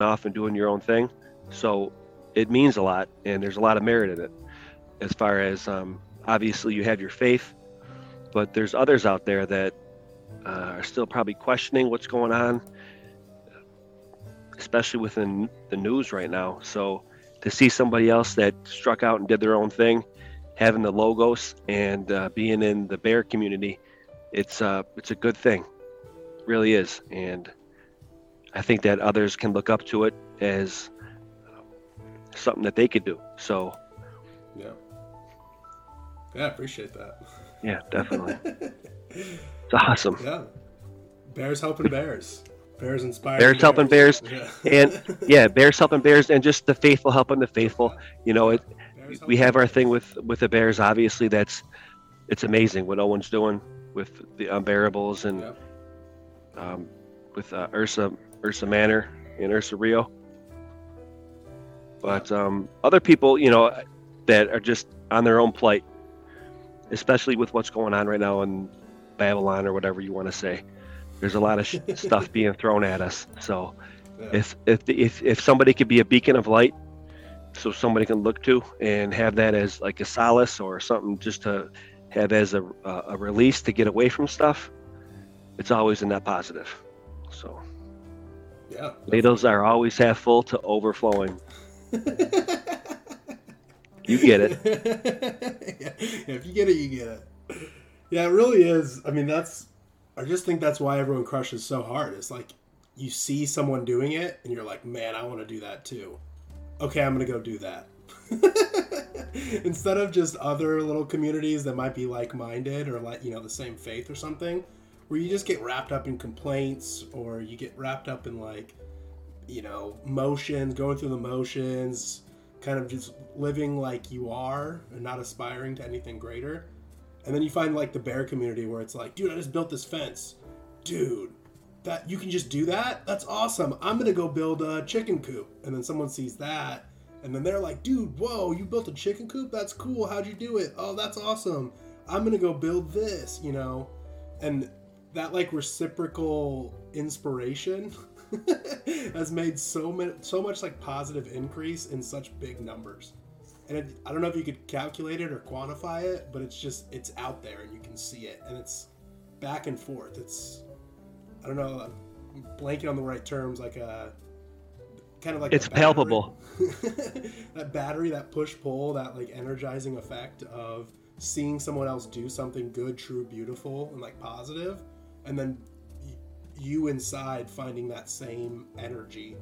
off and doing your own thing. So it means a lot, and there's a lot of merit in it. As far as um, obviously you have your faith, but there's others out there that uh, are still probably questioning what's going on, especially within the news right now. So to see somebody else that struck out and did their own thing, having the logos and uh, being in the bear community, it's uh, it's a good thing, it really is, and I think that others can look up to it as something that they could do. So, yeah, yeah, I appreciate that. Yeah, definitely. it's awesome. Yeah, bears helping bears. Bears inspiring. Bears, bears. helping bears, yeah. and yeah, bears helping bears, and just the faithful helping the faithful. You know, it. We have our thing with with the bears. Obviously, that's it's amazing what Owen's doing with the unbearables and yeah. um, with uh, Ursa Ursa Manor and Ursa Rio. But um, other people, you know, that are just on their own plight, especially with what's going on right now in Babylon or whatever you want to say. There's a lot of sh- stuff being thrown at us. So yeah. if if if if somebody could be a beacon of light, so somebody can look to and have that as like a solace or something just to have as a a release to get away from stuff, it's always a net positive. So. Yeah. Ladles are always half full to overflowing. you get it. yeah, if you get it, you get it. Yeah, it really is. I mean, that's. I just think that's why everyone crushes so hard. It's like you see someone doing it, and you're like, "Man, I want to do that too." Okay, I'm gonna go do that. Instead of just other little communities that might be like-minded or like you know the same faith or something, where you just get wrapped up in complaints or you get wrapped up in like you know motions going through the motions kind of just living like you are and not aspiring to anything greater. And then you find like the bear community where it's like dude i just built this fence. Dude that you can just do that? That's awesome. I'm gonna go build a chicken coop. And then someone sees that and then they're like dude whoa you built a chicken coop? That's cool. How'd you do it? Oh that's awesome. I'm gonna go build this you know? And that like reciprocal inspiration has made so many so much like positive increase in such big numbers. And it, i don't know if you could calculate it or quantify it but it's just it's out there and you can see it. And it's back and forth. It's i don't know i'm blanking on the right terms like a kind of like it's palpable. that battery that push pull that like energizing effect of seeing someone else do something good true beautiful and like positive and then you inside finding that same energy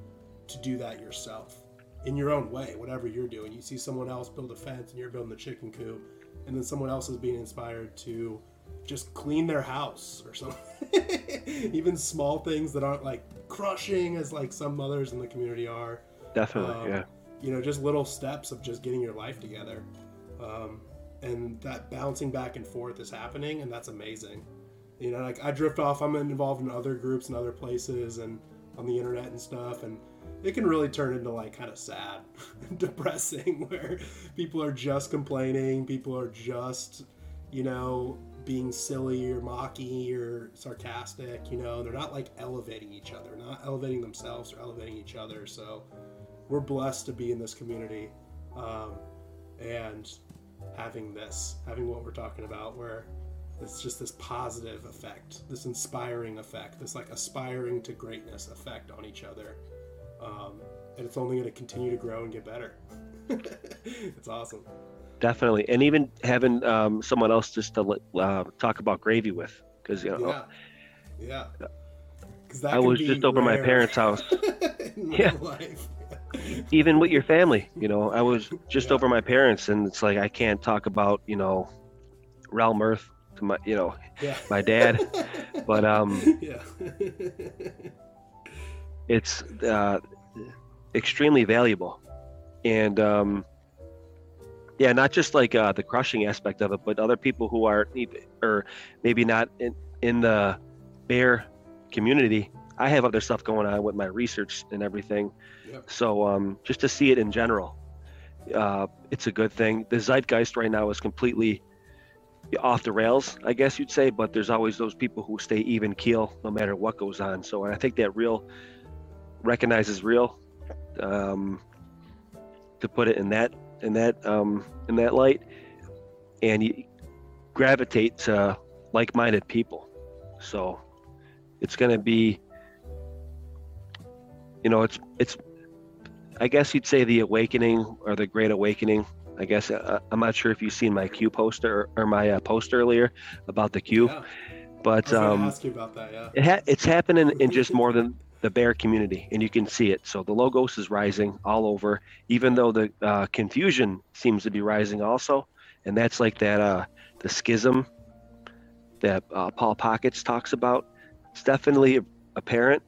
to do that yourself in your own way, whatever you're doing. You see someone else build a fence and you're building the chicken coop, and then someone else is being inspired to just clean their house or something. Even small things that aren't like crushing as like some mothers in the community are. Definitely, um, yeah. You know, just little steps of just getting your life together. Um, and that bouncing back and forth is happening, and that's amazing you know like i drift off i'm involved in other groups and other places and on the internet and stuff and it can really turn into like kind of sad and depressing where people are just complaining people are just you know being silly or mocky or sarcastic you know they're not like elevating each other not elevating themselves or elevating each other so we're blessed to be in this community um, and having this having what we're talking about where it's just this positive effect, this inspiring effect, this like aspiring to greatness effect on each other. Um, and it's only going to continue to grow and get better. it's awesome. Definitely. And even having um, someone else just to uh, talk about gravy with, because, you know, yeah. Yeah. I was just over my parents' house. yeah. even with your family, you know, I was just yeah. over my parents, and it's like I can't talk about, you know, realm earth to my you know yeah. my dad. But um yeah. it's uh extremely valuable. And um yeah not just like uh the crushing aspect of it but other people who are or maybe not in in the bear community. I have other stuff going on with my research and everything. Yep. so um just to see it in general uh it's a good thing. The zeitgeist right now is completely off the rails, I guess you'd say, but there's always those people who stay even keel no matter what goes on. So I think that real recognizes real um, to put it in that in that um, in that light, and you gravitate to like-minded people. So it's going to be, you know, it's it's. I guess you'd say the awakening or the great awakening. I guess uh, I'm not sure if you've seen my Q poster or my uh, post earlier about the Q, Yeah. but um, ask you about that. Yeah. it ha- it's happening in just more than the bear community, and you can see it. So the logos is rising all over, even though the uh, confusion seems to be rising also, and that's like that uh, the schism that uh, Paul Pockets talks about. It's definitely apparent,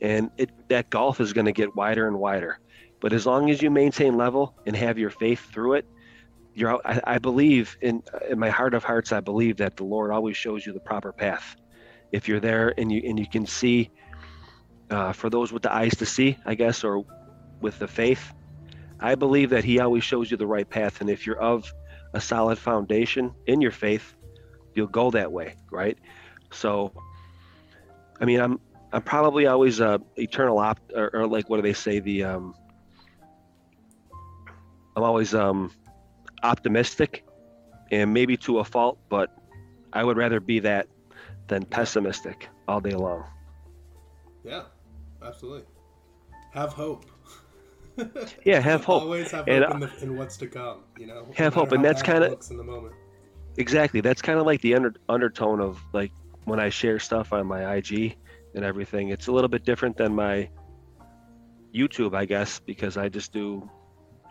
and it that gulf is going to get wider and wider. But as long as you maintain level and have your faith through it, you're. I, I believe in in my heart of hearts, I believe that the Lord always shows you the proper path. If you're there and you and you can see, uh, for those with the eyes to see, I guess, or with the faith, I believe that He always shows you the right path. And if you're of a solid foundation in your faith, you'll go that way, right? So, I mean, I'm I'm probably always a eternal opt or, or like what do they say the um, I'm always um, optimistic, and maybe to a fault, but I would rather be that than pessimistic all day long. Yeah. Absolutely. Have hope. Yeah, have hope. Always have And, hope in, the, in what's to come. You know. no Have hope, and that's kinda- looks in the moment. Exactly. That's kind of like the under, undertone of like when I share stuff on my IG and everything. It's a little bit different than my YouTube, I guess, because I just do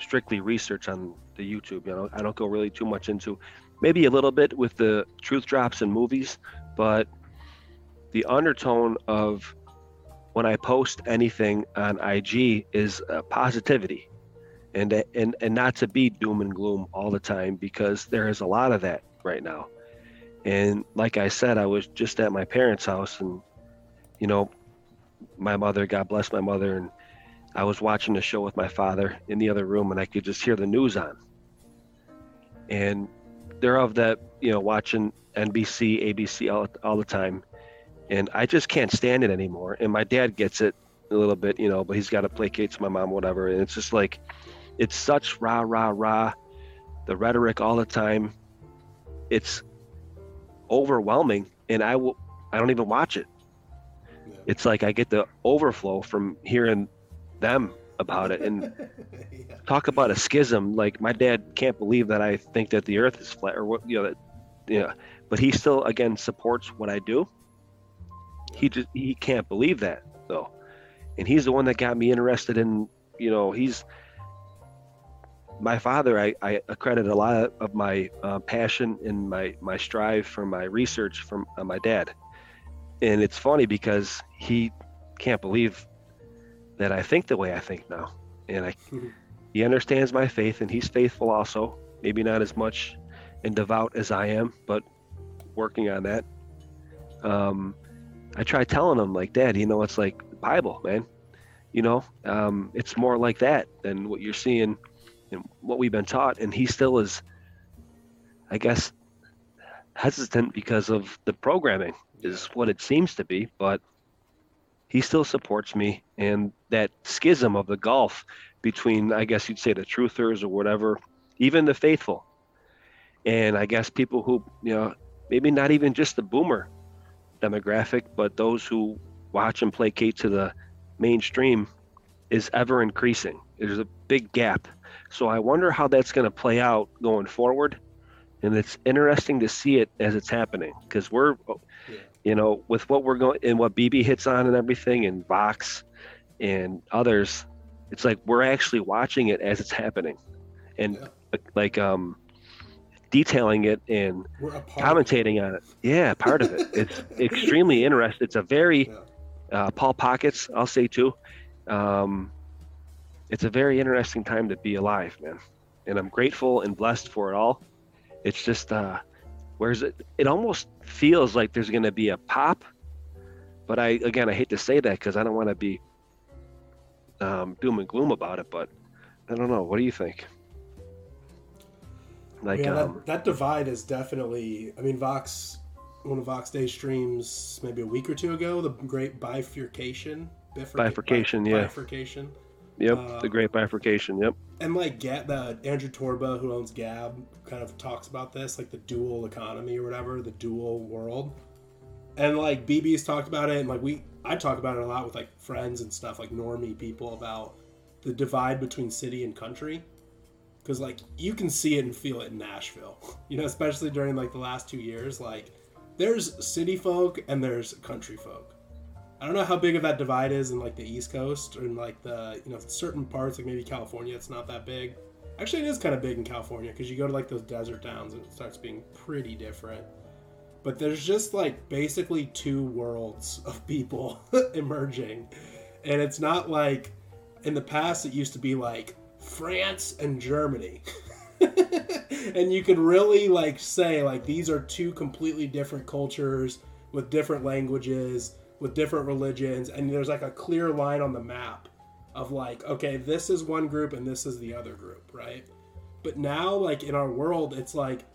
strictly research on the YouTube. You know, I don't go really too much into maybe a little bit with the truth drops and movies, but the undertone of when I post anything on IG is uh, positivity. And, and and not to be doom and gloom all the time because there is a lot of that right now. And like I said, I was just at my parents' house and you know, my mother, God bless my mother, and I was watching a show with my father in the other room and I could just hear the news on. And they're of that, you know, watching NBC, ABC all, all the time. And I just can't stand it anymore. And my dad gets it a little bit, you know, but he's got to placate to my mom, whatever. And it's just like, it's such rah, rah, rah, the rhetoric all the time. It's overwhelming. And I will, I don't even watch it. Yeah. It's like I get the overflow from hearing them about it. And yeah. talk about a schism. Like my dad can't believe that I think that the Earth is flat, or what you know that, yeah. But he still again supports what I do. He just he can't believe that though, and he's the one that got me interested in. You know, he's my father. I, I accredit a lot of my uh, passion and my my strive for my research from uh, my dad, and it's funny because he can't believe that I think the way I think now, and I he understands my faith and he's faithful also maybe not as much and devout as i am but working on that. Um, i try telling him like dad you know it's like the bible man. You know um, it's more like that than what you're seeing and what we've been taught. And he still is i guess hesitant because of the programming is what it seems to be but he still supports me and that schism of the gulf between i guess you'd say the truthers or whatever even the faithful. And i guess people who you know maybe not even just the boomer demographic but those who watch and placate to the mainstream is ever increasing. There's a big gap. So i wonder how that's going to play out going forward. And it's interesting to see it as it's happening because we're Yeah. you know with what we're going and what bb hits on and everything and vox and others it's like we're actually watching it as it's happening. And Yeah. like um detailing it and We're a part of it. commentating on it. Yeah part of it. It's extremely interesting. It's a very Yeah. uh, paul pockets i'll say too. Um it's a very interesting time to be alive man. And i'm grateful and blessed for it all. It's just uh where's it? It almost feels like there's going to be a pop but i again i hate to say that because i don't want to be um, doom and gloom about it but i don't know what do you think like yeah, um that, that divide is definitely. I mean, Vox, one of Vox Day streams maybe a week or two ago, the great bifurcation. bifurca- Bifurcation, bi- yeah. Bifurcation. Yep, Uh, the great bifurcation. Yep. and like get the Andrew Torba who owns Gab kind of talks about this like the dual economy or whatever the dual world and like BB's talked about it and like we I talk about it a lot with like friends and stuff like normie people about the divide between city and country because like you can see it and feel it in Nashville you know especially during like the last two years like there's city folk and there's country folk I don't know how big of that divide is in like the East Coast or in like the you know certain parts like maybe California. It's not that big. Actually, it is kind of big in California because you go to like those desert towns and it starts being pretty different. But there's just like basically two worlds of people emerging, and it's not like in the past it used to be like France and Germany. and you could really like say like these are two completely different cultures with different languages with different religions and there's like a clear line on the map of like okay this is one group and this is the other group right but now like in our world it's like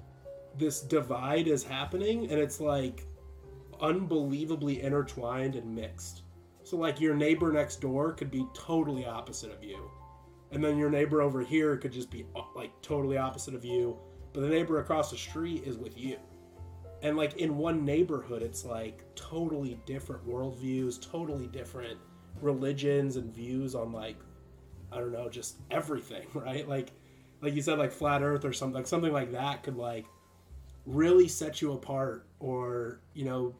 this divide is happening and it's like unbelievably intertwined and mixed. So like your neighbor next door could be totally opposite of you and then your neighbor over here could just be uh, like totally opposite of you but the neighbor across the street is with you. And like in one neighborhood it's like totally different worldviews totally different religions and views on like i don't know just everything right? Like like you said like flat earth or something like something like that could like really set you apart or you know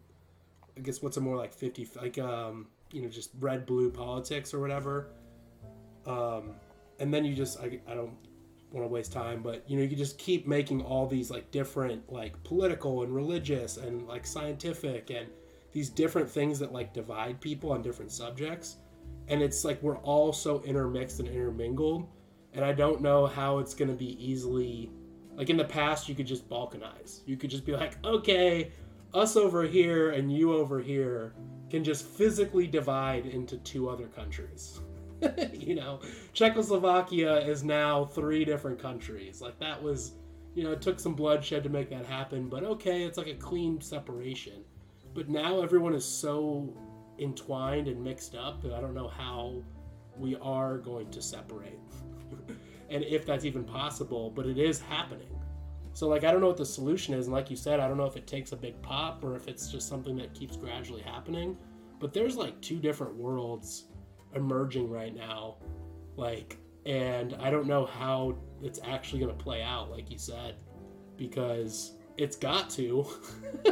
i guess what's a more like 50 like um you know just red blue politics or whatever. Um and then you just i, I don't want to waste time but you know you just keep making all these like different like political and religious and like scientific and these different things that like divide people on different subjects. And it's like we're all so intermixed and intermingled. And i don't know how it's going to be easily like in the past you could just balkanize you could just be like okay us over here and you over here can just physically divide into two other countries you know, Czechoslovakia is now three different countries. Like that was, you know, it took some bloodshed to make that happen, but okay, it's like a clean separation. But now everyone is so entwined and mixed up that I don't know how we are going to separate. And if that's even possible, but it is happening. So like I don't know what the solution is, and like you said, I don't know if it takes a big pop or if it's just something that keeps gradually happening. But there's like two different worlds emerging right now like and i don't know how it's actually going to play out like you said because it's got to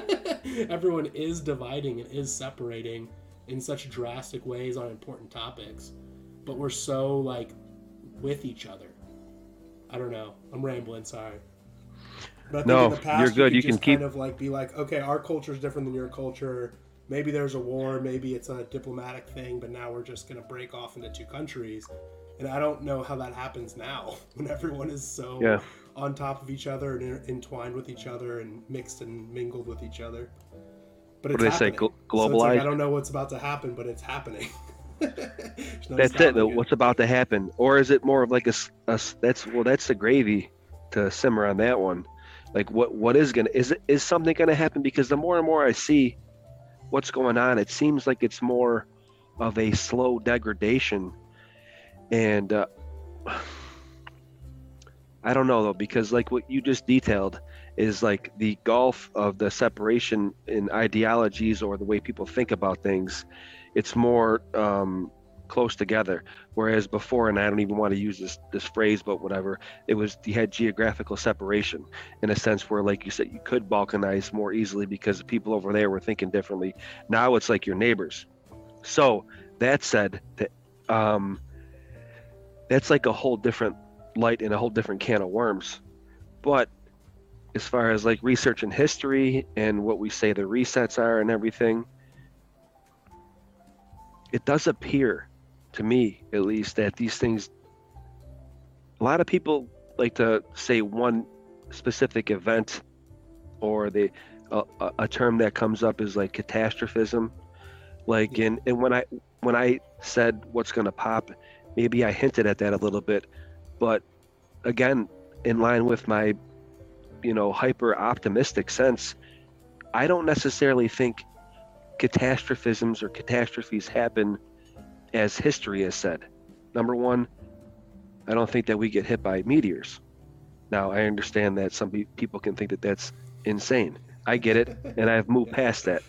everyone is dividing and is separating in such drastic ways on important topics but we're so like with each other i don't know i'm rambling sorry but No, in the past, you're good. You, You can keep- kind of like be like, okay, our culture is different than your culture. Maybe there's a war. Maybe it's a diplomatic thing. But now we're just gonna break off into two countries. And I don't know how that happens now when everyone is so Yeah. on top of each other and in- entwined with each other and mixed and mingled with each other. But What do they say? happening. Gl- So it's like, globalized? I don't know what's about to happen, but it's happening. No That's it. Though. What's about to happen, or is it more of like a, a that's well, that's the gravy to simmer on that one. Like what what is gonna is it is something gonna happen? Because the more and more I see what's going on, it seems like it's more of a slow degradation, and uh, I don't know though because like what you just detailed is like the gulf of the separation in ideologies or the way people think about things. It's more um, close together. Whereas before, and I don't even want to use this this phrase, but whatever, it was you had geographical separation in a sense where, like you said, you could balkanize more easily because the people over there were thinking differently. Now it's like your neighbors. So that said, that um, that's like a whole different light and a whole different can of worms. But as far as like research and history and what we say the resets are and everything, it does appear to me at least that these things a lot of people like to say one specific event or the a, term that comes up is like catastrophism. Like and, and when i when i said what's going to pop maybe i hinted at that a little bit but again in line with my you know hyper optimistic sense i don't necessarily think catastrophisms or catastrophes happen as history has said. Number one, I don't think that we get hit by meteors. Now, I understand that some people can think that that's insane. I get it, and I've moved past that.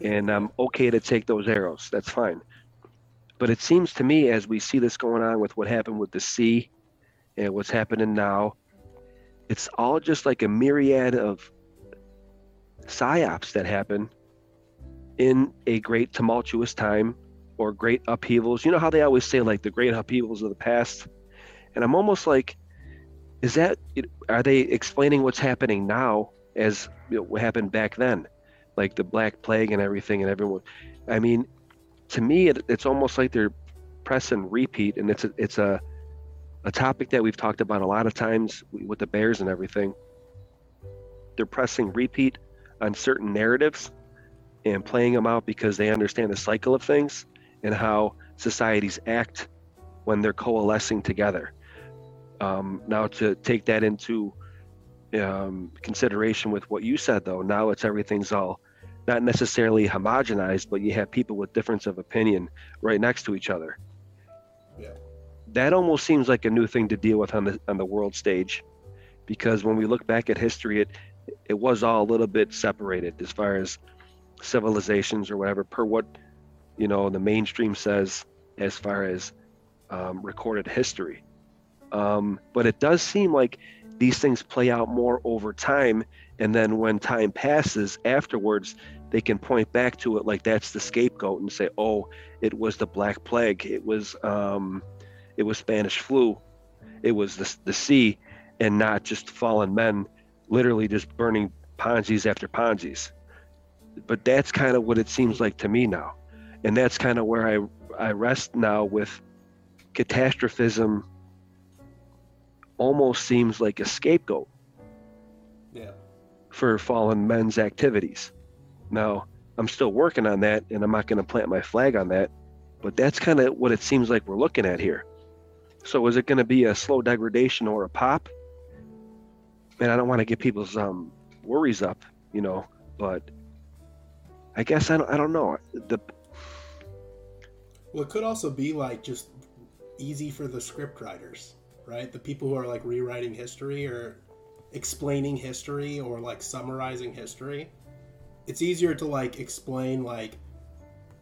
And I'm okay to take those arrows. That's fine. But it seems to me, as we see this going on with what happened with the sea and what's happening now, it's all just like a myriad of psyops that happen in a great tumultuous time or great upheavals. You know how they always say, like, the great upheavals of the past? And I'm almost like, is that, are they explaining what's happening now as you know, what happened back then? Like the Black Plague and everything, and everyone. I mean, to me, it, it's almost like they're press and repeat, and it's a, it's a, a topic that we've talked about a lot of times with the Bears and everything. They're pressing repeat on certain narratives and playing them out because they understand the cycle of things and how societies act when they're coalescing together. Um, now, to take that into um, consideration with what you said, though, now it's everything's all not necessarily homogenized, but you have people with difference of opinion right next to each other. Yeah. That almost seems like a new thing to deal with on the on the world stage, because when we look back at history, it it was all a little bit separated as far as civilizations or whatever, per what you know the mainstream says as far as um, recorded history. Um, but it does seem like these things play out more over time, and then when time passes afterwards, they can point back to it like that's the scapegoat and say, "Oh, it was the Black Plague. It was um, it was Spanish flu. It was the the sea, and not just fallen men, literally just burning Ponzi's after Ponzi's." But that's kind of what it seems like to me now. And that's kind of where I I rest now with catastrophism almost seems like a scapegoat. Yeah. For fallen men's activities. Now i'm still working on that and i'm not going to plant my flag on that but that's kind of what it seems like we're looking at here. So is it going to be a slow degradation or a pop? And i don't want to get people's um, worries up you know but i guess i don't, I don't know the well, it could also be like just easy for the script writers, right? The people who are like rewriting history or explaining history or like summarizing history. It's easier to like explain like,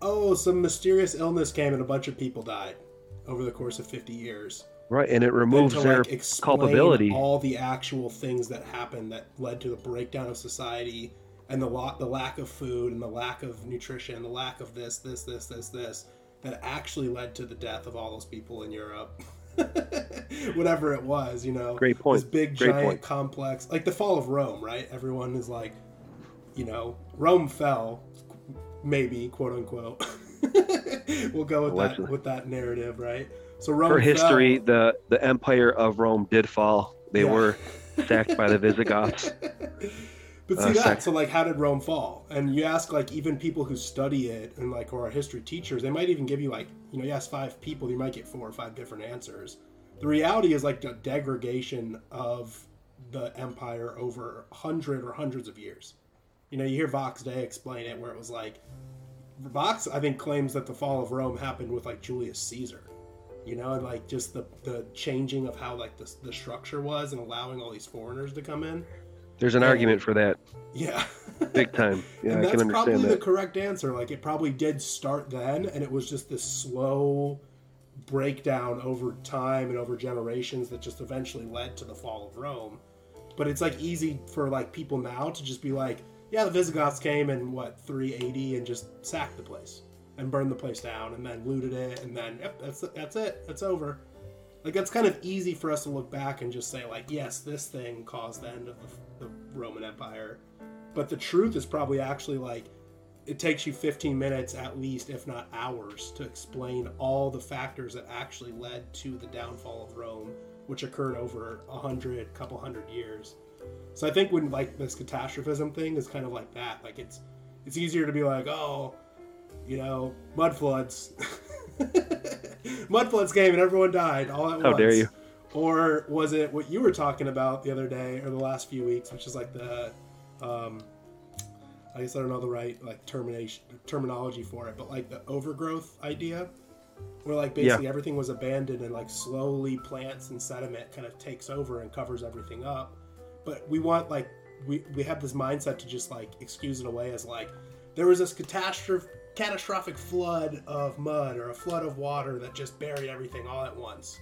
oh, some mysterious illness came and a bunch of people died over the course of 50 years. Right, and it removes to, their like, culpability. All the actual things that happened that led to the breakdown of society and the lot, the lack of food and the lack of nutrition, the lack of this, this, this, this, this that actually led to the death of all those people in Europe. Whatever it was, you know. Great point. This big Great giant point. complex, like the fall of Rome, right? Everyone is like, you know, Rome fell, maybe quote unquote. we'll go with Allegedly. that with that narrative, right? So Rome. For history, fell. the the empire of Rome did fall. They yeah. were sacked by the Visigoths. But see uh, that, so like, how did Rome fall? And you ask like even people who study it and like or are history teachers, they might even give you like you know you ask five people, you might get four or five different answers. The reality is like the degradation of the empire over hundred or hundreds of years. You know, you hear Vox Day explain it, where it was like Vox, I think, claims that the fall of Rome happened with like Julius Caesar. You know, and like just the the changing of how like the the structure was and allowing all these foreigners to come in there's an argument for that. Yeah. Big time. Yeah, and I can understand probably that. the correct answer. Like it probably did start then, and it was just this slow breakdown over time and over generations that just eventually led to the fall of Rome. But it's like easy for like people now to just be like, yeah, the Visigoths came in what 380 and just sacked the place and burned the place down and then looted it and then yep, that's that's it. It's over. Like that's kind of easy for us to look back and just say like, yes, this thing caused the end of the, the Roman Empire. But the truth is probably actually like it takes you 15 minutes at least, if not hours, to explain all the factors that actually led to the downfall of Rome, which occurred over a hundred, couple hundred years. So I think when like this catastrophism thing is kind of like that. Like it's it's easier to be like, oh, you know, mud floods. mud floods came and everyone died all at How once. dare you? Or was it what you were talking about the other day or the last few weeks, which is like the, um, I guess I don't know the right like termination terminology for it, but like the overgrowth idea, where like basically yeah. everything was abandoned and like slowly plants and sediment kind of takes over and covers everything up. But we want like we we have this mindset to just like excuse it away as like there was this catastrophe catastrophic flood of mud or a flood of water that just buried everything all at once.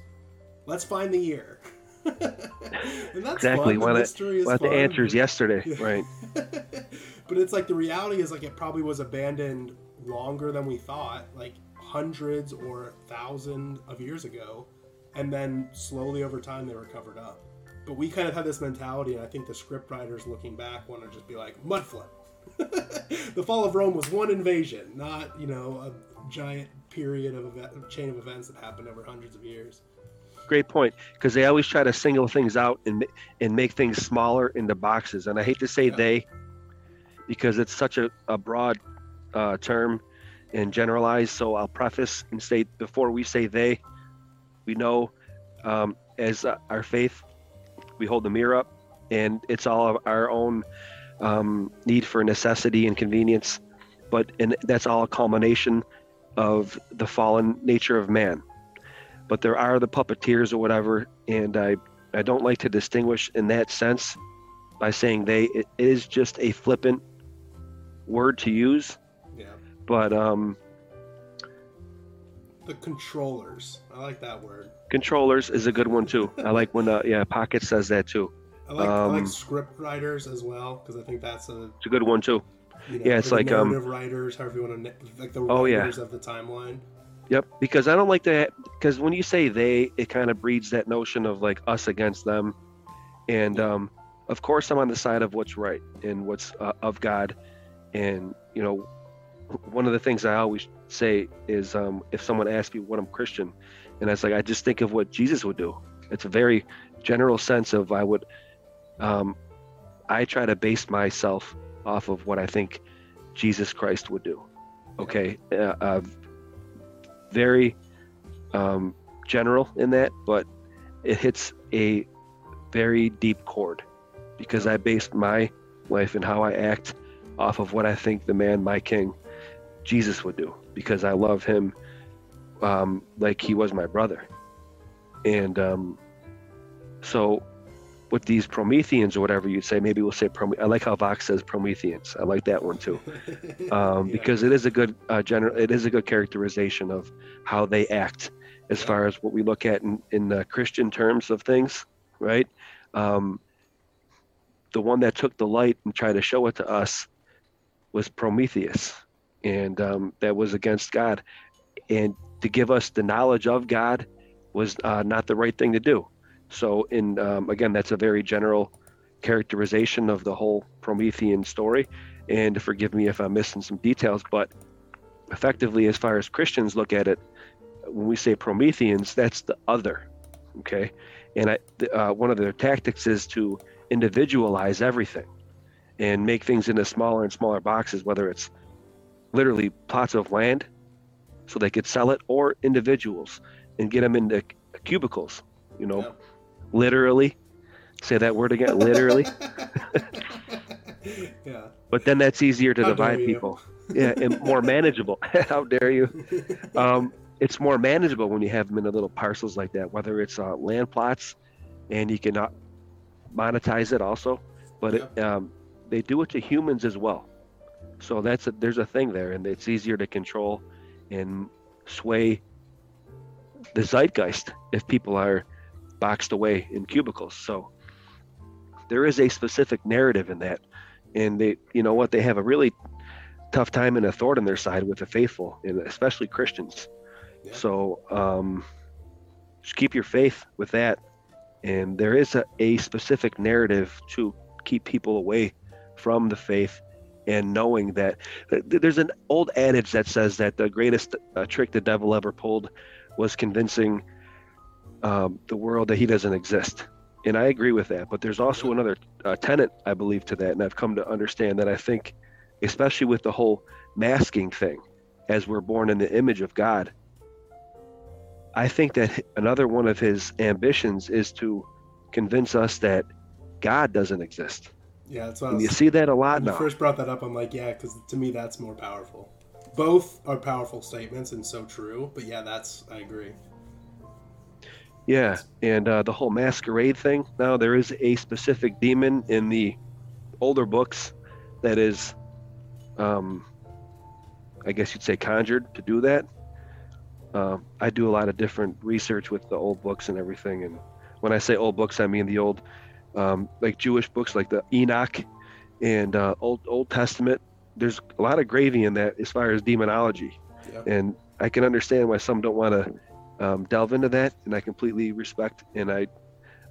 Let's find the year. exactly. Of the answers yesterday, right? but it's like the reality is like it probably was abandoned longer than we thought, like hundreds or thousands of years ago, and then slowly over time they were covered up. But we kind of have this mentality, and I think the script writers looking back want to just be like mud flood. the fall of Rome was one invasion, not you know a giant period of event, chain of events that happened over hundreds of years. Great point, because they always try to single things out and and make things smaller into boxes. And I hate to say yeah. they, because it's such a, a broad uh, term and generalized. So I'll preface and say before we say they, we know um, as uh, our faith, we hold the mirror up, and it's all of our own um, need for necessity and convenience, but and that's all a culmination of the fallen nature of man. But there are the puppeteers or whatever, and I I don't like to distinguish in that sense by saying they. it is just a flippant word to use. Yeah. But um. The controllers. I like that word. Controllers is a good one too. I like when uh, yeah Pocket says that too. I like, um, I like script writers as well because I think that's a it's a good one too. You know, yeah, it's like um writers, however you want to like the oh, writers yeah. of the timeline. Yep, because I don't like that because when you say they, it kind of breeds that notion of like us against them, and um, of course I'm on the side of what's right and what's uh, of God, and you know, one of the things I always say is um, if someone asks me what I'm Christian, and I was like I just think of what Jesus would do. It's a very general sense of I would um, I try to base myself off of what I think Jesus Christ would do. Okay, uh, uh, very um, general in that, but it hits a very deep chord because I based my life and how I act off of what I think the man, my king, Jesus would do because I love him um, like he was my brother. And um, so with these Prometheans or whatever you'd say, maybe we'll say Prome- I like how Vox says Prometheans. I like that one too, um, yeah. because it is a good uh, general. It is a good characterization of how they act, as yeah. far as what we look at in in uh, Christian terms of things, right? Um, the one that took the light and tried to show it to us was Prometheus, and um, that was against God, and to give us the knowledge of God was uh, not the right thing to do so, in um, again, that's a very general characterization of the whole Promethean story. And forgive me if I'm missing some details, but effectively, as far as Christians look at it, when we say Prometheans, that's the other. Okay, and I, uh, one of their tactics is to individualize everything and make things into smaller and smaller boxes, whether it's literally plots of land so they could sell it or individuals and get them into cubicles, you know, yeah literally. Say that word again, literally. yeah. But then that's easier to How divide people. yeah, and more manageable. How dare you? Um, it's more manageable when you have them in the little parcels like that, whether it's uh, land plots, and you can uh, monetize it also. But yeah. it, um, they do it to humans as well. So that's a, there's a thing there, and it's easier to control and sway the zeitgeist if people are boxed away in cubicles. So there is a specific narrative in that. And they, you know what, they have a really tough time and a thorn in their side with the faithful, and especially Christians. Yeah. So um, just keep your faith with that. And there is a, a specific narrative to keep people away from the faith and knowing that there's an old adage that says that the greatest uh, trick the devil ever pulled was convincing um, the world that he doesn't exist. And I agree with that. But there's also another uh, tenet, I believe, to that. And I've come to understand that I think, especially with the whole masking thing, as we're born in the image of God, I think that another one of his ambitions is to convince us that God doesn't exist. Yeah, that's what and was, you see that a lot when now. You first brought that up. I'm like, yeah, because to me that's more powerful. both are powerful statements and so true. But yeah, that's I agree. Yeah, and uh, the whole masquerade thing. Now there is a specific demon in the older books that is, um, I guess you'd say, conjured to do that. Uh, I do a lot of different research with the old books and everything, and when I say old books, I mean the old, um, like Jewish books, like the Enoch and uh, Old Old Testament. There's a lot of gravy in that as far as demonology, Yeah. and I can understand why some don't want to um, delve into that, and I completely respect and I,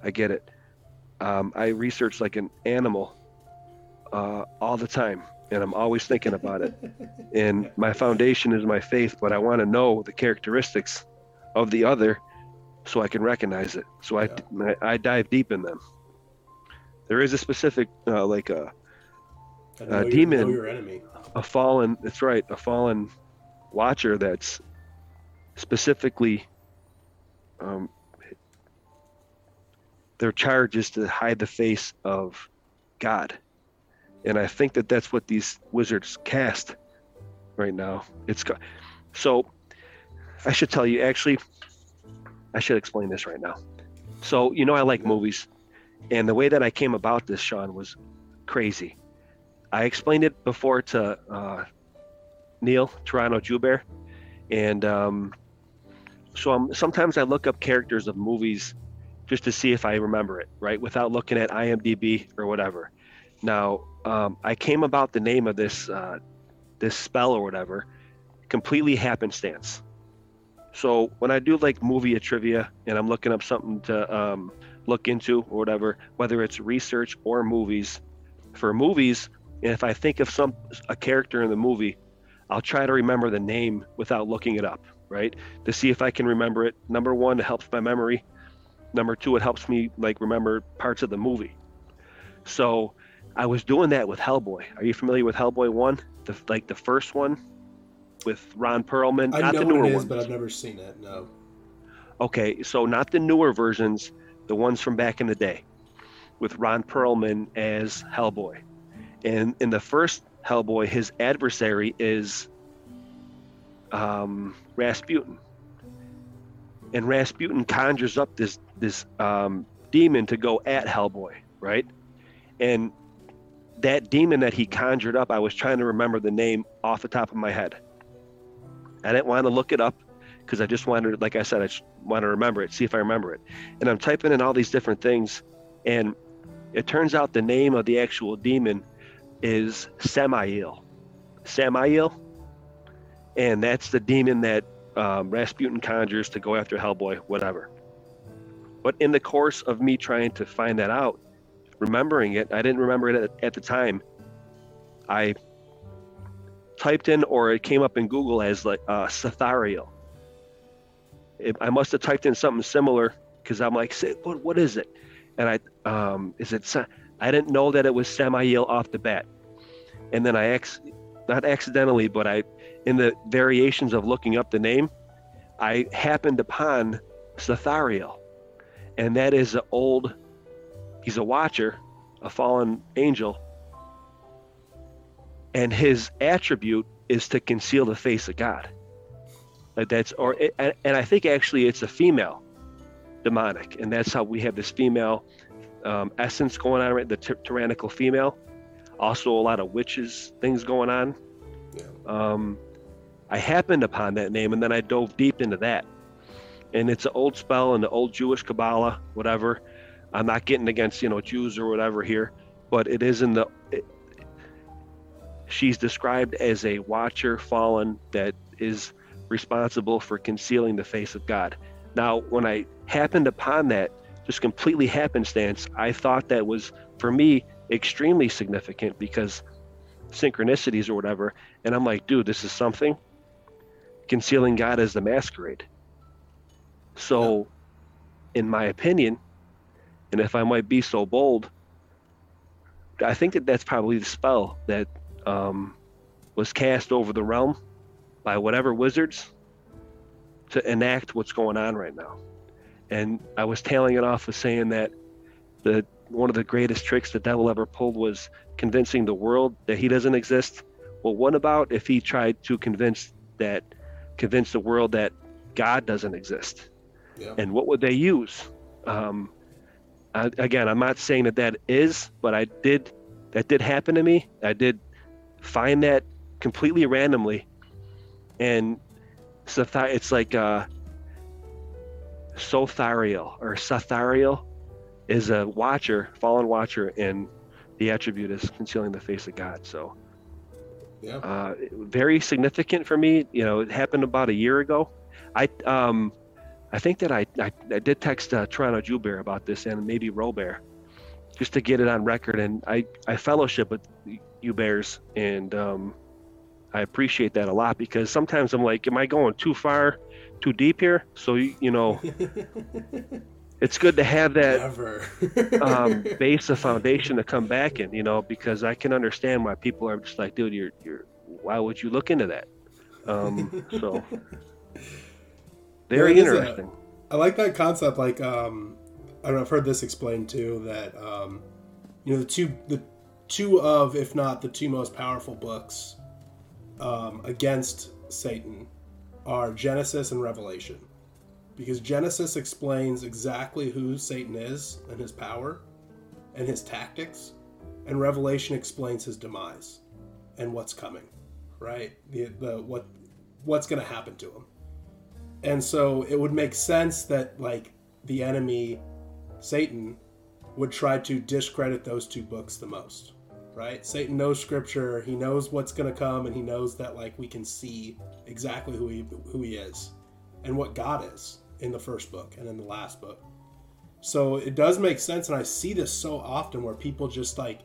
I get it. Um, I research like an animal uh, all the time, and I'm always thinking about it. And my foundation is my faith, but I want to know the characteristics of the other, so I can recognize it. So I, I, I dive deep in them. There is a specific uh, like a, Uh, your- demon. know your enemy. a fallen that's right a fallen watcher that's specifically um, their charge is to hide the face of god. And i think that that's what these wizards cast right now. It's so i should tell you actually i should explain this right now. So you know i like movies. And the way that i came about this sean was crazy. I explained it before to uh, Neil Toronto Joubert, and um, so I'm, sometimes I look up characters of movies just to see if I remember it, right, without looking at IMDb or whatever. Now, um, I came about the name of this uh, this spell or whatever completely happenstance. So when I do like movie trivia and I'm looking up something to um, look into or whatever, whether it's research or movies, for movies, and if I think of some a character in the movie, I'll try to remember the name without looking it up, right? To see if I can remember it. Number one, it helps my memory. Number two, it helps me like remember parts of the movie. So I was doing that with Hellboy. Are you familiar with Hellboy one? The like the first one with Ron Perlman, I not know the newer it is, ones. but I've never seen it. No. Okay, so not the newer versions, the ones from back in the day, with Ron Perlman as Hellboy. And in the first Hellboy, his adversary is um, Rasputin. And Rasputin conjures up this this um, demon to go at Hellboy, right? And that demon that he conjured up, I was trying to remember the name off the top of my head. I didn't want to look it up because I just wanted, like I said, I just want to remember it, see if I remember it. And I'm typing in all these different things, and it turns out the name of the actual demon is Samael. Samael, and that's the demon that um, Rasputin conjures to go after Hellboy, whatever. But in the course of me trying to find that out, remembering it, I didn't remember it at, at the time. I typed in, or it came up in Google as like uh, Sathariel. It, I must have typed in something similar because I'm like, what, what is it? And I, um, is it? I didn't know that it was Samael off the bat. And then I, ex- not accidentally, but I, in the variations of looking up the name, I happened upon Sathariel, and that is an old. He's a watcher, a fallen angel, and his attribute is to conceal the face of God. Like that's or and, I think actually it's a female demonic, and that's how we have this female um, essence going on, right? The ty- tyrannical female. Also, a lot of witches things going on. Yeah. Um, I happened upon that name, and then I dove deep into that. And it's an old spell and the old Jewish Kabbalah, whatever. I'm not getting against you know Jews or whatever here, but it is in the. It, she's described as a watcher fallen that is responsible for concealing the face of God. Now, when I happened upon that, just completely happenstance, I thought that was for me extremely significant because synchronicities or whatever. And I'm like, dude, this is something. Concealing God as the masquerade. So, in my opinion, and if I might be so bold, I think that that's probably the spell that um, was cast over the realm by whatever wizards to enact what's going on right now. And I was tailing it off with saying that the one of the greatest tricks the devil ever pulled was convincing the world that he doesn't exist well, what about if he tried to convince that convince the world that God doesn't exist? Yeah. And what would they use? Um, I, again, I'm not saying that that is, but I did that did happen to me. I did find that completely randomly, and so it's like uh, Sothariel or Sathariel is a watcher, fallen watcher, and the attribute is concealing the face of God. So, yeah, uh, very significant for me. You know, it happened about a year ago. I um, I think that I I, I did text uh, Toronto Jewbear about this and maybe Robert, just to get it on record. And I I fellowship with you bears, and um, I appreciate that a lot because sometimes I'm like, am I going too far, too deep here? So you, you know. it's good to have that um, base of foundation to come back in, you know, because I can understand why people are just like, dude, you're, you're, why would you look into that? Um, so very interesting. A, I like that concept. Like, um, I don't know, I've heard this explained too, that, um, you know, the two, the two of, if not the two most powerful books, um, against Satan are Genesis and Revelation because Genesis explains exactly who Satan is and his power and his tactics, and Revelation explains his demise and what's coming, right? The, the what what's going to happen to him. And so it would make sense that like the enemy Satan would try to discredit those two books the most, right? Satan knows scripture, he knows what's going to come and he knows that like we can see exactly who he who he is and what God is in the first book and in the last book. So it does make sense, and I see this so often where people just like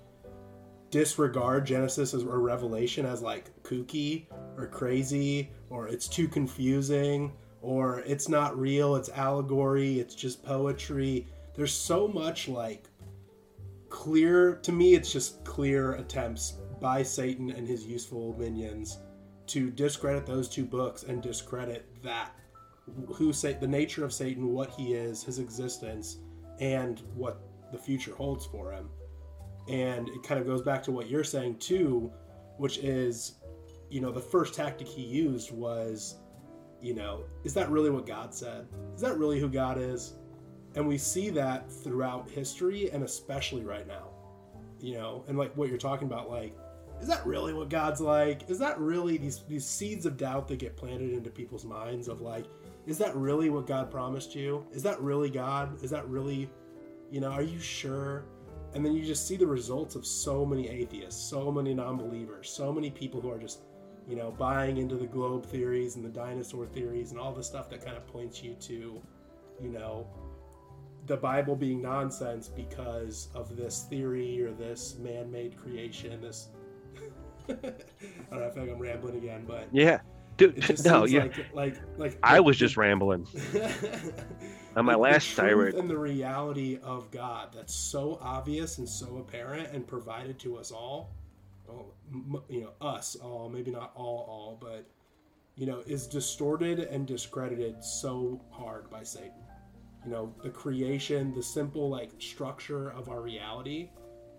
disregard Genesis or Revelation as like kooky or crazy or it's too confusing or it's not real, it's allegory, it's just poetry. There's so much like clear, to me, it's just clear attempts by Satan and his useful minions to discredit those two books and discredit that who say the nature of Satan, what he is, his existence, and what the future holds for him. And it kind of goes back to what you're saying too, which is, you know, the first tactic he used was, you know, is that really what God said? Is that really who God is? And we see that throughout history and especially right now. You know, and like what you're talking about, like, is that really what God's like? Is that really these these seeds of doubt that get planted into people's minds of like, is that really what God promised you? Is that really God? Is that really, you know, are you sure? And then you just see the results of so many atheists, so many non believers, so many people who are just, you know, buying into the globe theories and the dinosaur theories and all the stuff that kind of points you to, you know, the Bible being nonsense because of this theory or this man made creation, this. I don't know, I feel like I'm rambling again, but. Yeah. Dude, no, yeah. Like, like, like, I was just rambling. On my last tirade. And the reality of God that's so obvious and so apparent and provided to us all. Well, you know, us all, maybe not all, all, but you know, is distorted and discredited so hard by Satan. You know, the creation, the simple like structure of our reality,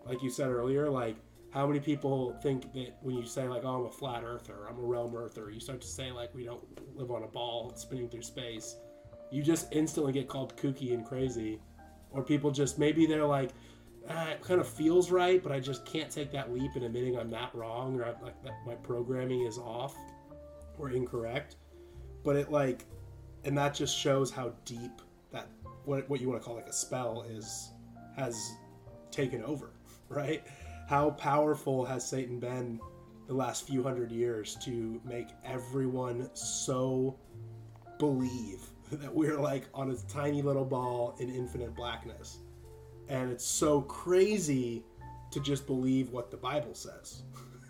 like you said earlier, like how many people think that when you say like, "Oh, I'm a flat earther," "I'm a realm earther," you start to say like, "We don't live on a ball spinning through space," you just instantly get called kooky and crazy, or people just maybe they're like, ah, "It kind of feels right, but I just can't take that leap in admitting I'm not wrong or like that my programming is off or incorrect." But it like, and that just shows how deep that what what you want to call like a spell is has taken over, right? How powerful has Satan been the last few hundred years to make everyone so believe that we're like on a tiny little ball in infinite blackness. And it's so crazy to just believe what the Bible says.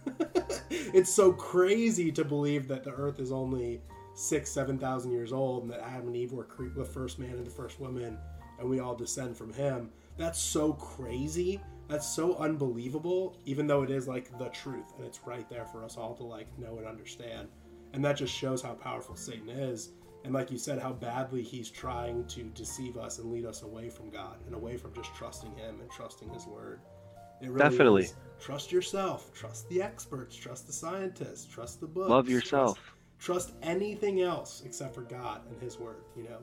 it's so crazy to believe that the earth is only six, seven thousand years old and that Adam and Eve were the first man and the first woman and we all descend from him. That's so crazy that's so unbelievable even though it is like the truth and it's right there for us all to like know and understand and that just shows how powerful satan is and like you said how badly he's trying to deceive us and lead us away from god and away from just trusting him and trusting his word It really Definitely. is. Trust yourself. Trust the experts. Trust the scientists. Trust the books. Love yourself. Trust, trust anything else except for God and His Word. You know.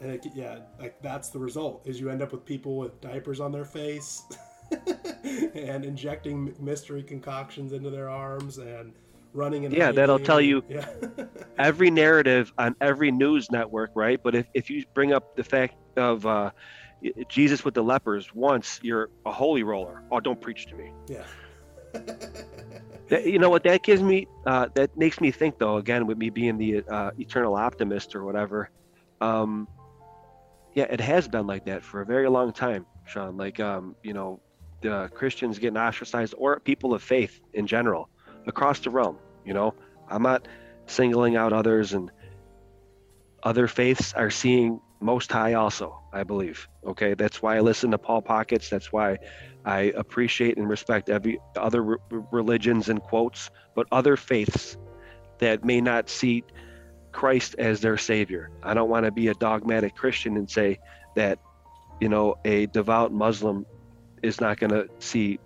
And it, yeah, like that's the result. Is you end up with people with diapers on their face, and injecting mystery concoctions into their arms and running. An Yeah, that'll tell you- Yeah. every narrative on every news network, right? But if, if you bring up the fact of uh, Jesus with the lepers once, you're a holy roller. Oh, don't preach to me. yeah. That, you know what? That gives me, uh, that makes me think, though, again, with me being the uh, eternal optimist or whatever. Um, yeah, it has been like that for a very long time, Sean. Like, um, you know, the Christians getting ostracized or people of faith in general across the realm. You know, I'm not singling out others, and other faiths are seeing Most High also, I believe. Okay, that's why I listen to Paul Pockets. That's why I appreciate and respect every other re- religions and quotes, but other faiths that may not see Christ as their savior. I don't want to be a dogmatic Christian and say that, you know, a devout Muslim is not going to see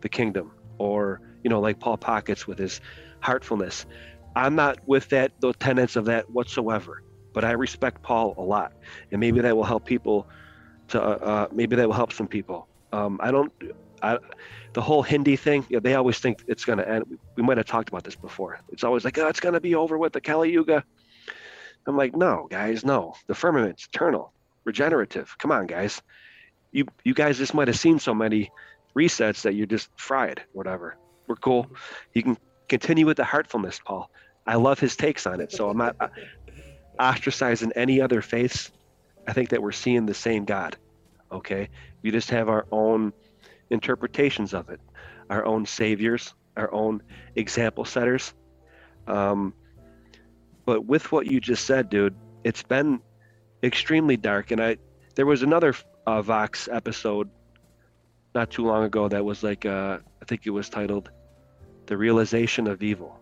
the kingdom or, you know, like Paul Pockets with his heartfulness. I'm not with that, the tenets of that whatsoever, but I respect Paul a lot. And maybe that will help people to, uh, uh, maybe that will help some people. Um, I don't, I, the whole Hindi thing, you know, they always think it's going to end. We might have talked about this before. It's always like, oh, it's going to be over with the Kali Yuga. I'm like, no, guys, no. The firmament's eternal, regenerative. Come on, guys. You you guys just might have seen so many resets that you're just fried, whatever. We're cool. You can continue with the heartfulness, Paul. I love his takes on it. So I'm not uh, ostracizing any other faiths. I think that we're seeing the same God. Okay. We just have our own interpretations of it, our own saviors, our own example setters. Um, but with what you just said, dude, it's been extremely dark. And I, there was another uh, Vox episode not too long ago that was like, uh, I think it was titled "The Realization of Evil,"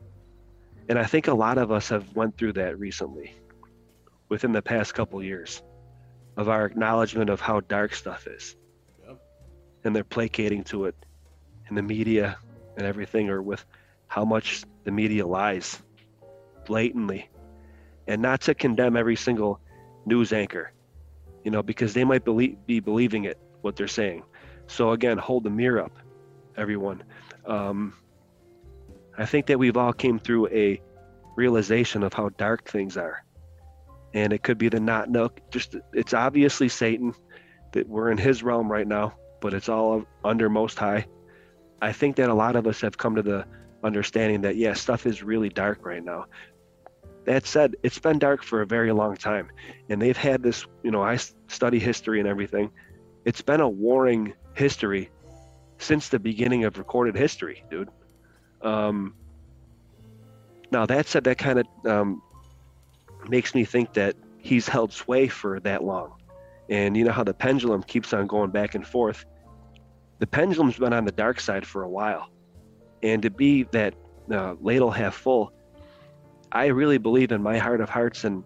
and I think a lot of us have went through that recently, within the past couple years, of our acknowledgement of how dark stuff is. And they're placating to it in the media and everything or with how much the media lies blatantly. And not to condemn every single news anchor you know because they might believe, be believing it what they're saying. So again hold the mirror up everyone. Um, i think that we've all came through a realization of how dark things are. And it could be the not no just it's obviously satan that we're in his realm right now but it's all under most high. I think that a lot of us have come to the understanding that yeah stuff is really dark right now. That said it's been dark for a very long time and they've had this you know I study history and everything. It's been a warring history since the beginning of recorded history dude. Um now that said that kind of um makes me think that he's held sway for that long. And you know how the pendulum keeps on going back and forth the pendulum's been on the dark side for a while. And to be that uh, ladle half full i really believe in my heart of hearts and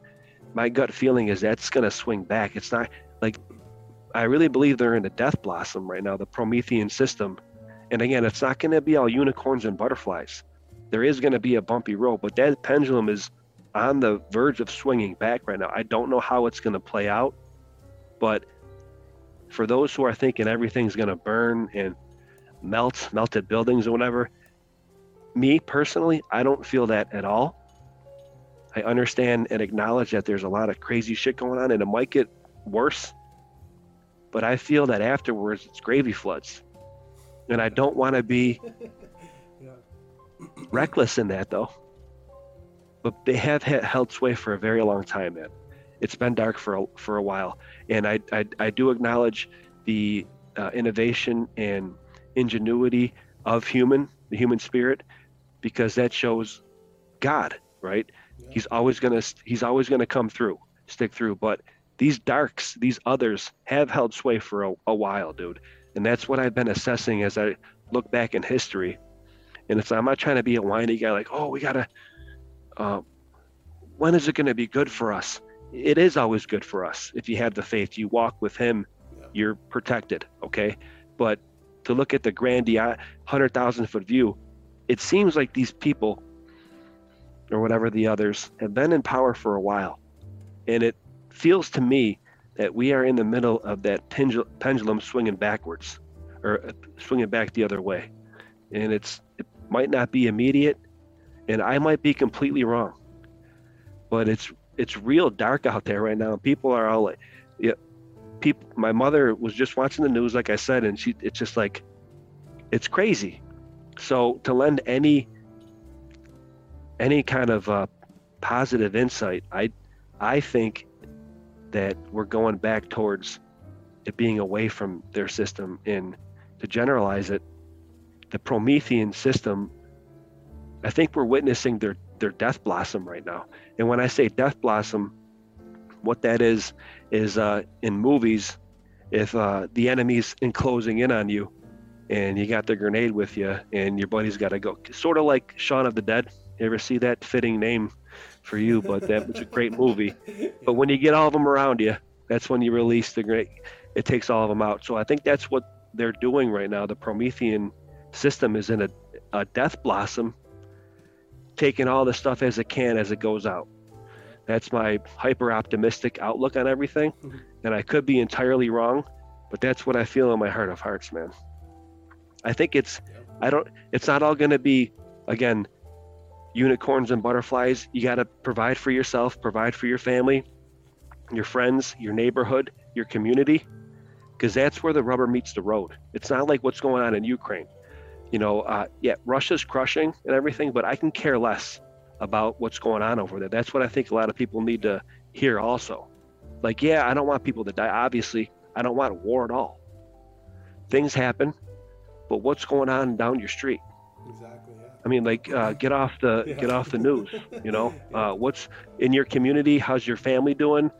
my gut feeling is that's going to swing back. It's not like i really believe they're in a death blossom right now the promethean system. And again it's not going to be all unicorns and butterflies. There is going to be a bumpy road but that pendulum is on the verge of swinging back right now. I don't know how it's going to play out but for those who are thinking everything's going to burn and melt, melted buildings or whatever, me personally, I don't feel that at all. I understand and acknowledge that there's a lot of crazy shit going on and it might get worse. But I feel that afterwards it's gravy floods. And I don't want to be Yeah. reckless in that though. But they have held sway for a very long time, man. It's been dark for a, for a while, and I I, I do acknowledge the uh, innovation and ingenuity of human, the human spirit, because that shows God, right? Yeah. He's always gonna he's always gonna come through, stick through. But these darks, these others, have held sway for a, a while, dude, and that's what I've been assessing as I look back in history. And it's I'm not trying to be a whiny guy like, oh, we gotta. Uh, when is it going to be good for us? It is always good for us if you have the faith. You walk with Him, Yeah. you're protected. Okay, but to look at the grandiose 100,000 foot view, it seems like these people or whatever the others have been in power for a while. And it feels to me that we are in the middle of that pendulum swinging backwards or uh, swinging back the other way. And it's it might not be immediate and I might be completely wrong. But it's it's real dark out there right now. People are all like yeah, people my mother was just watching the news like I said and she it's just like it's crazy. So to lend any any kind of uh, positive insight, I I think that we're going back towards it being away from their system and to generalize it, the Promethean system, I think we're witnessing their their death blossom right now. And when I say death blossom, what that is is uh, in movies, if uh, the enemy's enclosing in on you, and you got the grenade with you, and your buddy's got to go, sort of like Shaun of the Dead. You ever see that fitting name for you? But that was a great movie. But when you get all of them around you, that's when you release the grenade. It takes all of them out. So I think that's what they're doing right now. The Promethean system is in a, a death blossom, taking all the stuff as it can as it goes out. That's my hyper optimistic outlook on everything. Mm-hmm. And I could be entirely wrong, but that's what I feel in my heart of hearts, man. I think it's, I don't, it's not all going to be, again, unicorns and butterflies. You got to provide for yourself, provide for your family, your friends, your neighborhood, your community, because that's where the rubber meets the road. It's not like what's going on in Ukraine. You know, uh, yeah, Russia's crushing and everything, but I can care less about what's going on over there. That's what I think a lot of people need to hear also. Like, yeah, I don't want people to die. Obviously, I don't want war at all. Things happen, but what's going on down your street? Exactly. I mean, like, uh, get off the yeah. get off the news. You know, uh, what's in your community? How's your family doing?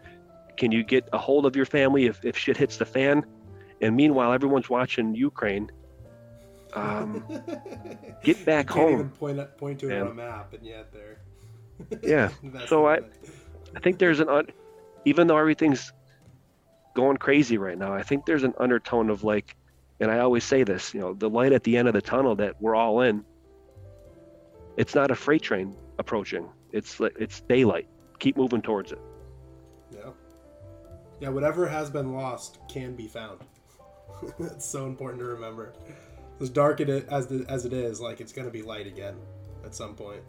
Can you get a hold of your family if, if shit hits the fan? And meanwhile, everyone's watching Ukraine. Um, get back you home. Even point point to it on a map, and yet there. yeah. so I, I think there's an un, even though everything's going crazy right now, I think there's an undertone of like, and I always say this, you know, the light at the end of the tunnel that we're all in it's not a freight train approaching. It's it's daylight. Keep moving towards it. Yeah. Yeah. Whatever has been lost can be found. That's so important to remember. As dark it is, as the, as it is, like it's gonna be light again at some point.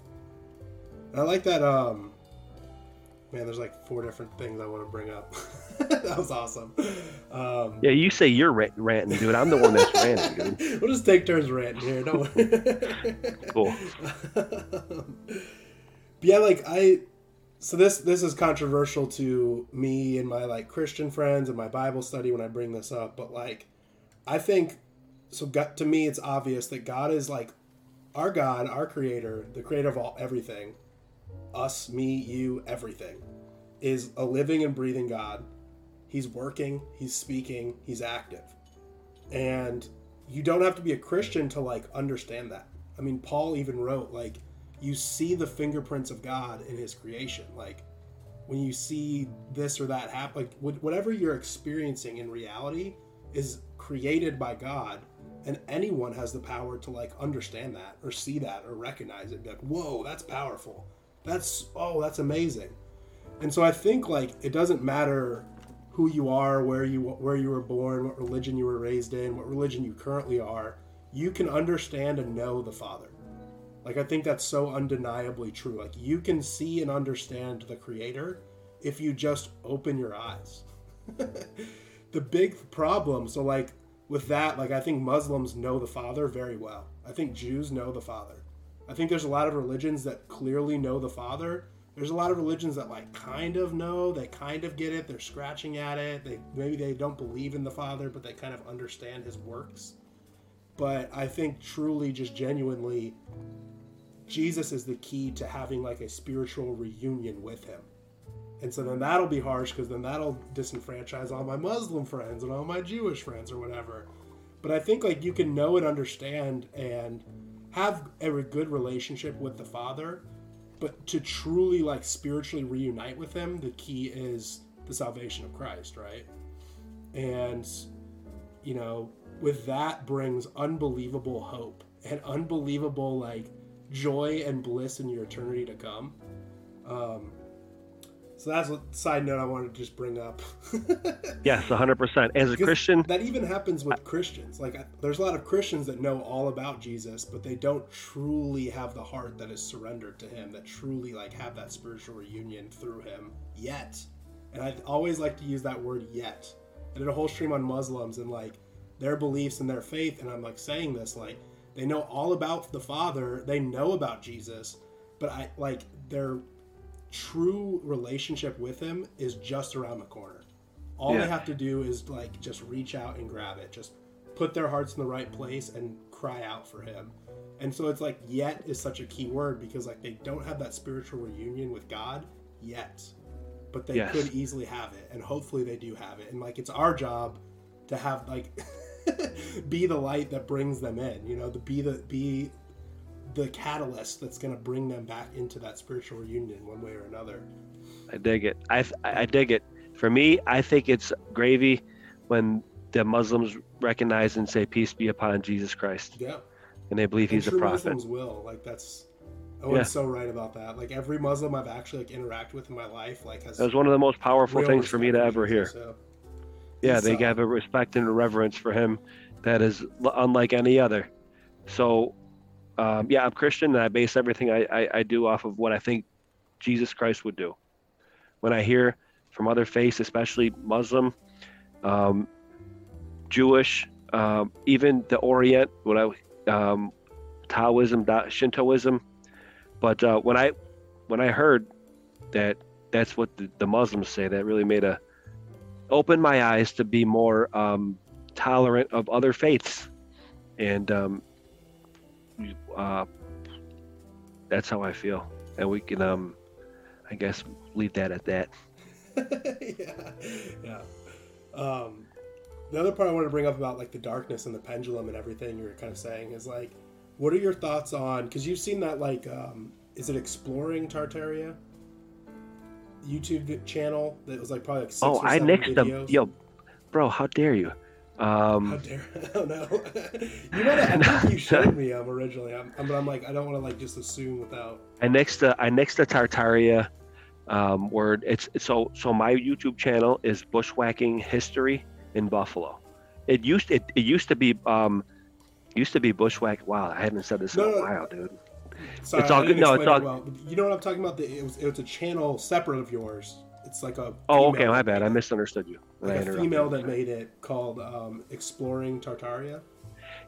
And I like that. Um, man, there's like four different things I want to bring up. that was awesome. Um, yeah, you say you're ranting, dude. I'm the one that's ranting, dude. we'll just take turns ranting here. Don't worry. cool. yeah, like I. So this this is controversial to me and my like Christian friends and my Bible study when I bring this up, but like, I think so. To me, it's obvious that God is like our God, our Creator, the Creator of all everything, us, me, you, everything, is a living and breathing God He's working, he's speaking, he's active. And you don't have to be a Christian to like understand that. I mean, Paul even wrote like you see the fingerprints of God in his creation. Like when you see this or that happen, like whatever you're experiencing in reality is created by God and anyone has the power to like understand that or see that or recognize it be like whoa that's powerful that's oh that's amazing and so i think like it doesn't matter who you are, where you where you were born, what religion you were raised in, what religion you currently are, you can understand and know the Father. Like I think that's so undeniably true. Like you can see and understand the creator if you just open your eyes. the big problem, so like with that, like I think Muslims know the Father very well. I think Jews know the Father. I think there's a lot of religions that clearly know the Father, there's a lot of religions that like kind of know, they kind of get it, they're scratching at it. They maybe they don't believe in the Father, but they kind of understand his works. But I think truly just genuinely Jesus is the key to having like a spiritual reunion with him. And so then that'll be harsh because then that'll disenfranchise all my Muslim friends and all my Jewish friends or whatever. But I think like you can know and understand and have a good relationship with the Father but to truly like spiritually reunite with him the key is the salvation of christ right and you know with that brings unbelievable hope and unbelievable like joy and bliss in your eternity to come. Um, so that's a side note I wanted to just bring up. yes, 100%. As a Because Christian, that even happens with Christians. Like, there's a lot of Christians that know all about Jesus, but they don't truly have the heart that is surrendered to Him, that truly like have that spiritual reunion through Him yet. And I always like to use that word yet. I did a whole stream on Muslims and like their beliefs and their faith, and I'm like saying this like they know all about the Father, they know about Jesus, but I like their true relationship with Him is just around the corner. All Yeah. they have to do is like just reach out and grab it, just put their hearts in the right place and cry out for Him. And so it's like yet is such a key word because like they don't have that spiritual reunion with God yet, but they Yes. could easily have it, and hopefully they do have it. And like it's our job to have like be the light that brings them in, you know, to be the be the catalyst that's going to bring them back into that spiritual reunion one way or another. I dig it. I, I dig it. For me, I think it's gravy when the Muslims recognize and say, Peace be upon Jesus Christ. Yeah. And they believe And he's a prophet. Muslims will like that's. Owen's Yeah. so right about that. Like every Muslim I've actually like interacted with in my life, like has That was one of the most powerful things for me to ever hear. So. Yeah, they uh, have a respect and a reverence for him that is unlike any other. So, um, yeah, I'm Christian and I base everything I, I, I do off of what I think Jesus Christ would do. When I hear from other faiths, especially Muslim, um, Jewish, um, even the Orient, what I, um, Taoism, Shintoism, but uh, when I when I heard that that's what the, the Muslims say, that really made a opened my eyes to be more um, tolerant of other faiths, and um, uh, that's how I feel. And we can, um, I guess, leave that at that. yeah, yeah. Um, the other part I wanted to bring up about like the darkness and the pendulum and everything you were kind of saying is like, what are your thoughts on? Because you've seen that like, um, is it exploring Tartaria? YouTube channel that was like probably like six Oh, or I seven nixed them. Yo, bro, how dare you? How Um, dare I don't know. you know that I think you showed me um originally. I'm, but I'm like I don't want to like just assume without. I next the I next the Tartaria um, word. It's so so my YouTube channel is bushwhacking history in Buffalo. It used it, it used to be um used to be bushwhack. Wow, I haven't said this in a no. while, dude. Sorry, It's all good- no, it's it all- well. You know what I'm talking about? The, it was it was a channel separate of yours. It's like a. Oh, okay, my bad. I misunderstood you. I like a female that made it called um, Exploring Tartaria,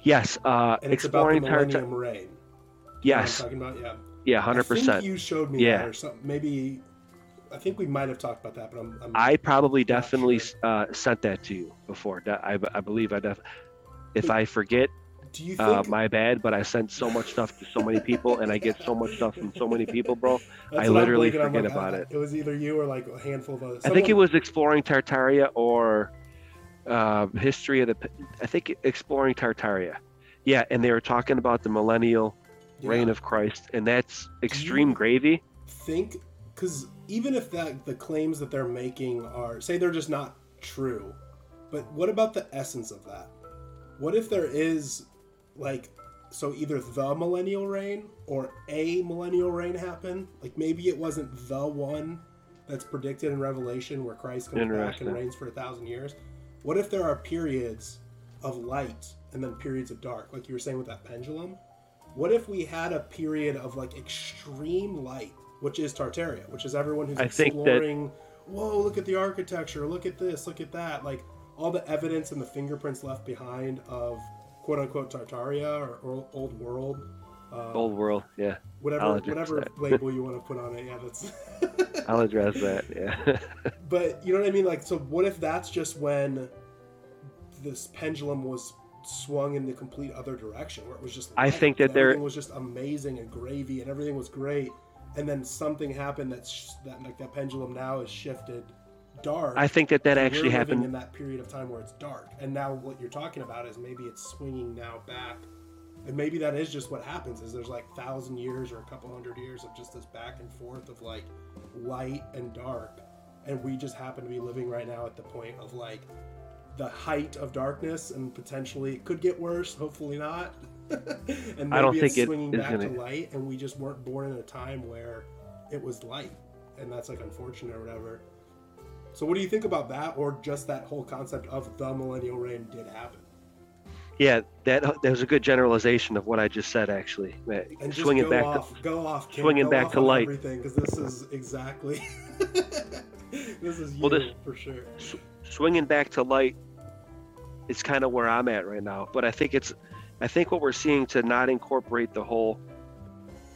Yes, uh, and it's exploring about the. Millennium Reign. You know Yes, talking about yeah. yeah, hundred percent. you showed me Yeah. that or something. Maybe I think we might have talked about that, but I'm. I'm I probably definitely sure. uh, sent that to you before. I, I believe I def. If I forget, do you uh, my bad. But I sent so much stuff to so many people, and I get so much stuff from so many people, bro. that's I literally. Forget like, about I- it. It was either you or like a handful of others. I think it was exploring Tartaria or uh, history of the. I think exploring Tartaria. Yeah, and they were talking about the millennial yeah. reign of Christ, and that's extreme gravy. think because even if that the claims that they're making are say they're just not true but what about the essence of that what if there is like so either the millennial reign or a millennial reign happen like maybe it wasn't the one that's predicted in revelation where christ comes back and reigns for a thousand years. What if there are periods of light and then periods of dark like you were saying with that pendulum? What if we had a period of like extreme light, which is Tartaria, which is everyone who's I think that- exploring, whoa, look at the architecture, look at this, look at that, like all the evidence and the fingerprints left behind of quote unquote Tartaria or, or old world. Um, Old world, yeah. whatever whatever label you want to put on it, yeah, that's I'll address that. Yeah. but you know what I mean? Like, so what if that's just when this pendulum was swung in the complete other direction, where it was just I light, think that there- everything was just amazing and gravy, and everything was great, and then something happened that's that like that pendulum now is shifted dark. I think that that actually happened. in that period of time where it's dark, and now what you're talking about is maybe it's swinging now back. And maybe that is just what happens is there's like thousand years or a couple hundred years of just this back and forth of like light and dark and we just happen to be living right now at the point of like the height of darkness and potentially it could get worse. Hopefully not. and maybe I don't it's think it swinging is back gonna- to light, and we just weren't born in a time where it was light, and that's like unfortunate or whatever. So, what do you think about that, or just that whole concept of the millennial reign did happen? Yeah, that that was a good generalization of what I just said. Actually, That- And swinging back off, to go off, Kim, swinging go back off to light. everything because this is exactly this is you Well, this- for sure. swinging back to light is kind of where I'm at right now. But I think it's, I think what we're seeing to not incorporate the whole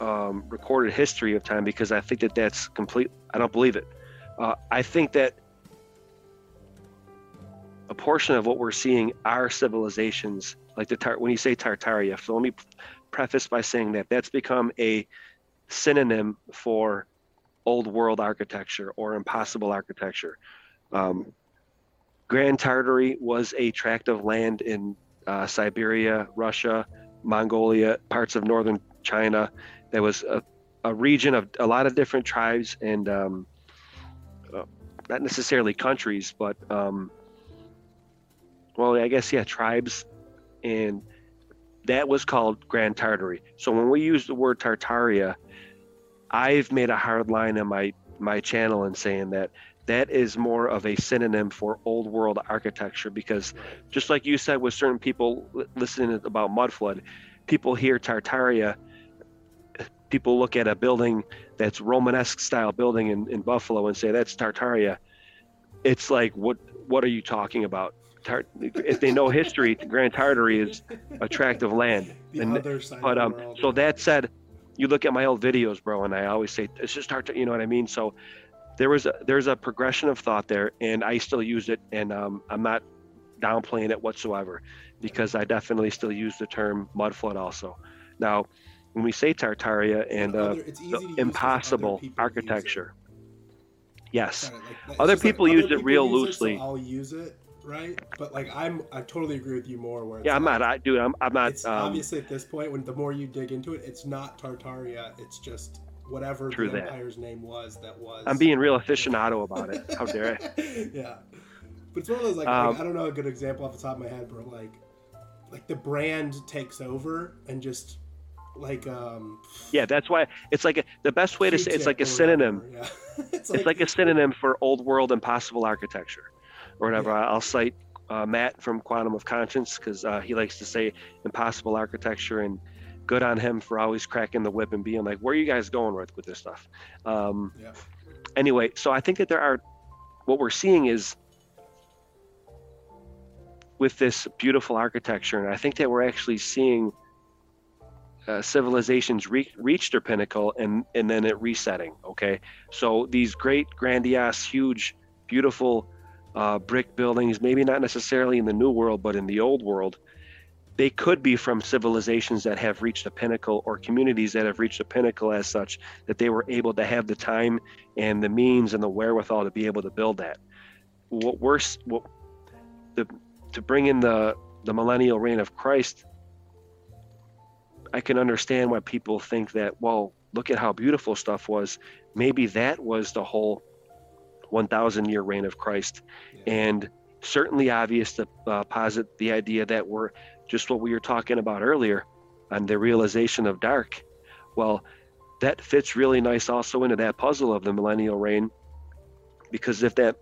um, recorded history of time because I think that that's complete. I don't believe it. Uh, I think that a portion of what we're seeing are civilizations like the Tar- when you say Tartaria. So let me preface by saying that that's become a synonym for old world architecture or impossible architecture. Um, Grand Tartary was a tract of land in uh, Siberia, Russia, Mongolia, parts of northern China. There was a, a region of a lot of different tribes and um, uh, not necessarily countries, but um, well, I guess yeah, tribes, and that was called Grand Tartary. So when we use the word Tartaria, I've made a hard line in my my channel in saying that that is more of a synonym for old world architecture because just like you said with certain people listening about mud flood people hear tartaria people look at a building that's romanesque style building in, in buffalo and say that's tartaria. It's like what what are you talking about Tar- if they know history grand tartary is a tract of land. The and- other side but um so that said you look at my old videos bro and i always say it's just hard to you know what i mean? So there was a there's a progression of thought there and i still use it and um, i'm not downplaying it whatsoever because i definitely still use the term mud flood also. Now when we say tartaria and uh, Other- it's easy the to use 'cause impossible other people use it. architecture. Yes. Like, Other like people use it real use loosely. so I'll use it, right? But like I'm, I totally agree with you more. Where yeah i'm like, not i dude i'm, I'm not It's um, obviously at this point when the more you dig into it, it's not Tartaria. It's just whatever the that. empire's name was that was. i'm being real aficionado about it how dare i yeah, but it's one of those like, Um, like I don't know a good example off the top of my head, but like like the brand takes over and just like um yeah that's why it's like a, the best way to say it's like a synonym Yeah. it's, it's like a synonym for old world impossible architecture or whatever. I'll cite uh, matt from quantum of conscience because uh, he likes to say impossible architecture and good on him for always cracking the whip and being like where are you guys going with with this stuff? Um, Yeah. anyway so i think that there are what we're seeing is with this beautiful architecture and i think that we're actually seeing uh, civilizations re- reach their pinnacle and and then it resetting okay? So these great grandiose huge beautiful uh, brick buildings maybe not necessarily in the new world but in the old world they could be from civilizations that have reached a pinnacle or communities that have reached a pinnacle as such that they were able to have the time and the means and the wherewithal to be able to build that what we're what the to bring in the the millennial reign of christ I can understand why people think that, well, look at how beautiful stuff was. Maybe that was the whole 1,000 year reign of Christ. Yeah. And certainly obvious to uh, posit the idea that we're just what we were talking about earlier on the realization of dark. Well, that fits really nice also into that puzzle of the millennial reign. Because if that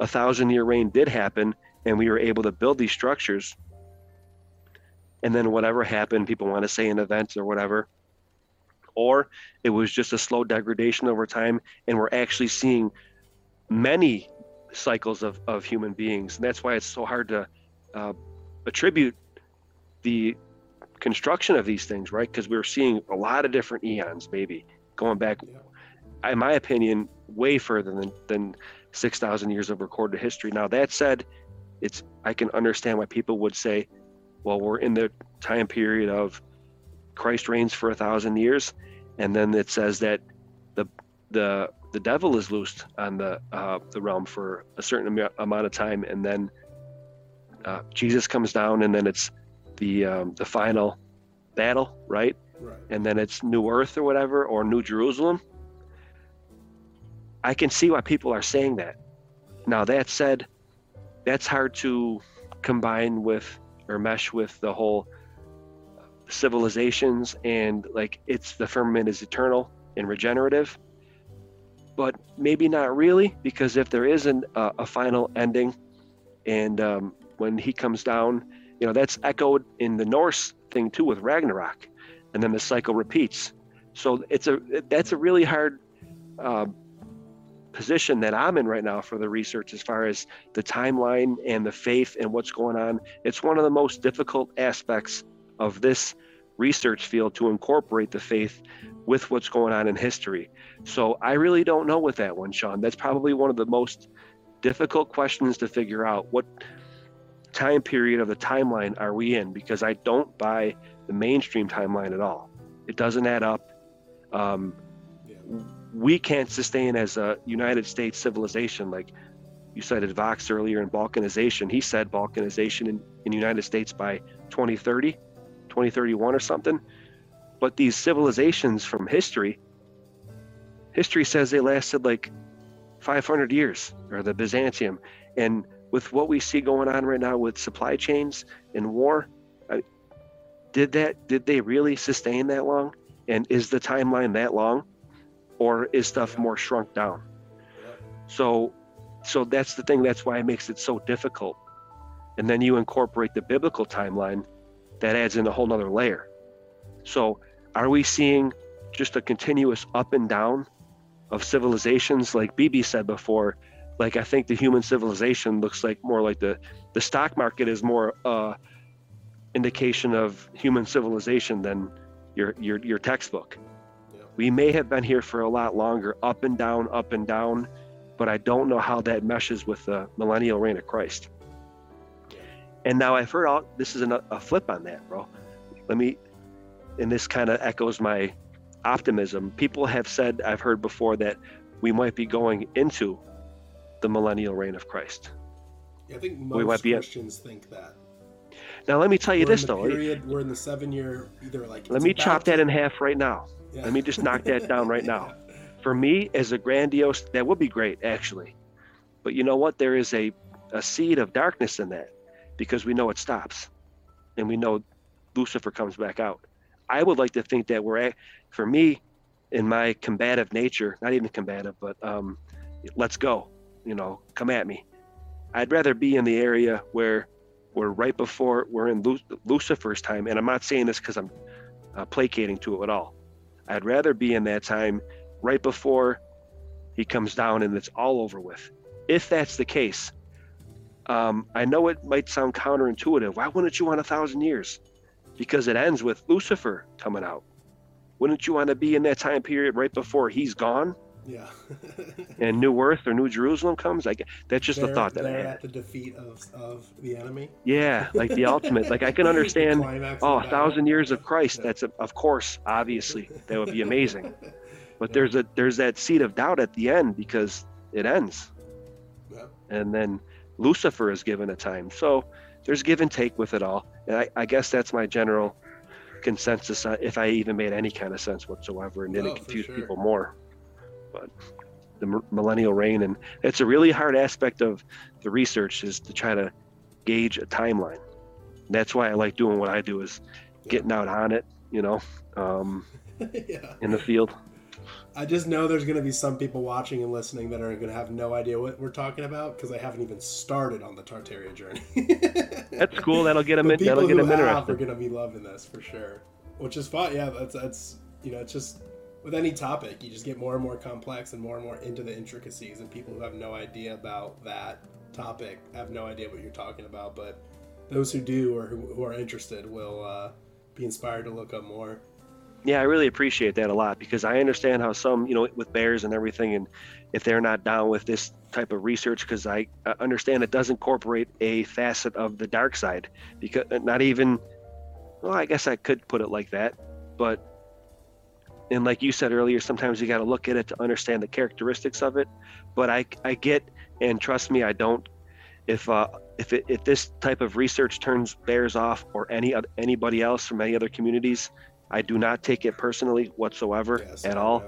a thousand year reign did happen and we were able to build these structures, and then whatever happened, people want to say an event or whatever, or it was just a slow degradation over time, and we're actually seeing many cycles of, of human beings. And that's why it's so hard to uh, attribute the construction of these things, right? Because we're seeing a lot of different eons, maybe going back, Yeah. in my opinion, way further than, than 6,000 years of recorded history. Now, that said, it's I can understand why people would say, well, we're in the time period of Christ reigns for a thousand years, and then it says that the the the devil is loosed on the uh, the realm for a certain amo- amount of time, and then uh, Jesus comes down, and then it's the um, the final battle, right? right. And then it's New Earth or whatever, or New Jerusalem. I can see why people are saying that. Now that said, that's hard to combine with or mesh with the whole civilizations and like it's the firmament is eternal and regenerative but maybe not really because if there isn't a, a final ending and um, when he comes down you know that's echoed in the norse thing too with ragnarok and then the cycle repeats so it's a that's a really hard uh, position that i'm in right now for the research as far as the timeline and the faith and what's going on it's one of the most difficult aspects of this research field to incorporate the faith with what's going on in history. So I really don't know with that one, Sean. That's probably one of the most difficult questions to figure out. What time period of the timeline are we in? Because I don't buy the mainstream timeline at all. It doesn't add up. Um, we can't sustain as a United States civilization like you cited Vox earlier in balkanization. He said balkanization in, in the United States by 2030 2031 or something. But these civilizations from history, history says they lasted like 500 years, or the Byzantium. And with what we see going on right now with supply chains and war, did that did they really sustain that long? And is the timeline that long, or is stuff more shrunk down? So, so that's the thing. That's why it makes it so difficult. And then you incorporate the biblical timeline that adds in a whole nother layer. So, are we seeing just a continuous up and down of civilizations? Like BB said before, like I think the human civilization looks like more like the the stock market is more uh, indication of human civilization than your your your textbook. Yeah. We may have been here for a lot longer, up and down, up and down, but I don't know how that meshes with the millennial reign of Christ. And now I've heard all this is a, a flip on that, bro. Let me, and this kind of echoes my optimism. People have said, I've heard before, that we might be going into the millennial reign of Christ. Yeah, I think most we might be Christians think that. Now let me tell you we're this though. Period, we're in the seven year either like. Let me chop that in half right now. Yeah. Let me just knock that down right now. For me, as a grandiose, that would be great actually, but you know what? There is a a seed of darkness in that because we know it stops and we know Lucifer comes back out. I would like to think that we're at, for me, in my combative nature, not even combative, but um, let's go, you know, come at me. I'd rather be in the area where we're right before we're in Lucifer's time. And I'm not saying this because I'm uh, placating to it at all. I'd rather be in that time right before he comes down and it's all over with. If that's the case, um, I know it might sound counterintuitive. Why wouldn't you want a thousand years? Because it ends with Lucifer coming out. Wouldn't you want to be in that time period right before he's gone? Yeah. and New Earth or New Jerusalem comes. Like that's just they're, the thought that I had. at the defeat of, of the enemy. Yeah, like the ultimate. Like I can understand. oh, a thousand years of Christ. That's a, of course, obviously, that would be amazing. But yeah. there's a there's that seed of doubt at the end because it ends. Yeah. And then Lucifer is given a time. So there's give and take with it all. And I, I guess that's my general consensus, uh, if I even made any kind of sense whatsoever, and didn't oh, confuse sure. people more. But the millennial reign, and it's a really hard aspect of the research is to try to gauge a timeline. That's why I like doing what I do is getting out on it, you know, um, yeah. in the field. I just know there's going to be some people watching and listening that are going to have no idea what we're talking about because I haven't even started on the Tartaria journey. that's cool. That'll get them. In, that'll get them interested. Are going to be loving this for sure, which is fun. Yeah, that's that's you know, it's just with any topic, you just get more and more complex and more and more into the intricacies, and people who have no idea about that topic have no idea what you're talking about. But those who do or who, who are interested will uh, be inspired to look up more yeah, I really appreciate that a lot because I understand how some, you know, with bears and everything, and if they're not down with this type of research, because I understand it does incorporate a facet of the dark side, because uh, not even, well, I guess I could put it like that, but, and like you said earlier, sometimes you got to look at it to understand the characteristics of it. But I, I get, and trust me, I don't. If uh, if it, if this type of research turns bears off or any of anybody else from any other communities, I do not take it personally whatsoever yes, at all.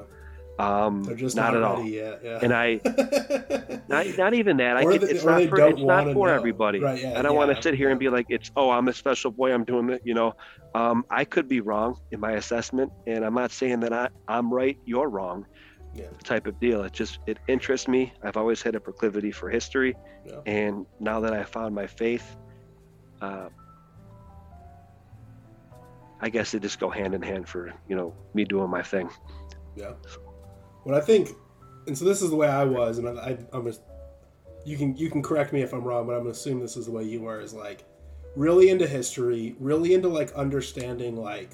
Um, They're just not, not, at all. yet. Yeah. And I, not, not even that. I can, they- it's not for it's not for know. everybody. Right, yeah, I don't want to sit here and be like, it's oh, I'm a special boy. I'm doing it. You know, um, I could be wrong in my assessment, and I'm not saying that I I'm right, you're wrong. Yeah. Type of deal. It just it interests me. I've always had a proclivity for history, Yeah. and now that I found my faith, uh, I guess they just go hand in hand for you know me doing my thing. Yeah. What I think, and so this is the way I was, and I, I, I'm just, you can you can correct me if I'm wrong, but I'm gonna assume this is the way you were. Is like really into history, really into like understanding like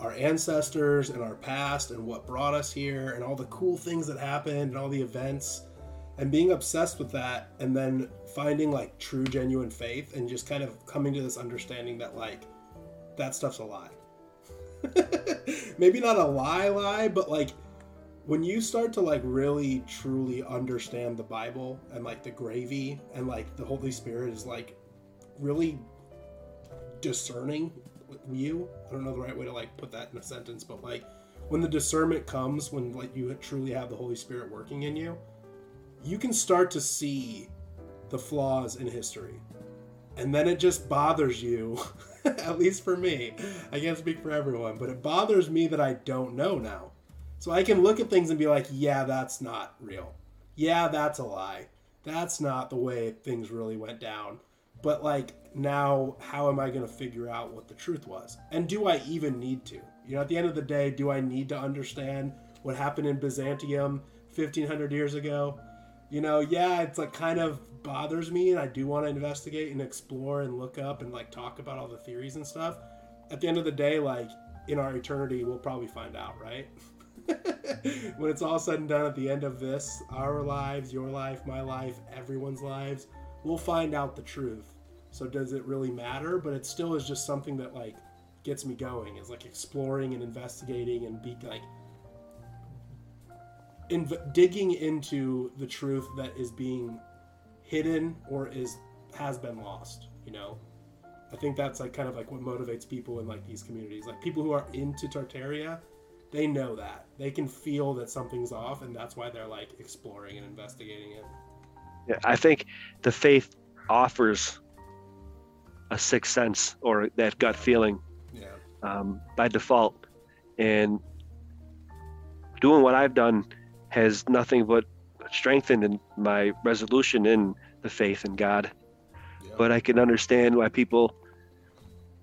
our ancestors and our past and what brought us here and all the cool things that happened and all the events and being obsessed with that and then finding like true genuine faith and just kind of coming to this understanding that like that stuff's a lie maybe not a lie lie but like when you start to like really truly understand the bible and like the gravy and like the holy spirit is like really discerning you i don't know the right way to like put that in a sentence but like when the discernment comes when like you truly have the holy spirit working in you you can start to see the flaws in history. And then it just bothers you at least for me. I can't speak for everyone but it bothers me that i don't know now so i can look at things and be like yeah that's not real. Yeah that's a lie. That's not the way things really went down. But like now how am i going to figure out what the truth was? And do i even need to? You know at the end of the day do i need to understand what happened in byzantium 1500 years ago? You know yeah it's like kind of bothers me and i do want to investigate and explore and look up and like talk about all the theories and stuff. At the end of the day like in our eternity we'll probably find out right when it's all said and done at the end of this our lives your life my life everyone's lives we'll find out the truth. So does it really matter? But it still is just something that like gets me going. Is like exploring and investigating and be like inv- digging into the truth that is being hidden or is has been lost you know? I think that's like kind of like what motivates people in like these communities. Like people who are into tartaria they know that. They can feel that something's off and that's why they're like exploring and investigating it. Yeah, I think the faith offers a sixth sense or that gut feeling yeah. um, by default, and doing what I've done has nothing but strengthened in my resolution in the faith in God. yeah. But I can understand why people,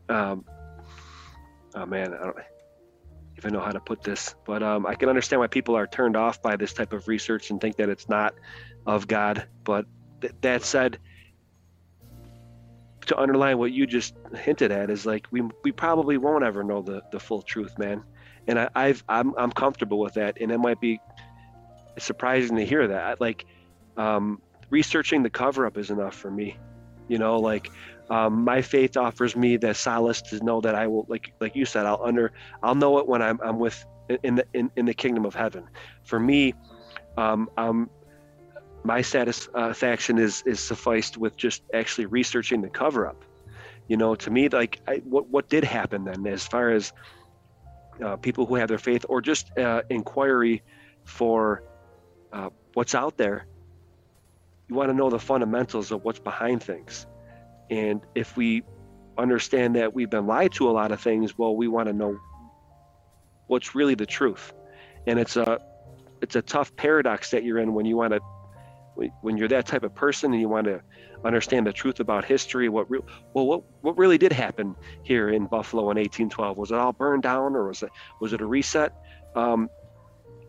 um, oh man, I don't even know how to put this, but um, I can understand why people are turned off by this type of research and think that it's not of God. But th- that said, to underline what you just hinted at is like we we probably won't ever know the the full truth, man. And I, I've I'm I'm comfortable with that, and it might be surprising to hear that. Like um, researching the cover up is enough for me. You know, like um, my faith offers me the solace to know that I will, like like you said, I'll under I'll know it when I'm I'm with in the in, in the kingdom of heaven. For me, um, um, my satisfaction is is sufficed with just actually researching the cover up. You know, to me, like I, what what did happen then, as far as uh, people who have their faith or just uh, inquiry for uh, what's out there. You want to know the fundamentals of what's behind things, and if we understand that we've been lied to a lot of things, well, we want to know what's really the truth, and it's a it's a tough paradox that you're in when you want to when you're that type of person and you want to understand the truth about history what re- well what what really did happen here in Buffalo in 1812 was it all burned down or was it was it a reset? Um,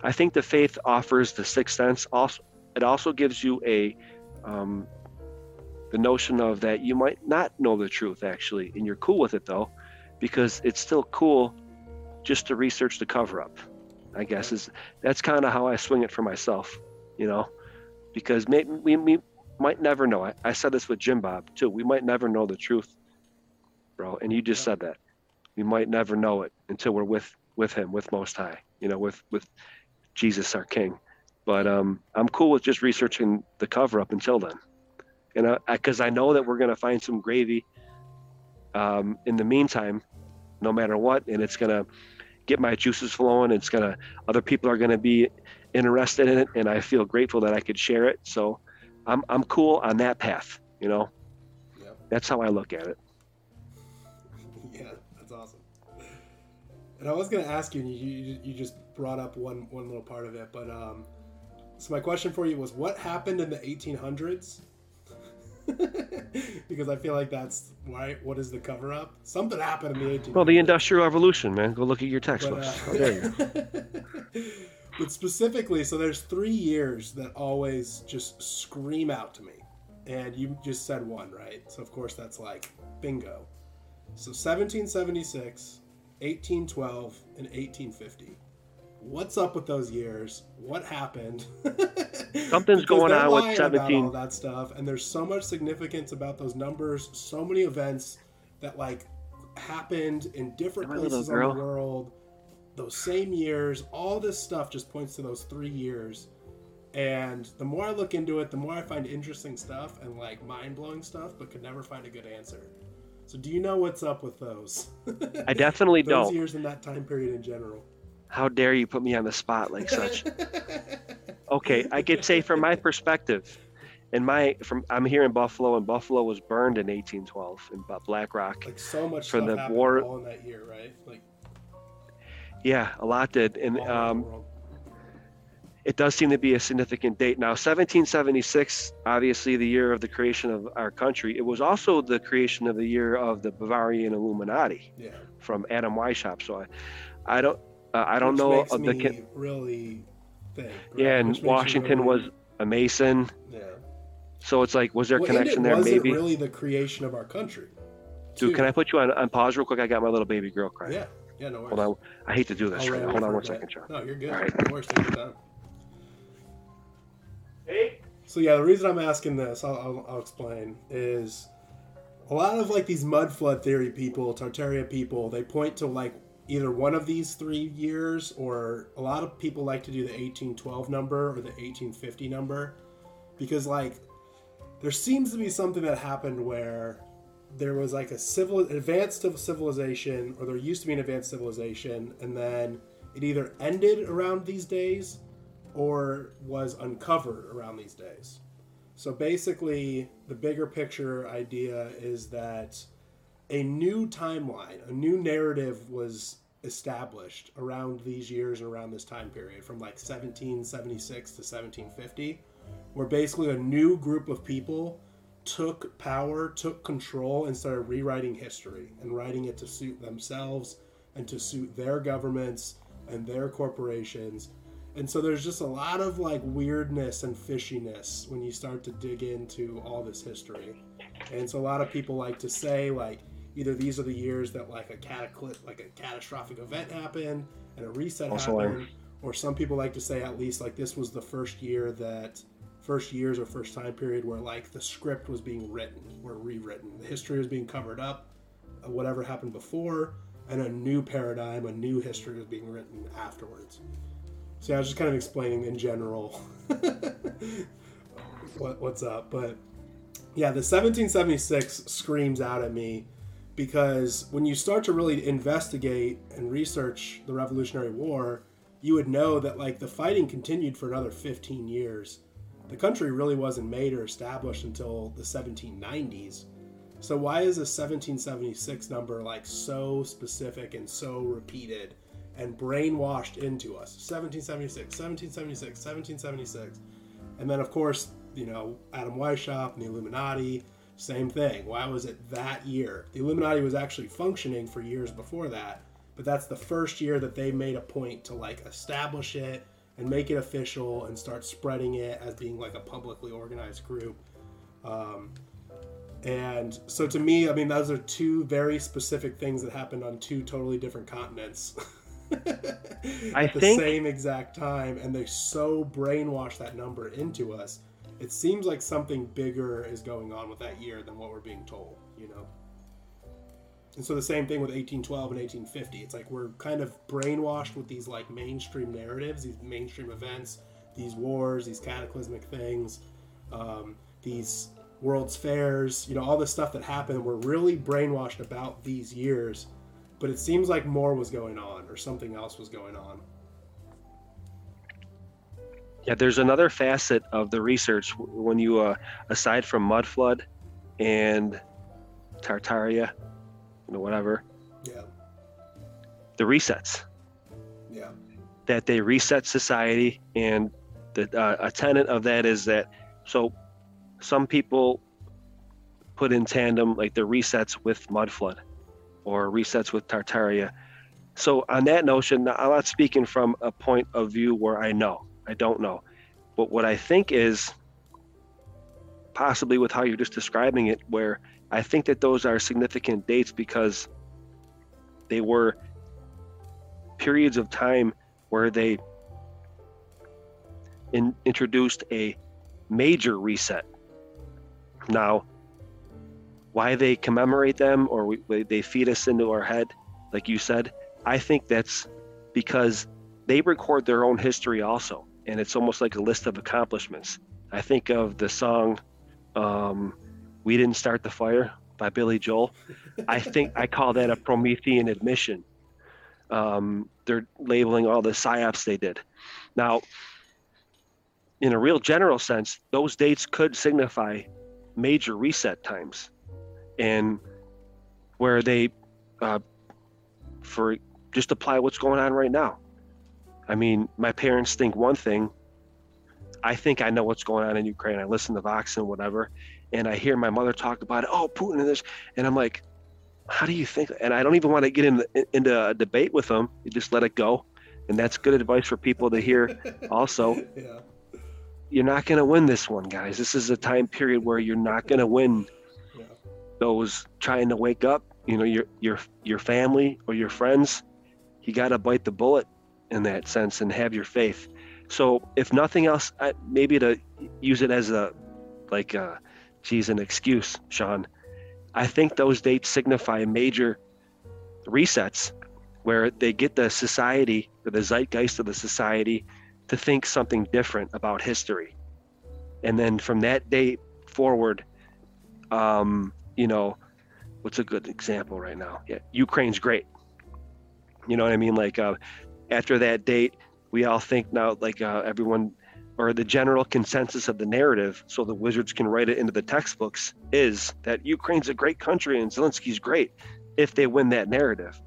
I think the faith offers the sixth sense. Also it also gives you a um, the notion of that you might not know the truth actually and you're cool with it though because it's still cool just to research the cover up I guess is that's kind of how I swing it for myself you know because maybe we, we might never know. I, I said this with Jim Bob too. We might never know the truth, bro. And you just said that. We might never know it until we're with with him, with Most High. You know, with with Jesus our King. But um, I'm cool with just researching the cover up until then, and because I, know that we're gonna find some gravy. Um, in the meantime, no matter what, and it's gonna get my juices flowing. It's gonna other people are gonna be interested in it, and I feel grateful that I could share it. So I'm I'm cool on that path. You know, Yep. that's how I look at it. yeah, that's awesome. And I was gonna ask you, and you, you, you just brought up one one little part of it, but um, so my question for you was, what happened in the 1800s? because I feel like that's why. What is the cover up? Something happened in the 1800s. Well, the Industrial Revolution, man. Go look at your textbooks. But, uh, you? but specifically, so there's three years that always just scream out to me, and you just said one, right? So of course that's like bingo. So 1776, 1812, and 1850. What's up with those years? What happened? Something's going on with 17 all that stuff, and there's so much significance about those numbers. So many events that like happened in different places in the world. Those same years, all this stuff just points to those three years. And the more I look into it, the more I find interesting stuff and like mind blowing stuff, but could never find a good answer. So, do you know what's up with those? I definitely those don't. Those years in that time period in general. How dare you put me on the spot like such? Okay, I could say from my perspective, and my from I'm here in Buffalo, and Buffalo was burned in 1812 in Black Rock. like so much stuff the war- all in that year, right? Like Yeah, a lot did, and all over the um, it does seem to be a significant date. Now, 1776, obviously the year of the creation of our country. It was also the creation of the year of the Bavarian Illuminati Yeah. from Adam Weishaupt. So I, I don't, uh, I don't Which know. Makes of the, me con- really think. right? yeah, and Which Washington really- was a Mason. Yeah. So it's like, was there a Well, connection it there? wasn't Maybe. really the creation of our country. Dude, too. can I put you on, on pause real quick? I got my little baby girl crying. Yeah. Yeah. No worries. Hold on. I hate to do this I'll right now. Hold on for one a second, bit. John. No, you're good. All right. No worries. Take your time. Hey. So yeah, the reason I'm asking this, I'll, I'll, I'll explain, is a lot of like these mud flood theory people, Tartaria people, they point to like either one of these three years, or a lot of people like to do the 1812 number or the 1850 number, because like there seems to be something that happened where there was like a civil advanced civilization, or there used to be an advanced civilization, and then it either ended around these days or was uncovered around these days. So basically, the bigger picture idea is that a new timeline, a new narrative was established around these years and around this time period from like 1776 to 1750, where basically a new group of people took power, took control, and started rewriting history and writing it to suit themselves and to suit their governments and their corporations. And so there's just a lot of like weirdness and fishiness when you start to dig into all this history. And so a lot of people like to say like either these are the years that like a cataclysm like a catastrophic event happened and a reset Also, happened or some people like to say at least like this was the first year that first years or first time period where like the script was being written or rewritten the history was being covered up uh, whatever happened before and a new paradigm a new history was being written afterwards so yeah, I was just kind of explaining in general what, what's up. But yeah, the 1776 screams out at me because when you start to really investigate and research the Revolutionary War, you would know that like the fighting continued for another 15 years. The country really wasn't made or established until the 1790s. So why is the 1776 number like so specific and so repeated and brainwashed into us? 1776, 1776, 1776. And then of course, you know, Adam Weishaupt and the Illuminati, same thing. Why was it that year? The Illuminati was actually functioning for years before that, but that's the first year that they made a point to like establish it and make it official and start spreading it as being like a publicly organized group. Um, and so to me, I mean, those are two very specific things that happened on two totally different continents. I at the think- same exact time, and they so brainwash that number into us. It seems like something bigger is going on with that year than what we're being told, you know. And so the same thing with 1812 and 1850. It's like we're kind of brainwashed with these like mainstream narratives, these mainstream events, these wars, these cataclysmic things, um, these world's fairs, you know, all this stuff that happened. We're really brainwashed about these years, but it seems like more was going on or something else was going on. Yeah, there's another facet of the research when you, uh, aside from mud flood and Tartaria, you know, whatever, Yeah. the resets. Yeah. that they reset society and the, uh, a tenet of that is that so some people put in tandem like the resets with mud flood or resets with tartaria so on that notion i'm not speaking from a point of view where i know i don't know but what i think is possibly with how you're just describing it where i think that those are significant dates because they were periods of time where they in, introduced a major reset. Now, why they commemorate them or we, they feed us into our head, like you said, I think that's because they record their own history also, and it's almost like a list of accomplishments. I think of the song um, "We Didn't Start the Fire" by Billy Joel. I think I call that a Promethean admission. Um, they're labeling all the psyops they did. Now, in a real general sense, those dates could signify major reset times, and where they, uh, for just apply what's going on right now. I mean, my parents think one thing. I think I know what's going on in Ukraine. I listen to Vox and whatever, and I hear my mother talk about it. Oh, Putin and this, and I'm like, how do you think? And I don't even want to get in, into a debate with them. You just let it go, and that's good advice for people to hear. Also, yeah. you're not going to win this one, guys. This is a time period where you're not going to win Yeah. those trying to wake up. You know, your your your family or your friends. You got to bite the bullet in that sense and have your faith. So, if nothing else, I, maybe to use it as a like, uh, geez, an excuse, Sean. I think those dates signify major resets where they get the society or the zeitgeist of the society to think something different about history. And then from that date forward, um, you know, what's a good example right now? Yeah, Ukraine's great. You know what I mean? Like uh, after that date, we all think now, like uh, everyone, or the general consensus of the narrative, so the wizards can write it into the textbooks, is that Ukraine's a great country and Zelensky's great if they win that narrative.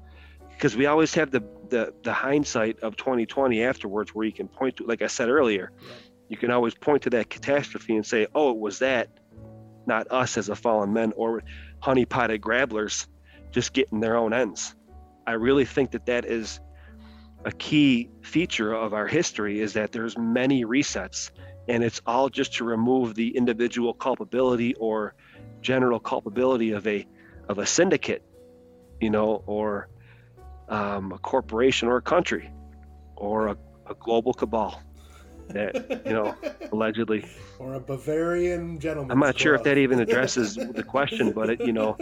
Because we always have the, the the hindsight of 2020 afterwards, where you can point to, like I said earlier, you can always point to that catastrophe and say, "Oh, it was that, not us as a fallen men or honeypotted grabblers, just getting their own ends." I really think that that is a key feature of our history is that there's many resets and it's all just to remove the individual culpability or general culpability of a of a syndicate you know or um, a corporation or a country or a, a global cabal that you know allegedly or a Bavarian gentleman. i'm not sure if that even addresses the question but it you know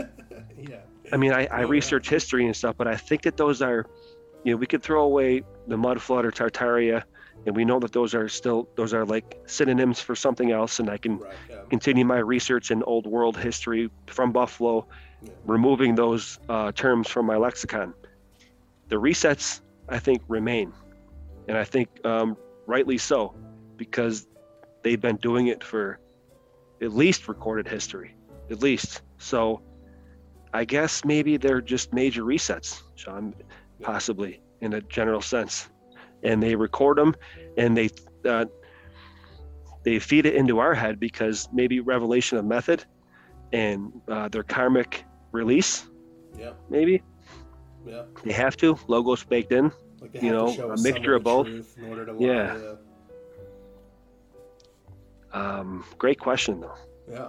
yeah. I mean, I, I yeah. research history and stuff, but I think that those are, you know, we could throw away the mud flood or Tartaria, and we know that those are still those are like synonyms for something else, and I can Right. Yeah. continue my research in old world history from Buffalo, Yeah. removing those uh, terms from my lexicon. The resets, I think, remain, and I think um, rightly so, because they've been doing it for at least recorded history, at least. So I guess maybe they're just major resets, Sean, possibly in a general sense, and they record them, and they uh, they feed it into our head because maybe revelation of method and uh, their karmic release, Yeah. maybe Yeah. they have to logos baked in. Like You know, a mixture of both. truth In order to lie. Yeah. Yeah. Um, great question though. Yeah.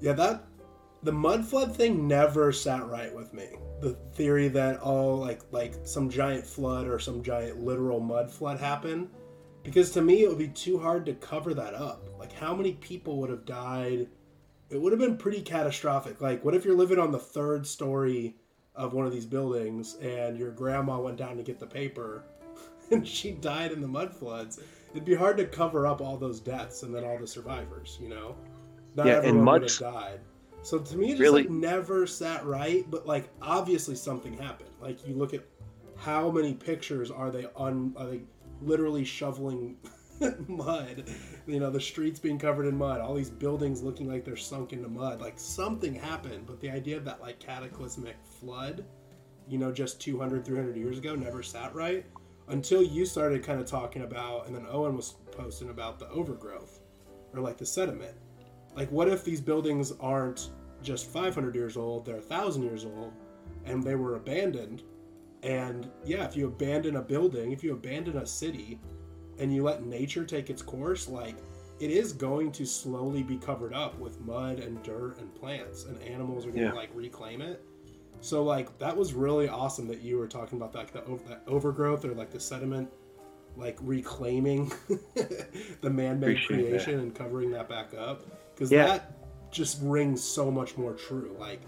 Yeah, that the mud flood thing never sat right with me. The theory that oh like like some giant flood or some giant literal mud flood happened because to me it would be too hard to cover that up. Like how many people would have died? It would have been pretty catastrophic. Like what if you're living on the third story of one of these buildings and your grandma went down to get the paper and she died in the mud floods? It'd be hard to cover up all those deaths and then all the survivors, you know? Not Yeah, and everyone would have died. So to me, it just Really? like never sat right. But like obviously something happened. Like you look at how many pictures are they on? Are they literally shoveling mud? You know, the streets being covered in mud. All these buildings looking like they're sunk into mud. Like something happened. But the idea of that like cataclysmic flood, you know, just 200, 300 years ago, never sat right until you started kind of talking about, and then Owen was posting about the overgrowth or like the sediment. Like, what if these buildings aren't just 500 years old, they're 1,000 years old, and they were abandoned? And yeah, if you abandon a building, if you abandon a city, and you let nature take its course, like, it is going to slowly be covered up with mud and dirt and plants, and animals are going to Yeah. like reclaim it. So like that was really awesome that you were talking about that like, the over, that overgrowth or like the sediment, like reclaiming the man-made Appreciate that. creation and covering that back up because Yeah. that just rings so much more true. Like,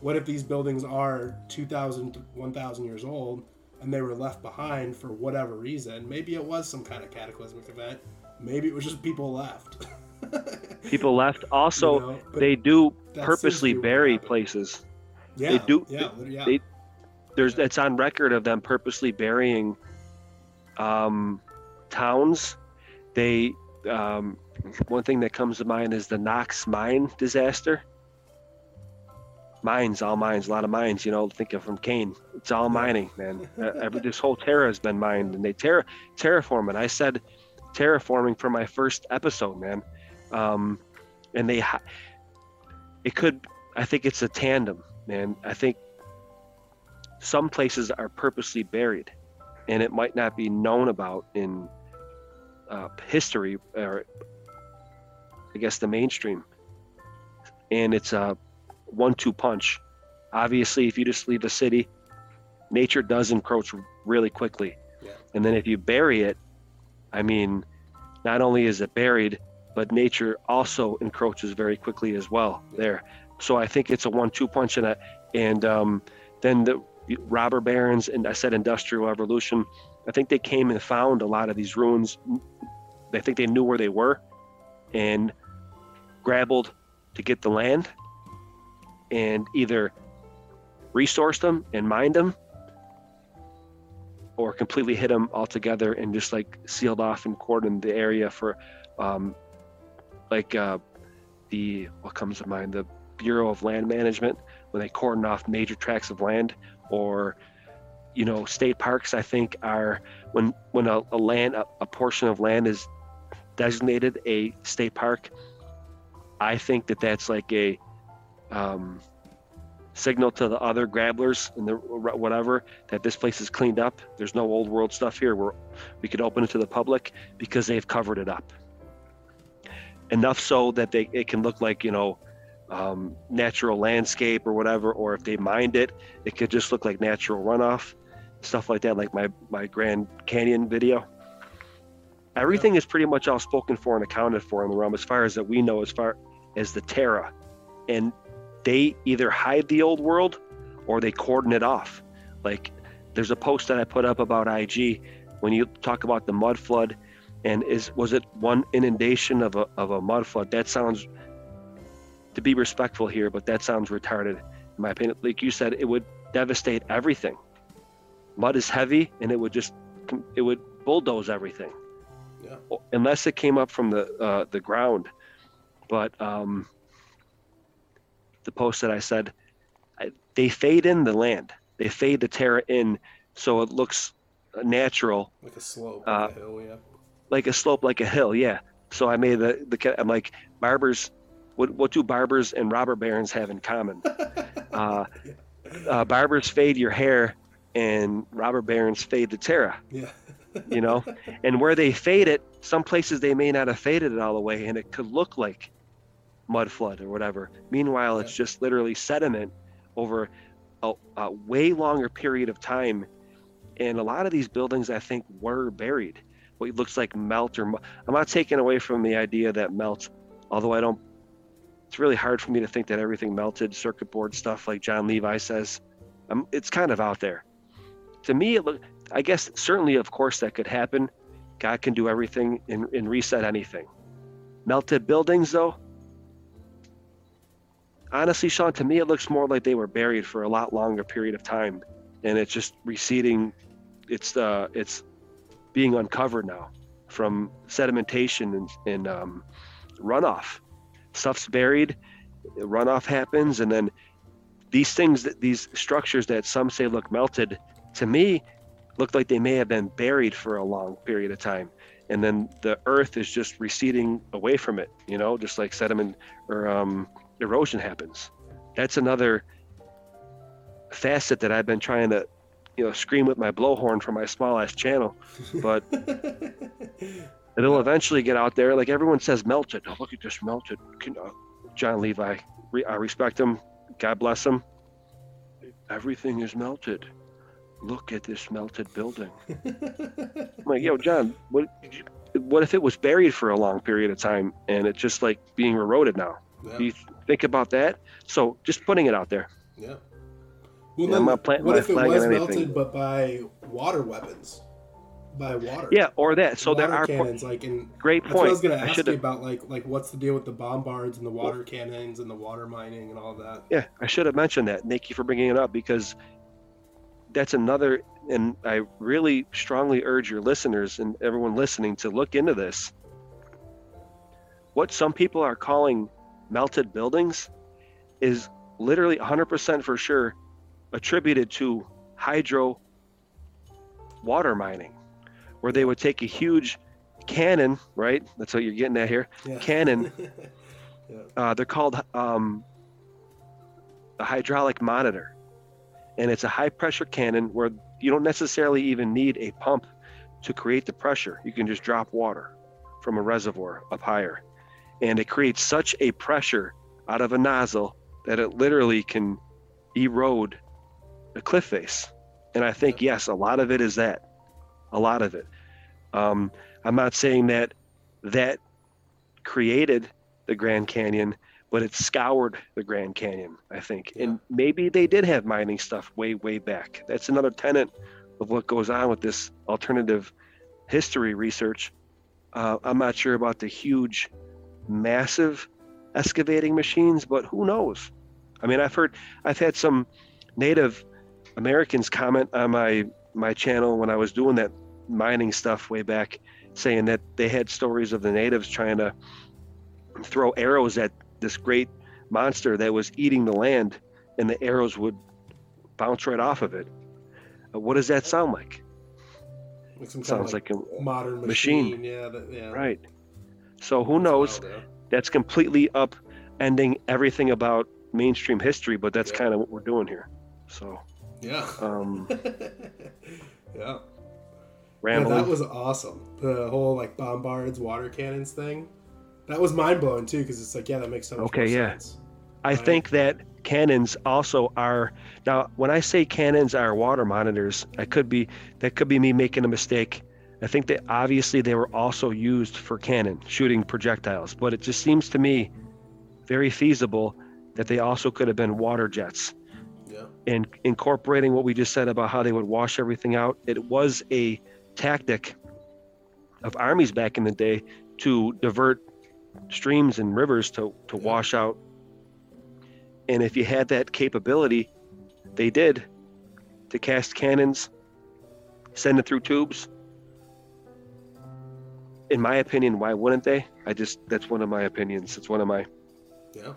what if these buildings are 2,000 to 1,000 years old and they were left behind for whatever reason? Maybe it was some kind of cataclysmic event. Maybe it was just people left. People left. Also, You know, they do purposely seems to be what bury places. yeah, they do- Yeah, yeah. they- There's it's on record of them purposely burying um, towns. They um, one thing that comes to mind is the Knox mine disaster. Mines, all mines, a lot of mines. You know, think of from Kane. It's all mining, man. Uh, this whole terra has been mined, and they terra terraform it. I said terraforming for my first episode, man. Um, and they, it could. I think it's a tandem, man. I think some places are purposely buried, and it might not be known about in uh, history or I guess the mainstream. And it's a one-two punch. Obviously, if you just leave the city, nature does encroach really quickly. Yeah. And then if you bury it, I mean, not only is it buried, but nature also encroaches very quickly as well Yeah. there. So I think it's a one-two punch, and a, and um, then the robber barons and I said industrial revolution. I think they came and found a lot of these ruins. I think they knew where they were, and grappled to get the land, and either resourced them and mined them, or completely hit them altogether and just like sealed off and cordoned the area for, um, like uh, the what comes to mind the Bureau of Land Management when they cordon off major tracts of land or you know state parks i think are when when a, a land a, a portion of land is designated a state park i think that that's like a um, signal to the other grabblers and the whatever that this place is cleaned up. There's no old world stuff here. Where we could open it to the public because they've covered it up. Enough so that they it can look like you know um, natural landscape or whatever, or if they mined it, it could just look like natural runoff, stuff like that, like my my Grand Canyon video. Everything is pretty much all spoken for and accounted for in the realm, as far as that we know, as far as the Terra, and they either hide the old world or they cordon it off. Like there's a post that I put up about IG when you talk about the mud flood, and is was it one inundation of a of a mud flood? That sounds to be respectful here, but that sounds retarded, in my opinion. Like you said, it would devastate everything. Mud is heavy, and it would just it would bulldoze everything, Yeah. unless it came up from the uh, the ground. But um, the post that I said, I, they fade in the land. They fade the terra in, so it looks natural Like a slope, Uh, like a hill, yeah. like a slope, like a hill. Yeah. So I made the the. I'm like barbers. What what do barbers and robber barons have in common? Uh, uh, barbers fade your hair, and robber barons fade the terra. yeah. You know, and where they fade it, some places they may not have faded it all the way, and it could look like mud flood or whatever. Meanwhile, it's just literally sediment over a, a way longer period of time. And a lot of these buildings, I think, were buried. What looks like melt or I'm not taking away from the idea that melts, although I don't. It's really hard for me to think that everything melted. Circuit board stuff, like Jon Levi says, um, it's kind of out there. To me, it look. I guess certainly, of course, that could happen. God can do everything and, and reset anything. Melted buildings, though, honestly, Sean, to me, it looks more like they were buried for a lot longer period of time, and it's just receding. It's uh, it's being uncovered now from sedimentation and, and um, runoff. Stuff's buried, runoff happens, and then these things, that these structures that some say look melted, to me, look like they may have been buried for a long period of time. And then the earth is just receding away from it you know just like sediment or um, erosion happens. That's another facet that i've been trying to you know scream with my blowhorn for my small ass channel. But it'll eventually get out there. Like everyone says melted oh look at this melted uh, jon levi i respect him. God bless him. Everything is melted look at this melted building. I'm like, yo, Jon, what what if it was buried for a long period of time and it's just like being eroded now? Yeah. Do you think about that? So just putting it out there. Yeah. Well, then, what if it was melted, but by water weapons? By water. Yeah, or that. So water there are cannons, like in. Great point. What I was going to ask you about, like, like what's the deal with the bombards and the water cannons and the water mining and all that. Yeah, I should have mentioned that. Thank you for bringing it up because that's another and i really strongly urge your listeners and everyone listening to look into this. What some people are calling melted buildings is literally 100% for sure attributed to hydro water mining where they would take a huge cannon right? That's what you're getting at here. Yeah. cannon. Yeah. uh, they're called um, a hydraulic monitor and it's a high pressure cannon where you don't necessarily even need a pump to create the pressure. You can just drop water from a reservoir up higher. And it creates such a pressure out of a nozzle that it literally can erode a cliff face. And I think, yes, a lot of it is that. A lot of it. Um, I'm not saying that that created the Grand Canyon, but it scoured the Grand Canyon, I think. Yeah. And maybe they did have mining stuff way, way back. That's another tenet of what goes on with this alternative history research. Uh, I'm not sure about the huge, massive excavating machines, but who knows? I mean, I've heard, I've had some Native Americans comment on my my channel when I was doing that mining stuff way back, saying that they had stories of the natives trying to throw arrows at this great monster that was eating the land, and the arrows would bounce right off of it. Uh, what does that sound like? like Sounds like, like, a modern machine. machine. Yeah, that, yeah. Right. So who knows? Wild. That's completely upending everything about mainstream history, but that's yeah. kind of what we're doing here. So. Yeah. Um, yeah. Rambling. Yeah, that was awesome. The whole like bombards, water cannons thing. That was mind blowing too, because it's like, yeah, that makes so much okay, yeah. sense. I right? think that cannons also are now. When I say cannons are water monitors, I could be that could be me making a mistake. I think that obviously they were also used for cannon shooting projectiles, but it just seems to me very feasible that they also could have been water jets. Yeah. And incorporating what we just said about how they would wash everything out, it was a tactic of armies back in the day to divert streams and rivers to, to wash out. And if you had that capability, they did to cast cannons, send it through tubes. In my opinion, why wouldn't they? I just that's one of my opinions. It's one of my yeah.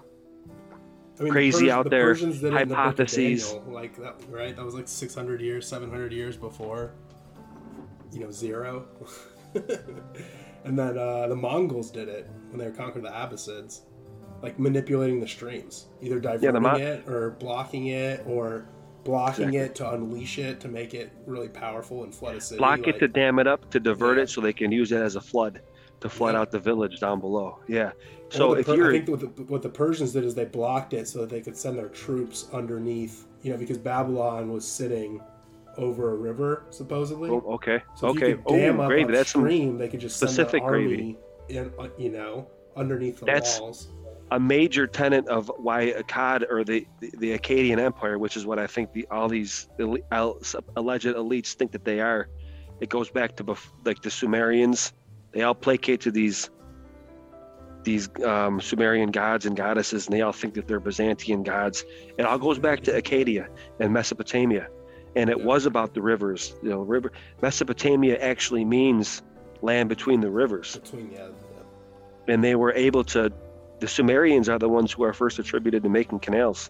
I mean, crazy the Pers- out the there hypotheses. Daniel, like that, right? That was like 600 years, 700 years before, you know, zero. and then uh, the Mongols did it when they conquered the Abbasids, like manipulating the streams, either diverting yeah, it or blocking it or blocking exactly. it to unleash it to make it really powerful and flood a city. Block like, it to dam it up to divert yeah. it so they can use it as a flood to flood yeah. out the village down below. Yeah. So if you're, I think what the, what the Persians did is they blocked it so that they could send their troops underneath. You know, because Babylon was sitting over a river, supposedly. Oh, okay. So okay. oh, gravy. That's stream, they could just specific gravy. In, uh, you know, underneath the That's walls. A major tenet of why Akkad or the, the, the Akkadian Empire, which is what I think the all these elite, alleged elites think that they are, it goes back to bef- like the Sumerians. They all placate to these these um, Sumerian gods and goddesses, and they all think that they're Byzantine gods. It all goes back to Acadia and Mesopotamia, and it was about the rivers. You know, river Mesopotamia actually means land between the rivers, Between yeah, and they were able to. The Sumerians are the ones who are first attributed to making canals,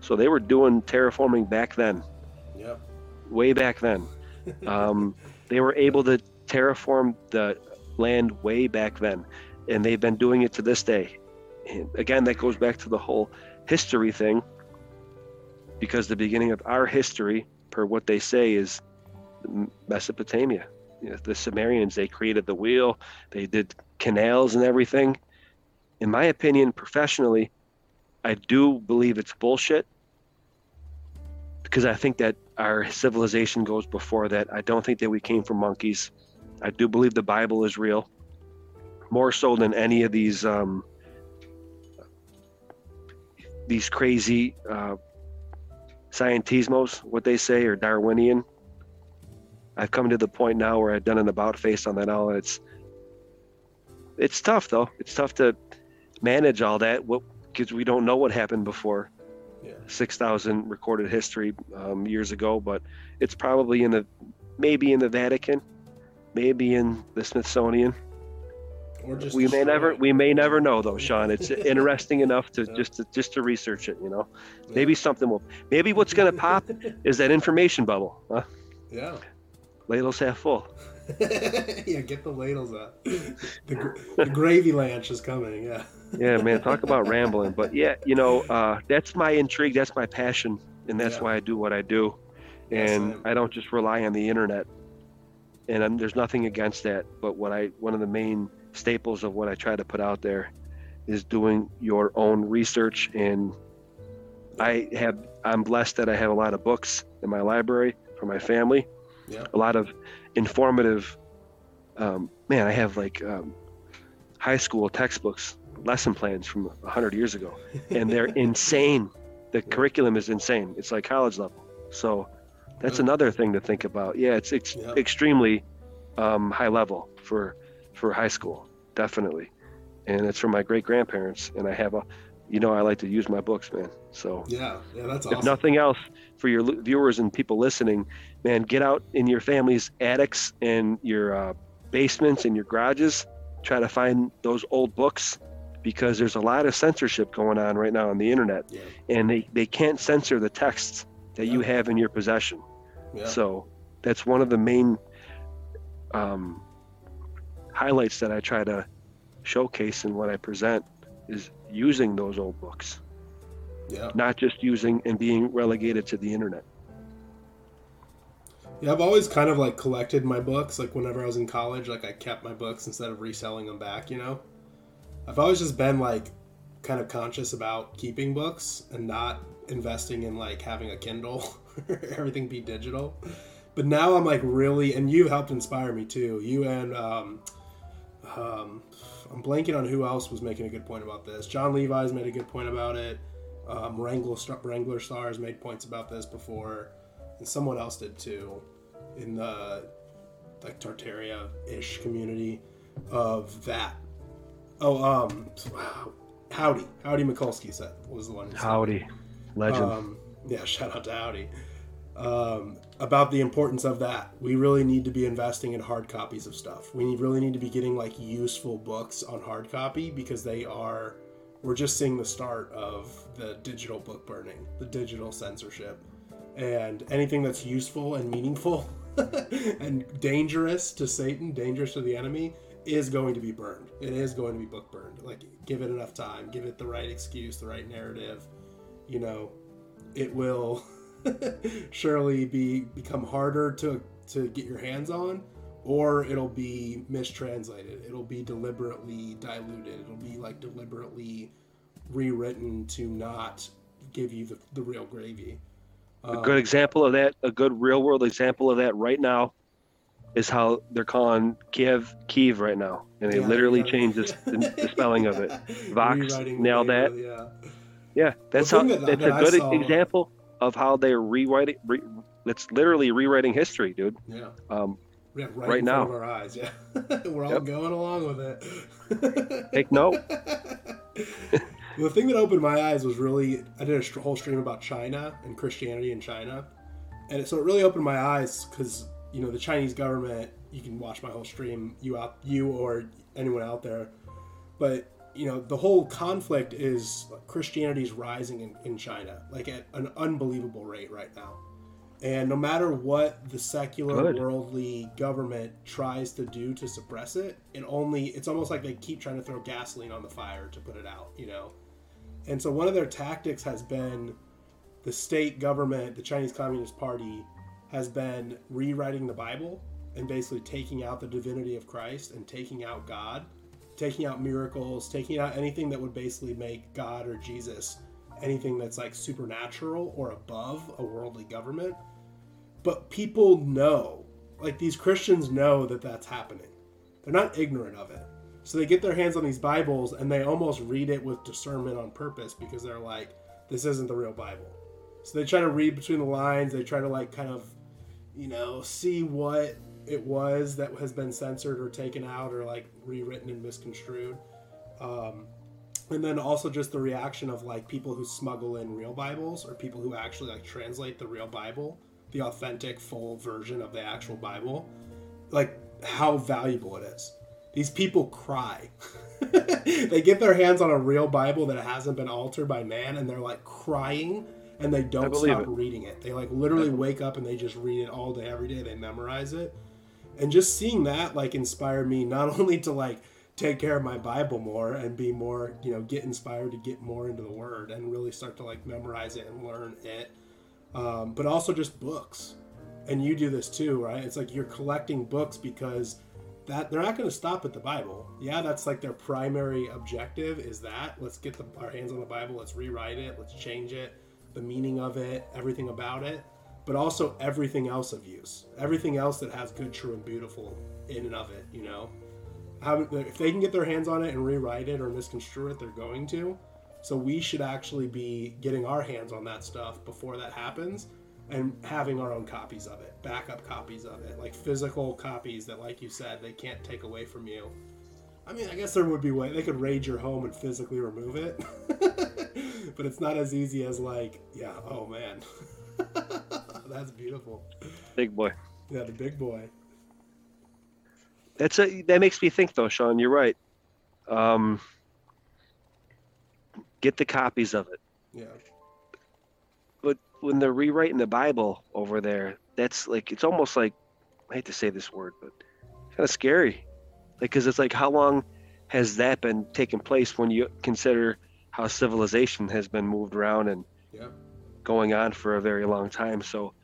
so they were doing terraforming back then, yeah, yep. way back then. Um, they were able to terraform the land way back then, and they've been doing it to this day. And again, that goes back to the whole history thing, because the beginning of our history, per what they say, is Mesopotamia. You know, the Sumerians they created the wheel, they did canals and everything. In my opinion, professionally, I do believe it's bullshit because I think that our civilization goes before that. I don't think that we came from monkeys. I do believe the Bible is real, more so than any of these um, these crazy uh, scientismos, what they say, or Darwinian. I've come to the point now where I've done an about face on that all, and it's it's tough though. It's tough to manage all that because we don't know what happened before Yeah. 6,000 recorded history um, years ago, but it's probably in the maybe in the Vatican, maybe in the Smithsonian. Or just We may never destroy we may never know though, Sean. It's interesting enough to Yeah. just to just to research it. You know, it. maybe something will. Maybe what's gonna pop is that information bubble. Huh? yeah. Ladles half full. yeah, get the ladles out. The, the gravy lanch is coming. Yeah. Yeah, man. Talk about rambling, but yeah, you know, uh, that's my intrigue. That's my passion, and that's Yeah. why I do what I do. Yes, and same. I don't just rely on the internet. And I'm, there's nothing against that, but what I one of the main staples of what I try to put out there is doing your own research. And I have I'm blessed that I have a lot of books in my library for my family, Yeah. a lot of informative. Um, man, I have like um, high school textbooks, lesson plans from 100 years ago, and they're insane. The curriculum is insane. It's like college level. So that's Yeah. another thing to think about. Yeah, it's ex- Yeah. extremely um, high level for for high school, definitely. And it's from my great grandparents, and I have a, you know, I like to use my books, man. So Yeah. Yeah. That's if nothing else, for your viewers and people listening, man, get out in your family's attics and your uh, basements and your garages. Try to find those old books because there's a lot of censorship going on right now on the internet, Yeah. and they, they can't censor the texts that you have in your possession. Yeah. So that's one of the main um, highlights that I try to showcase in what I present is using those old books yeah. not just using and being relegated to the internet. Yeah, I've always kind of like collected my books. Like whenever I was in college, like I kept my books instead of reselling them back. You know, I've always just been like kind of conscious about keeping books and not investing in like having a Kindle, everything be digital. But now I'm like really, and you helped inspire me too. You and um, um, I'm blanking on who else was making a good point about this. Jon Levi's made a good point about it. Um, Wrangler, Wrangler Stars made points about this before, and someone else did too, in the like Tartaria-ish community of that. Oh, um, Howdy, Howdy Mikulski said was the one. said. Howdy, legend. Um, yeah, shout out to Howdy. Um, about the importance of that. We really need to be investing in hard copies of stuff. We really need to be getting like useful books on hard copy because they are. We're just seeing the start of the digital book burning, the digital censorship, and anything that's useful and meaningful and dangerous to Satan, dangerous to the enemy, is going to be burned. It is going to be book burned. Like, give it enough time, give it the right excuse, the right narrative. You know, it will surely be become harder to to get your hands on, or it'll be mistranslated. It'll be deliberately diluted. It'll be like deliberately rewritten to not give you the, the real gravy. a good example of that, a good real world example of that right now, is how they're calling Kiev Kyiv right now, and they Yeah, literally yeah. changed the, the, spelling of it. Vox Rewriting nailed that. Yeah. That's how. that- That's that a good saw- example of how they're rewriting. Re, that's literally rewriting history, dude. Yeah. Um, Yeah, right, Right now. our eyes. Yeah, we're all Yep. going along with it. Take note. the thing that opened my eyes was really I did a whole stream about China and Christianity in China, and it, so it really opened my eyes because you know the Chinese government. You can watch my whole stream, you out, you or anyone out there, but you know the whole conflict is Christianity's rising in, in China like at an unbelievable rate right now. And no matter what the secular Good. worldly government tries to do to suppress it, it only it's almost like they keep trying to throw gasoline on the fire to put it out, you know. And so one of their tactics has been the state government, the Chinese Communist Party has been rewriting the Bible and basically taking out the divinity of Christ and taking out God, taking out miracles, taking out anything that would basically make God or Jesus anything that's like supernatural or above a worldly government. But people know, like these Christians know that that's happening. They're not ignorant of it. So they get their hands on these Bibles and they almost read it with discernment on purpose because they're like, this isn't the real Bible. So they try to read between the lines. They try to like kind of, you know, see what it was that has been censored or taken out or like rewritten and misconstrued. Um, and then also just the reaction of like people who smuggle in real Bibles or people who actually like translate the real Bible, the authentic full version of the actual Bible, like how valuable it is. These people cry. they get their hands on a real Bible that hasn't been altered by man and they're like crying and they don't stop it. reading it. They like literally wake up and they just read it all day every day. They memorize it. And just seeing that like inspired me not only to like take care of my Bible more and be more, you know, get inspired to get more into the Word and really start to like memorize it and learn it. Um, but also just books. And you do this too, right? It's like you're collecting books because that they're not going to stop at the Bible. Yeah, that's like their primary objective is that let's get the, our hands on the Bible, let's rewrite it, let's change it, the meaning of it, everything about it, but also everything else of use, everything else that has good, true, and beautiful in and of it. You know, if they can get their hands on it and rewrite it or misconstrue it, they're going to. So we should actually be getting our hands on that stuff before that happens and having our own copies of it, backup copies of it, like physical copies that, like you said, they can't take away from you. I mean, I guess there would be way they could raid your home and physically remove it, but it's not as easy as like, yeah, oh man, that's beautiful. Big boy. Yeah, the big boy. That's a that makes me think though, Sean. You're right. Um, get the copies of it. Yeah, But when they're rewriting the Bible over there, that's like it's almost like I hate to say this word, but kind of scary. Like, because it's like how long has that been taking place when you consider how civilization has been moved around and yeah, going on for a very long time. So,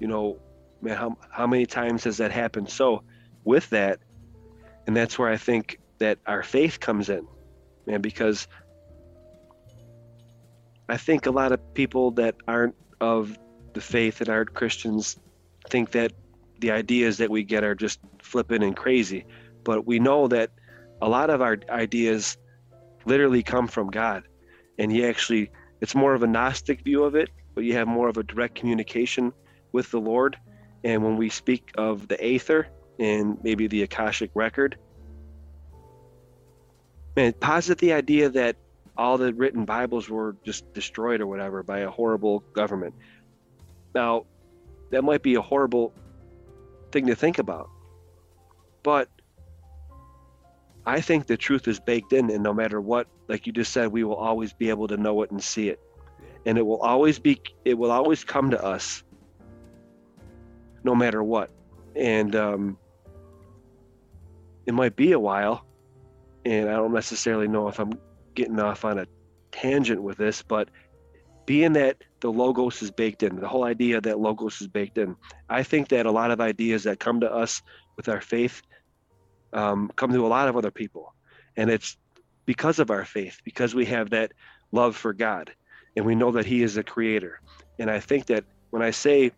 you know, man, how how many times has that happened? So, with that, and that's where I think that our faith comes in, man, because I think a lot of people that aren't of the faith that aren't Christians think that the ideas that we get are just flippant and crazy, but we know that a lot of our ideas literally come from God, and He actually it's more of a gnostic view of it but you have more of a direct communication with the lord. And when we speak of the aether and maybe the akashic record man posit the idea that all the written bibles were just destroyed or whatever by a horrible government. Now that might be a horrible thing to think about but I think the truth is baked in, and no matter what, like you just said, we will always be able to know it and see it, and it will always be, it will always come to us, no matter what, and um, it might be a while, and I don't necessarily know if I'm getting off on a tangent with this, but being that the logos is baked in, the whole idea that logos is baked in, I think that a lot of ideas that come to us with our faith um, come to a lot of other people. And it's because of our faith, because we have that love for God and we know that He is a creator. And I think that when I say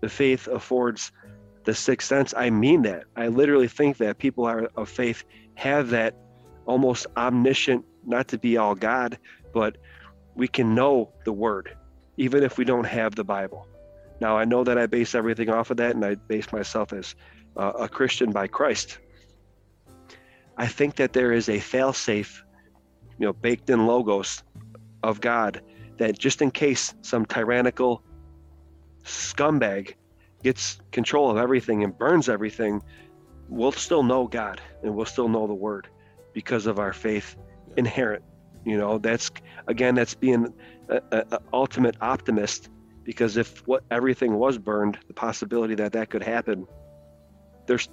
the faith affords the sixth sense, I mean that. I literally think that people are of faith have that almost omniscient, not to be all God, but we can know the word, even if we don't have the Bible. Now, I know that I base everything off of that, and I base myself as uh, a Christian by Christ. I think that there is a fail-safe, you know, baked in logos of God that just in case some tyrannical scumbag gets control of everything and burns everything, we'll still know God and we'll still know the Word because of our faith inherent. You know, that's again, that's being an ultimate optimist because if what everything was burned, the possibility that that could happen, there's,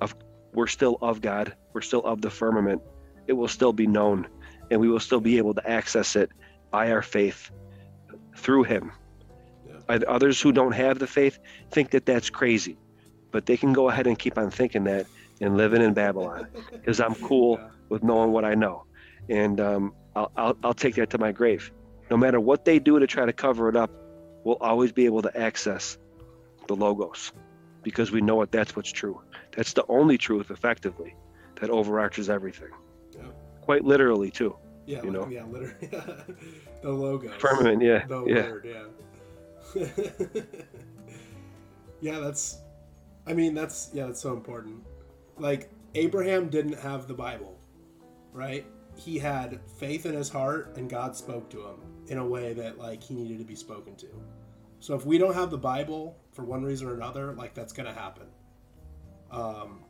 of, we're still of God, we're still of the firmament. It will still be known, and we will still be able to access it by our faith through Him. Yeah. Others who don't have the faith think that that's crazy, but they can go ahead and keep on thinking that and living in Babylon because I'm cool yeah. with knowing what I know, and um, I'll, I'll I'll take that to my grave. No matter what they do to try to cover it up, we'll always be able to access the logos because we know what that's what's true. That's the only truth, effectively, that overarches everything. Yeah. Quite literally, too. Yeah, you know? yeah, literally. the logos. Firmament, yeah. The yeah. word, yeah. yeah, that's. I mean, that's yeah, that's so important. Like Abraham didn't have the Bible, right? He had faith in his heart, and God spoke to him in a way that like he needed to be spoken to. So if we don't have the Bible for one reason or another, like that's gonna happen. Um,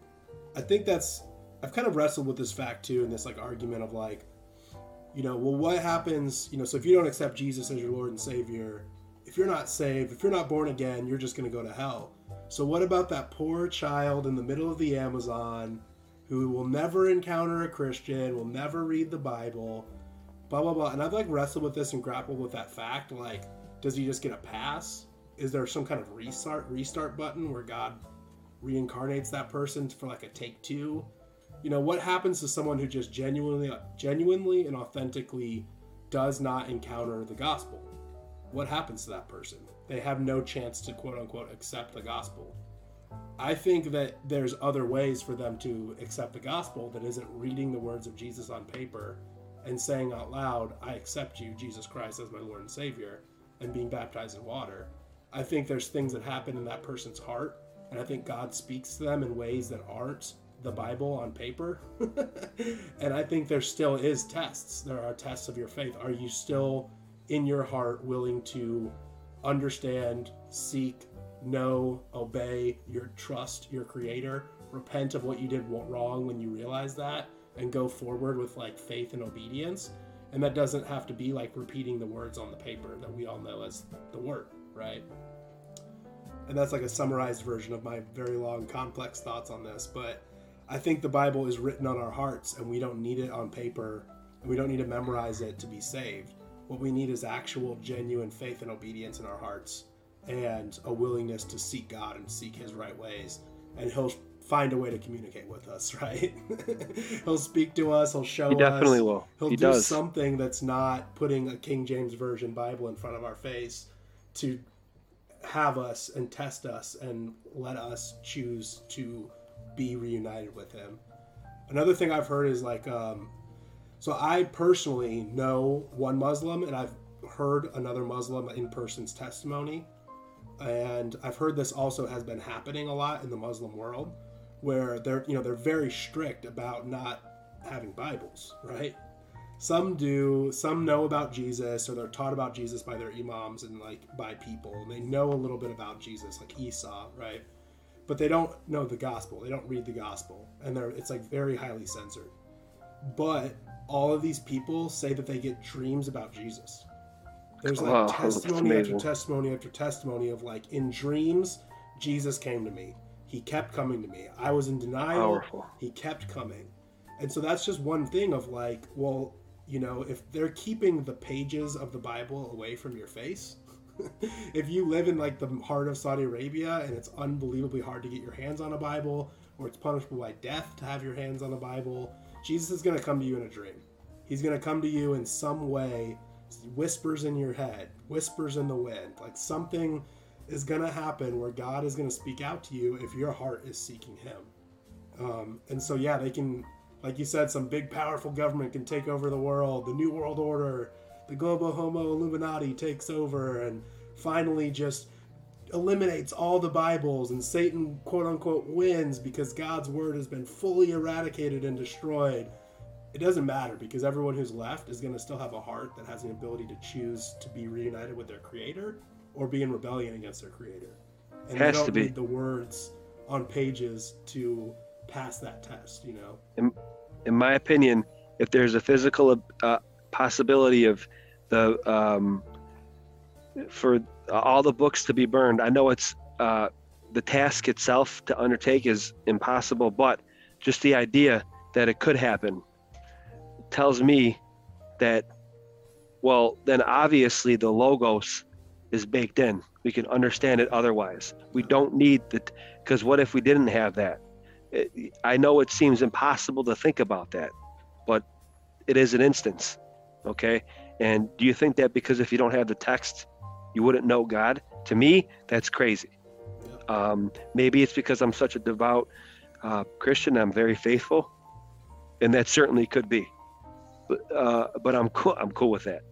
I think that's I've kind of wrestled with this fact too, in this like argument of like, you know, well, what happens? You know, so if you don't accept Jesus as your Lord and Savior, if you're not saved, if you're not born again, you're just gonna go to hell. So what about that poor child in the middle of the Amazon who will never encounter a Christian, will never read the Bible, blah blah blah. And I've like wrestled with this and grappled with that fact, like does he just get a pass? Is there some kind of restart restart button where God reincarnates that person for like a take two? You know, what happens to someone who just genuinely genuinely and authentically does not encounter the gospel? What happens to that person? They have no chance to quote unquote accept the gospel. I think that there's other ways for them to accept the gospel that isn't reading the words of Jesus on paper and saying out loud, I accept you, Jesus Christ, as my Lord and Savior and being baptized in water. I think there's things that happen in that person's heart, and I think God speaks to them in ways that aren't the Bible on paper. and I think there still is tests. There are tests of your faith. Are you still in your heart willing to understand, seek, know, obey your trust, your creator, repent of what you did wrong when you realize that and go forward with like faith and obedience? And that doesn't have to be like repeating the words on the paper that we all know as the word, right? And that's like a summarized version of my very long, complex thoughts on this. But I think the Bible is written on our hearts, and we don't need it on paper, and we don't need to memorize it to be saved. What we need is actual, genuine faith and obedience in our hearts, and a willingness to seek God and seek His right ways. And He'll find a way to communicate with us, right? he'll speak to us, he'll show us. he definitely us. will. He'll he do does. something that's not putting a King James Version Bible in front of our face to have us and test us and let us choose to be reunited with him. Another thing I've heard is like, um, so I personally know one Muslim and I've heard another Muslim in person's testimony. And I've heard this also has been happening a lot in the Muslim world where they're you know they're very strict about not having Bibles, right? Some do, some know about Jesus, or they're taught about Jesus by their imams and like by people, and they know a little bit about Jesus, like Isa, right? But they don't know the gospel. They don't read the gospel, and they're it's like very highly censored. But all of these people say that they get dreams about Jesus. There's like wow, testimony after testimony after testimony of like in dreams, Jesus came to me he kept coming to me. I was in denial. Powerful. He kept coming. And so that's just one thing of like, well, you know, if they're keeping the pages of the Bible away from your face, if you live in like the heart of Saudi Arabia and it's unbelievably hard to get your hands on a Bible or it's punishable by death to have your hands on a Bible, Jesus is going to come to you in a dream. He's going to come to you in some way, whispers in your head, whispers in the wind, like something is going to happen where God is going to speak out to you if your heart is seeking Him. Um, and so, yeah, they can, like you said, some big, powerful government can take over the world. The New World Order, the global Homo Illuminati takes over and finally just eliminates all the Bibles and Satan quote unquote wins because God's word has been fully eradicated and destroyed. It doesn't matter because everyone who's left is going to still have a heart that has the ability to choose to be reunited with their creator or be in rebellion against their creator. And Has they don't to be. need the words on pages to pass that test, you know. in my opinion, if there's a physical uh, possibility of the um, for all the books to be burned, I know it's uh, the task itself to undertake is impossible, but just the idea that it could happen tells me that well, then obviously the logos is baked in. We can understand it otherwise. We don't need the because what if we didn't have that? It, I know it seems impossible to think about that, but it is an instance. Okay. And do you think that because if you don't have the text, you wouldn't know God? To me, that's crazy. Um, maybe it's because I'm such a devout uh, Christian. I'm very faithful, and that certainly could be. But uh, but I'm cool. I'm cool with that.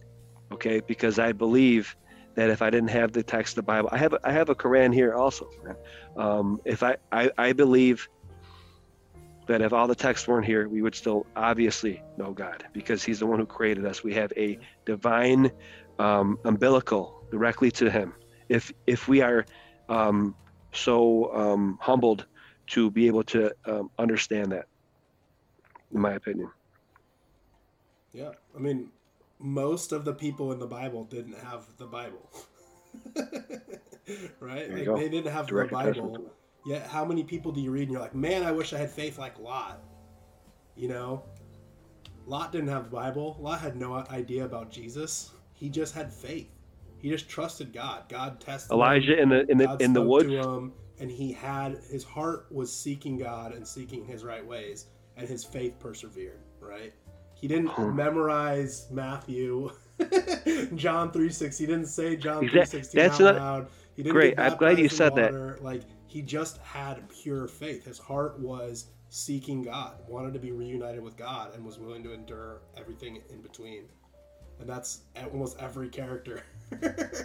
Okay, because I believe that if I didn't have the text of the Bible, I have I have a Quran here also. Um, if I, I I believe that if all the texts weren't here, we would still obviously know God because He's the one who created us. We have a divine um, umbilical directly to Him. If if we are um, so um, humbled to be able to um, understand that, in my opinion. Yeah. I mean, most of the people in the Bible didn't have the Bible. right? Like they didn't have Direct the Bible. Yet how many people do you read and you're like, man, I wish I had faith like Lot? You know? Lot didn't have the Bible. Lot had no idea about Jesus. He just had faith. He just trusted God. God tested him. Elijah in the in the God in the woods. him, and he had his heart was seeking God and seeking His right ways, and his faith persevered. Right? He didn't Hmm. memorize Matthew, John three six. He didn't say John three sixteen that's out not- loud. He didn't Great, I'm glad you said that. Like he just had pure faith. His heart was seeking God, wanted to be reunited with God, and was willing to endure everything in between. And that's almost every character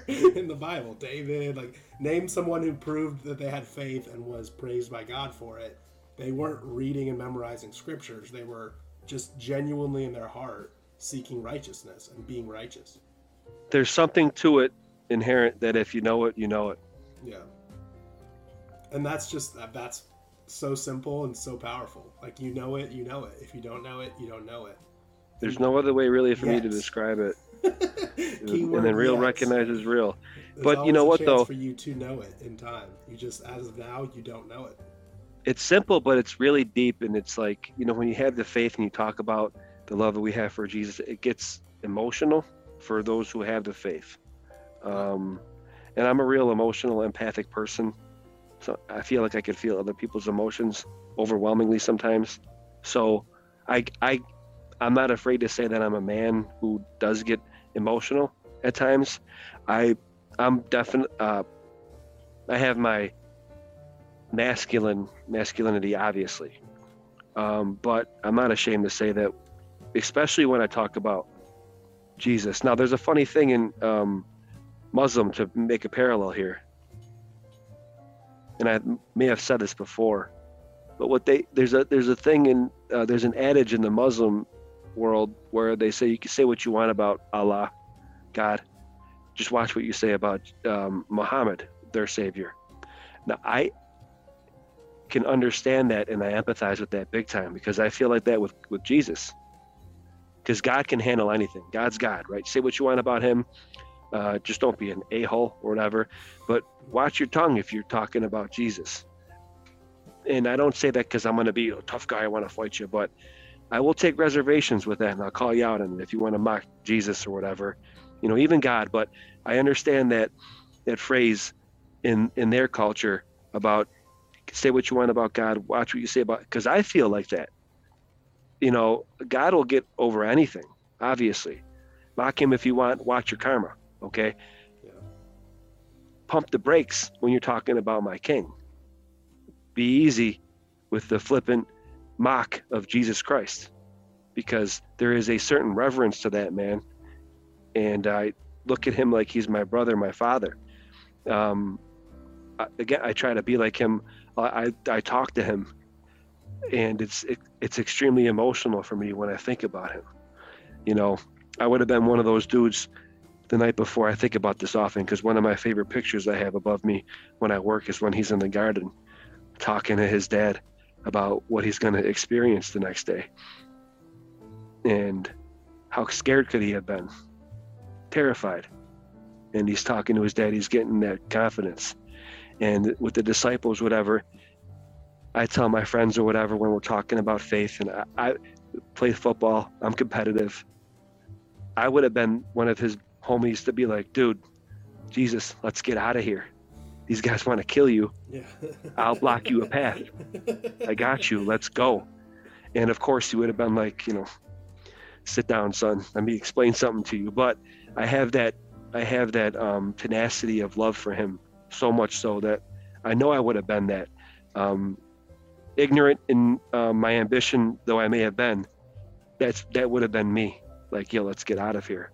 in the Bible. David, like, name someone who proved that they had faith and was praised by God for it. They weren't reading and memorizing scriptures. They were just genuinely in their heart seeking righteousness and being righteous. There's something to it inherent that if you know it, you know it. Yeah. And that's just that's so simple and so powerful. Like you know it, you know it. If you don't know it, you don't know it. There's no other way really for me to describe it. And then real yes. recognizes real. There's but you know what, though? For you to know it in time, you just as of now you don't know it. It's simple, but it's really deep. And it's like, you know, when you have the faith and you talk about the love that we have for Jesus, it gets emotional for those who have the faith. Um, and I'm a real emotional, empathic person. So I feel like I could feel other people's emotions overwhelmingly sometimes. So I, I, I'm not afraid to say that I'm a man who does get emotional at times. I, I'm definitely, uh, I have my masculine masculinity, obviously, um, but I'm not ashamed to say that, especially when I talk about Jesus. Now, there's a funny thing in um, Muslim to make a parallel here, and I may have said this before, but what they there's a there's a thing in uh, there's an adage in the Muslim world where they say you can say what you want about Allah, God, just watch what you say about um, Muhammad, their savior. Now I can understand that and I empathize with that big time because I feel like that with with Jesus. Because God can handle anything. God's God, right? Say what you want about him. Uh, just don't be an a-hole or whatever. But watch your tongue if you're talking about Jesus. And I don't say that because I'm going to be a tough guy. I want to fight you, but I will take reservations with that, and I'll call you out. And if you want to mock Jesus or whatever, you know, even God. But I understand that that phrase in in their culture about say what you want about God, watch what you say about because I feel like that. You know, God will get over anything, obviously. Mock him if you want, watch your karma, okay? Yeah. Pump the brakes when you're talking about my king. Be easy with the flippant mock of Jesus Christ because there is a certain reverence to that man. And I look at him like he's my brother, my father. Um, I, again, I try to be like him. I, I, I talk to him, and it's it, it's extremely emotional for me when I think about him. You know, I would have been one of those dudes the night before. I think about this often because one of my favorite pictures I have above me when I work is when he's in the garden talking to his dad about what he's going to experience the next day. And how scared could he have been? Terrified. And he's talking to his dad, he's getting that confidence. And with the disciples, whatever, I tell my friends or whatever when we're talking about faith, and I, I play football, I'm competitive. I would have been one of his homies to be like, dude, Jesus, let's get out of here. These guys want to kill you. Yeah. I'll block you a path. I got you. Let's go. And of course, he would have been like, you know, sit down, son. Let me explain something to you. But I have that, I have that um, tenacity of love for him, so much so that I know I would have been that. Um, ignorant in uh, my ambition, though I may have been, that's that would have been me. Like, yo, let's get out of here.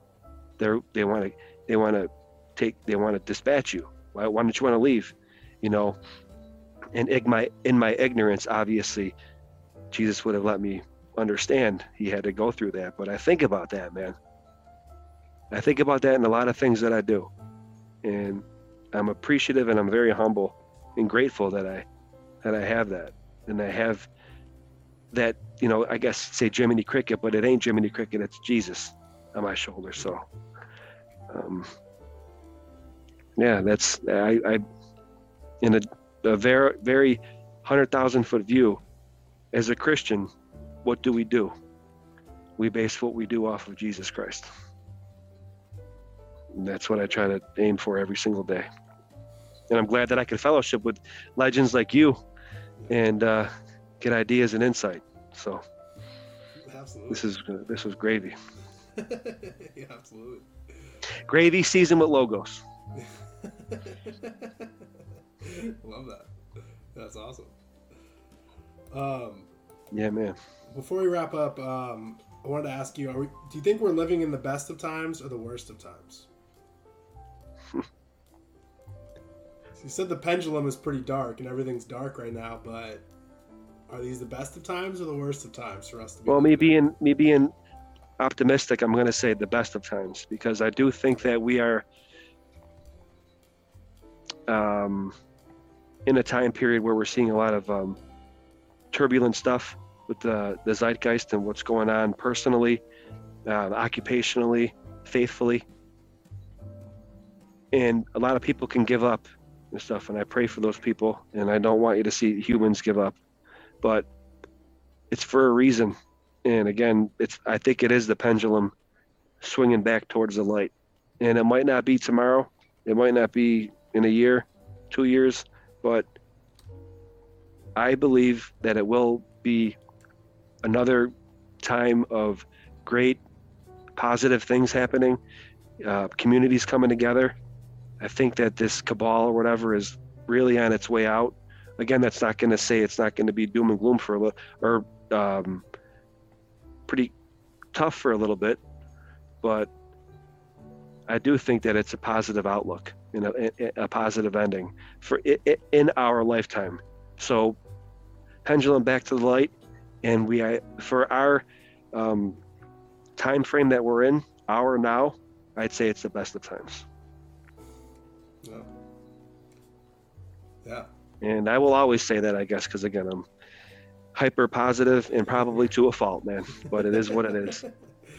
They're they want to they want to take they want to dispatch you. Why, why don't you want to leave? You know, and in my in my ignorance, obviously, Jesus would have let me understand he had to go through that. But I think about that, man. I think about that in a lot of things that I do, and I'm appreciative and I'm very humble and grateful that I that I have that and I have that you know I guess say Jiminy Cricket, but it ain't Jiminy Cricket. It's Jesus on my shoulder. So, um, yeah, that's I, I in a, a very very hundred thousand foot view. As a Christian, what do we do? We base what we do off of Jesus Christ. And that's what I try to aim for every single day. And I'm glad that I could fellowship with legends like you and uh, get ideas and insight. So Absolutely. this is this was gravy. yeah, absolutely. Gravy season with logos. Love that. That's awesome. Um, Yeah, man. before we wrap up, um, I wanted to ask you: are we, Do you think we're living in the best of times or the worst of times? you said the pendulum is pretty dark and everything's dark right now, but are these the best of times or the worst of times for us to be? Well, me being me being optimistic, I'm going to say the best of times because I do think that we are um, in a time period where we're seeing a lot of um, turbulent stuff with the the zeitgeist and what's going on personally, uh, occupationally, faithfully, and a lot of people can give up and stuff. And I pray for those people, and I don't want you to see humans give up, but it's for a reason and again it's i think it is the pendulum swinging back towards the light. And it might not be tomorrow. It might not be in a year two years but i believe that it will be another time of great positive things happening uh, communities coming together. I think that this cabal or whatever is really on its way out. Again that's not going to say it's not going to be doom and gloom for a little or um, pretty tough for a little bit, but I do think that it's a positive outlook, you know, a, a positive ending for it, in our lifetime. So, pendulum back to the light, and we for our um, time frame that we're in, our now, I'd say it's the best of times. Yeah. Yeah. And I will always say that, I guess, because again, I'm hyper positive and probably to a fault, man. But it is what it is.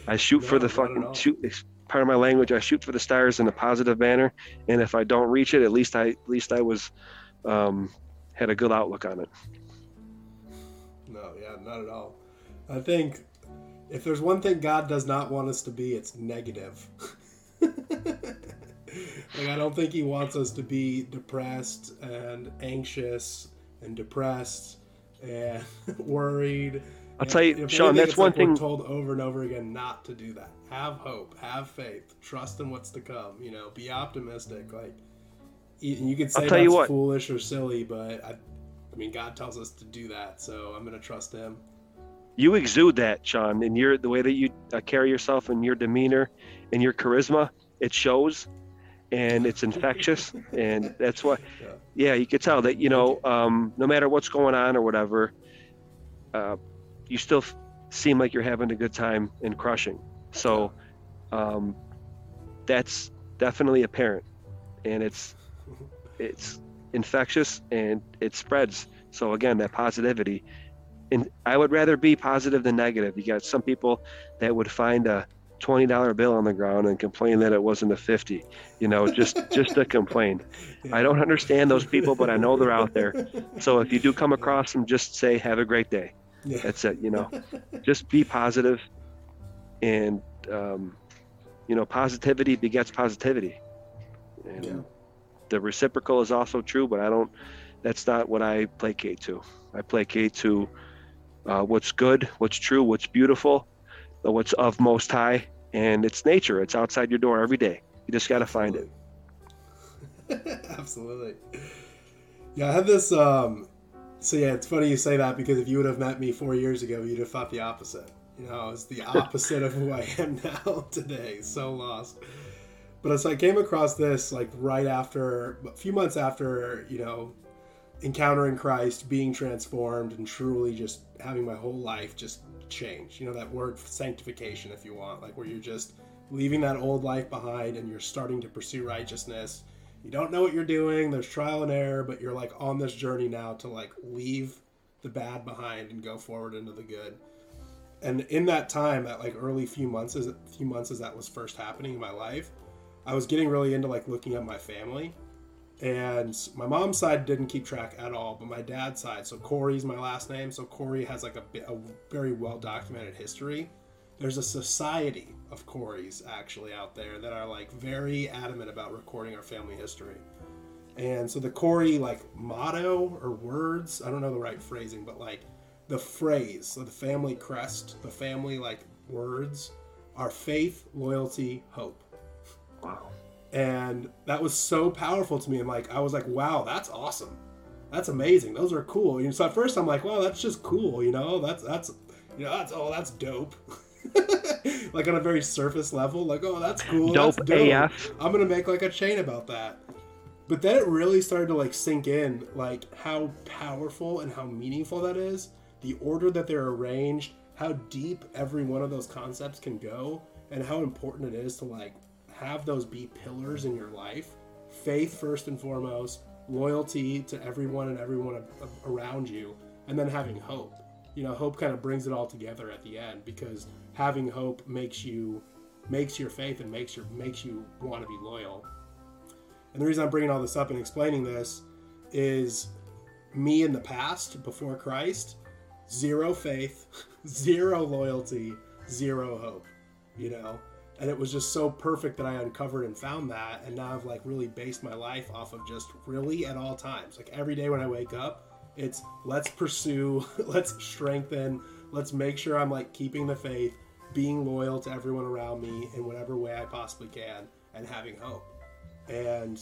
I shoot for the fucking shoot. It's part of my language. I shoot for the stars in a positive manner, and if I don't reach it, at least I at least I was um, had a good outlook on it. No, yeah, not at all. I think if there's one thing God does not want us to be, it's negative. like I don't think He wants us to be depressed and anxious and depressed and worried. I'll tell you, Sean, that's one like we're thing- told over and over again not to do that. Have hope, have faith, trust in what's to come. You know, be optimistic. Like you you could say that's foolish or silly, but I, I mean, God tells us to do that, so I'm gonna trust Him. You exude that, Sean, and your the way that you uh, carry yourself and your demeanor and your charisma. It shows, and it's infectious, and that's why. Yeah. You could tell that you know, um, no matter what's going on or whatever, uh, you still f- seem like you're having a good time in crushing. So um, that's definitely apparent, and it's it's infectious and it spreads. So again, that positivity, and I would rather be positive than negative. You got some people that would find a twenty dollar bill on the ground and complain that it wasn't a fifty. You know, just just to complain. I don't understand those people, but I know they're out there. So if you do come across them, just say, "Have a great day." Yeah. That's it. You know, just be positive, and um, you know, positivity begets positivity. And Yeah. the reciprocal is also true, but I don't. That's not what I placate to. I placate to uh, what's good, what's true, what's beautiful, what's of Most High, and it's nature. It's outside your door every day. You just got to find it. Absolutely. Yeah, I had this. Um, so yeah, it's funny you say that because if you would have met me four years ago, you'd have thought the opposite. You know, I was the opposite of who I am now today. So lost. But as I came across this, like right after a few months after, you know, encountering Christ, being transformed, and truly just having my whole life just change. You know, that word sanctification, if you want, like where you're just leaving that old life behind and you're starting to pursue righteousness you don't know what you're doing there's trial and error but you're like on this journey now to like leave the bad behind and go forward into the good and in that time that like early few months as a few months as that was first happening in my life i was getting really into like looking at my family and my mom's side didn't keep track at all but my dad's side so corey's my last name so corey has like a, a very well documented history there's a society of Corys actually out there that are like very adamant about recording our family history. And so the Corey like motto or words, I don't know the right phrasing, but like the phrase, so the family crest, the family like words are faith, loyalty, hope. Wow. And that was so powerful to me. And like I was like, wow, that's awesome. That's amazing. Those are cool. And so at first I'm like, well, that's just cool, you know? That's that's you know, that's oh that's dope. like on a very surface level, like, oh that's cool. Dope that's dope. AF. I'm gonna make like a chain about that. But then it really started to like sink in, like how powerful and how meaningful that is. The order that they're arranged, how deep every one of those concepts can go, and how important it is to like have those be pillars in your life. Faith first and foremost, loyalty to everyone and everyone around you, and then having hope. You know, hope kind of brings it all together at the end because having hope makes you makes your faith and makes your makes you want to be loyal. And the reason I'm bringing all this up and explaining this is me in the past before Christ, zero faith, zero loyalty, zero hope, you know? And it was just so perfect that I uncovered and found that. And now I've like really based my life off of just really at all times. Like every day when I wake up, it's let's pursue, let's strengthen, let's make sure I'm like keeping the faith, being loyal to everyone around me in whatever way I possibly can, and having hope. And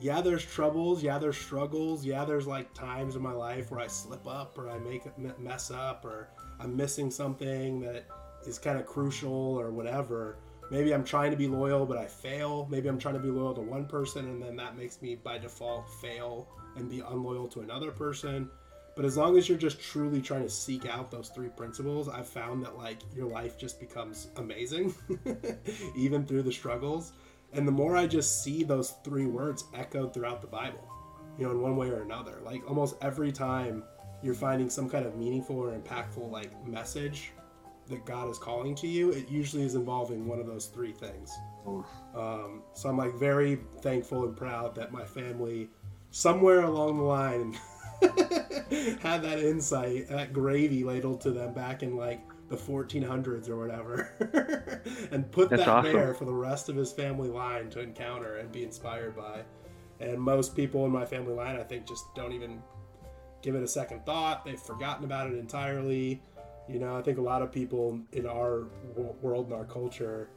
yeah, there's troubles. Yeah, there's struggles. Yeah, there's like times in my life where I slip up or I make a mess up or I'm missing something that is kind of crucial or whatever. Maybe I'm trying to be loyal, but I fail. Maybe I'm trying to be loyal to one person and then that makes me by default fail and be unloyal to another person. But as long as you're just truly trying to seek out those three principles, I've found that like your life just becomes amazing, even through the struggles. And the more I just see those three words echoed throughout the Bible, you know, in one way or another, like almost every time you're finding some kind of meaningful or impactful like message that God is calling to you, it usually is involving one of those three things. Um, so I'm like very thankful and proud that my family, somewhere along the line, had that insight, that gravy ladled to them back in like the 1400s or whatever, and put That's that awesome. there for the rest of his family line to encounter and be inspired by. And most people in my family line, I think, just don't even give it a second thought. They've forgotten about it entirely. You know, I think a lot of people in our wo- world and our culture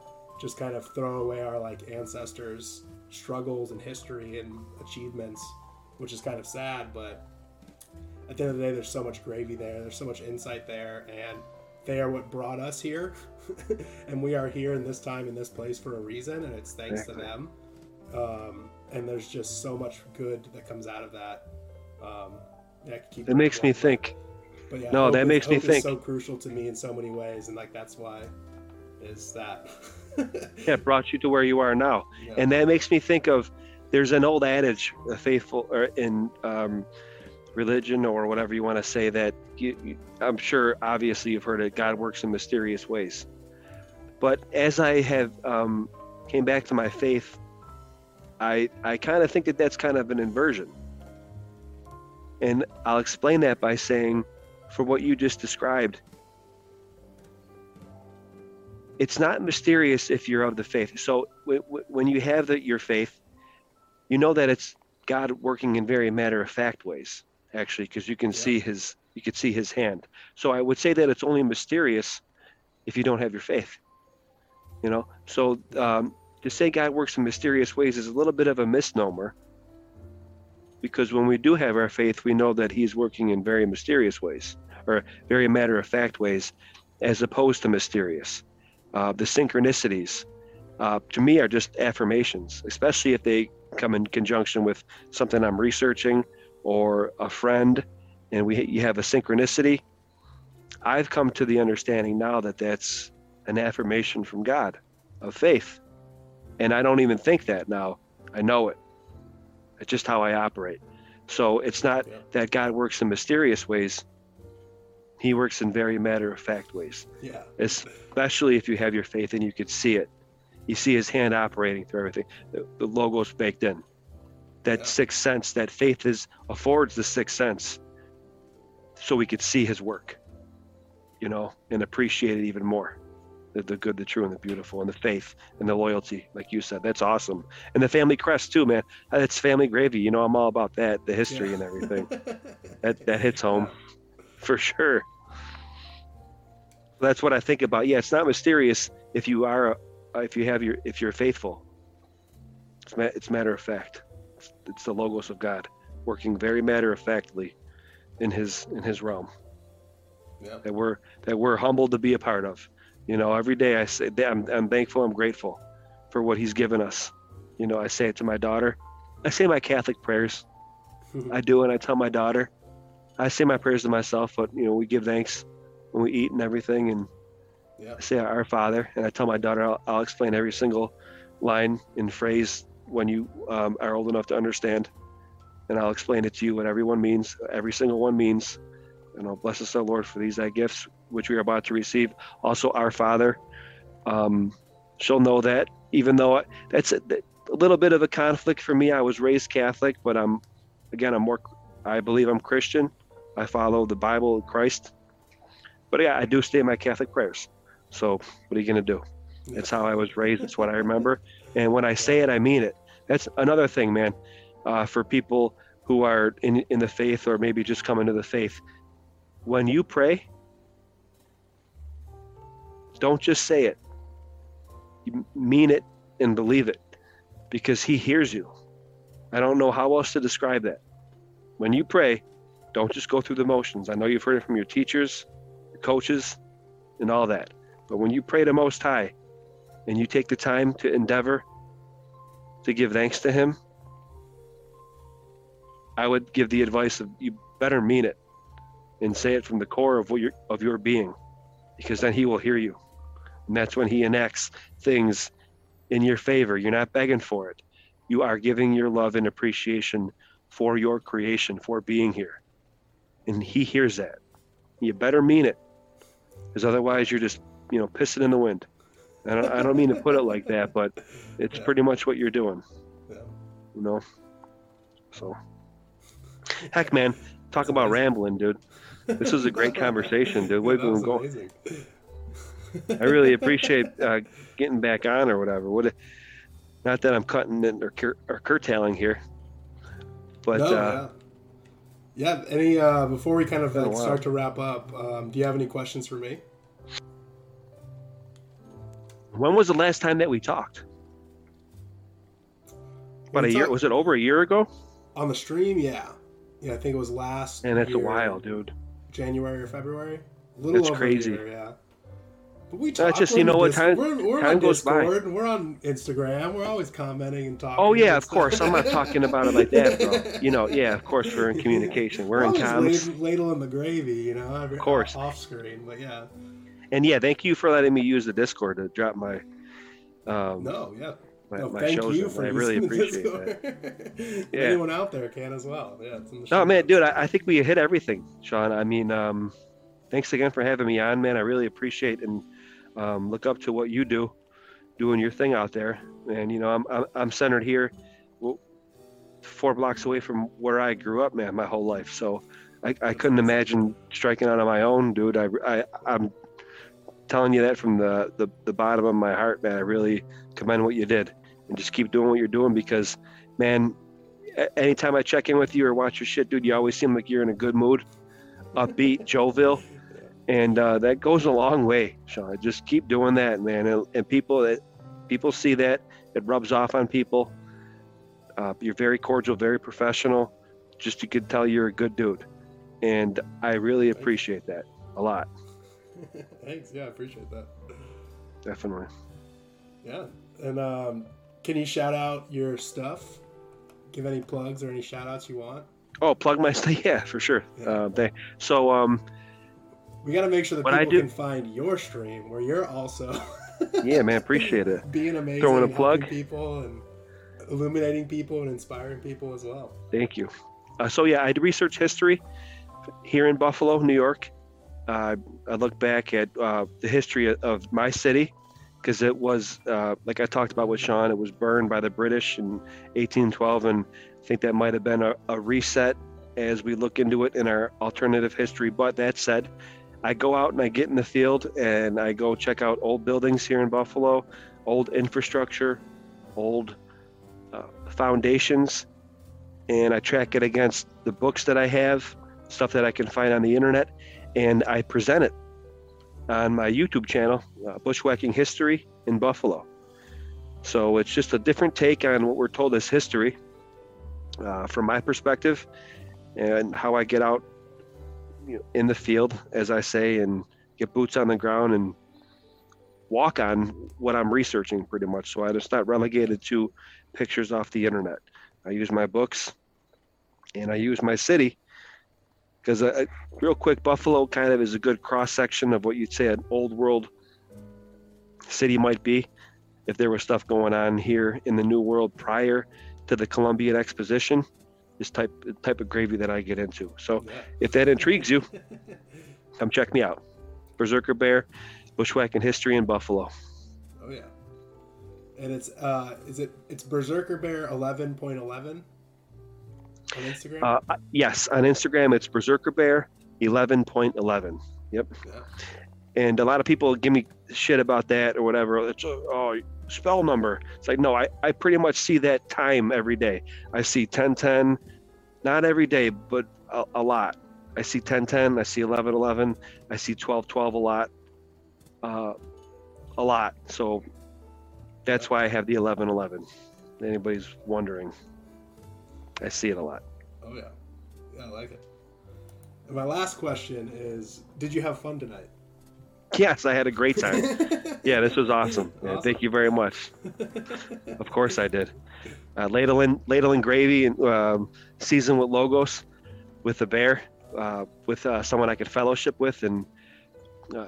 just kind of throw away our like ancestors' struggles and history and achievements, which is kind of sad. But at the end of the day, there's so much gravy there. There's so much insight there, and they are what brought us here, and we are here in this time in this place for a reason, and it's thanks Exactly. to them. um, and there's just so much good that comes out of that. Um, yeah, I could keep It makes me think. But yeah, No, that is- makes me think. so crucial to me in so many ways, and like that's why is that. Yeah, it brought you to where you are now. Yeah. and that makes me think of there's an old adage a faithful or in um, religion or whatever you want to say that you, you, i'm sure obviously you've heard it god works in mysterious ways but as i have um, came back to my faith i i kind of think that that's kind of an inversion and i'll explain that by saying for what you just described it's not mysterious if you're of the faith. So w- w- when you have the, your faith, you know that it's God working in very matter of fact ways, actually, because you can Yeah. see His you can see His hand. So I would say that it's only mysterious if you don't have your faith. You know, so um, to say God works in mysterious ways is a little bit of a misnomer, because when we do have our faith, we know that He's working in very mysterious ways or very matter of fact ways, as opposed to mysterious. Uh, the synchronicities uh, to me are just affirmations especially if they come in conjunction with something i'm researching or a friend and we you have a synchronicity. I've come to the understanding now that that's an affirmation from god of faith and i don't even think that now. I know it. It's just how i operate. So it's not Yeah. that god works in mysterious ways he works in very matter of fact ways yeah, especially if you have your faith and you could see it. You see his hand operating through everything. The, the logos baked in. That Yeah. sixth sense, that faith is affords the sixth sense, so we could see his work, you know, and appreciate it even more. The, the good, the true, and the beautiful, and the faith and the loyalty, like you said, that's awesome. And the family crest too, man. That's family gravy. You know, I'm all about that, the history Yeah. and everything. That that hits home for sure. That's what I think about. Yeah, it's not mysterious if you are, if you have your, if you're faithful. It's ma- it's matter of fact. It's, it's the logos of God working very matter of factly in His in His realm Yeah. that we're that we're humbled to be a part of. You know, every day I say I'm I'm thankful, I'm grateful for what He's given us. You know, I say it to my daughter. I say my Catholic prayers. I do, and I tell my daughter. I say my prayers to myself, but you know, we give thanks when we eat and everything, and yeah. I say our Father, and I tell my daughter I'll, I'll explain every single line and phrase when you um, are old enough to understand, and I'll explain it to you what everyone means, every single one means. and I'll bless us, O Lord, for these thy gifts which we are about to receive. Also, our Father. Um, she'll know that, even though that's a, a little bit of a conflict for me. I was raised Catholic, but I'm, again, I'm more. I believe I'm Christian. I follow the Bible, and Christ. But yeah, I do say my Catholic prayers. So what are you gonna do? It's how I was raised. It's what I remember. And when I say it, I mean it. That's another thing, man. Uh, for people who are in in the faith or maybe just coming to the faith, when you pray, don't just say it. You mean it and believe it, because He hears you. I don't know how else to describe that. When you pray, don't just go through the motions. I know you've heard it from your teachers, your coaches, and all that. But when you pray to Most High and you take the time to endeavor to give thanks to Him, I would give the advice of you better mean it and say it from the core of your of your being, because then He will hear you, and that's when He enacts things in your favor. You're not begging for it. You are giving your love and appreciation for your creation, for being here, and He hears that. You better mean it, because otherwise you're just you know pissing in the wind. I don't, I don't mean to put it like that, but it's Yeah. pretty much what you're doing, Yeah. you know. So, heck, man, talk That's about amazing. rambling, dude. This was a great conversation, dude. Way we was go. amazing. I really appreciate uh, getting back on or whatever. What? Not that I'm cutting it or, cur- or curtailing here, but no, uh, yeah. Yeah. Any uh, before we kind of like start to wrap up, um, do you have any questions for me? when was the last time that we talked? About a We year? Was it over a year ago? on the stream? Yeah. Yeah, I think it was last. And that's a year, while, dude. January or February. A little That's over crazy. a year, yeah. But we talk. That's just we're you know what time We're, we're time on goes by. Discord. and We're on Instagram. We're always commenting and talking. Oh yeah, of course. I'm not talking about it like that, bro. You know, yeah, of course we're in communication. We're in always comms. ladle- in the gravy, you know. Of course. Off screen, but yeah. And yeah, thank you for letting me use the Discord to drop my um No, yeah. my, no, my thank shows. you for I really the appreciate that. Discord. Yeah. Anyone out there can as well. Yeah. It's in the No, man, dude, I, I think we hit everything, Sean. I mean, um, thanks again for having me on, man. I really appreciate and um, look up to what you do, doing your thing out there. And you know, I'm I'm, I'm centered here, four blocks away from where I grew up, man, my whole life. So I, I couldn't imagine striking out on my own, dude. I, I I'm telling you that from the, the the bottom of my heart, man. I really commend what you did, and just keep doing what you're doing because, man, anytime I check in with you or watch your shit, dude, you always seem like you're in a good mood, upbeat, jovial, and uh, that goes a long way, Sean. Just keep doing that, man. And, and people that people see that, it rubs off on people. Uh, you're very cordial, very professional. Just you could tell you're a good dude, and I really appreciate that a lot. Thanks. Yeah, I appreciate that. Definitely. Yeah. And um, can you shout out your stuff? Give any plugs or any shout outs you want? Oh, plug my stuff. Yeah, for sure. Yeah. Uh, they, so um, We got to make sure that What I people do- can find your stream where you're also yeah, man, appreciate it. being amazing, Throwing a helping plug? people and illuminating people and inspiring people as well. Thank you. Uh, so yeah, I do research history here in Buffalo, New York. Uh, I look back at uh, the history of, of my city because it was, uh, like I talked about with Sean, it was burned by the British in 1812, and I think that might have been a, a reset as we look into it in our alternative history. But that said, I go out and I get in the field and I go check out old buildings here in Buffalo, old infrastructure, old uh, foundations, and I track it against the books that I have, stuff that I can find on the internet, and I present it on my YouTube channel, uh, Bushwhacking History in Buffalo. So it's just a different take on what we're told as history uh, from my perspective and how I get out you know, in the field, as I say, and get boots on the ground and walk on what I'm researching pretty much. So I just not relegated to pictures off the internet. I use my books and I use my city because uh, real quick, Buffalo kind of is a good cross section of what you'd say an old world city might be if there was stuff going on here in the new world prior to the Columbian Exposition. This type type of gravy that I get into. So Yeah. if that intrigues you, come check me out. Berserker Bear, Bushwhacking History in Buffalo. Oh yeah. And it's uh is it it's Berserker Bear eleven point eleven on Instagram? Uh, yes, on Instagram it's Berserker Bear 11.11. Yep. Yeah. And a lot of people give me shit about that or whatever. It's a oh, spell number. It's like no, I, I pretty much see that time every day. I see 1010, not every day, but a, a lot. I see 1010, I see 1111, I see 1212 a lot. Uh, a lot. So that's why I have the 1111. Anybody's wondering. I see it a lot. Oh yeah. Yeah, I like it. And my last question is did you have fun tonight? Yes, I had a great time. Yeah, this was awesome. Yeah, thank you very much. Of course I did. Uh, ladle in ladle in gravy and um, seasoned with logos, with the bear, uh, with uh, someone I could fellowship with and uh,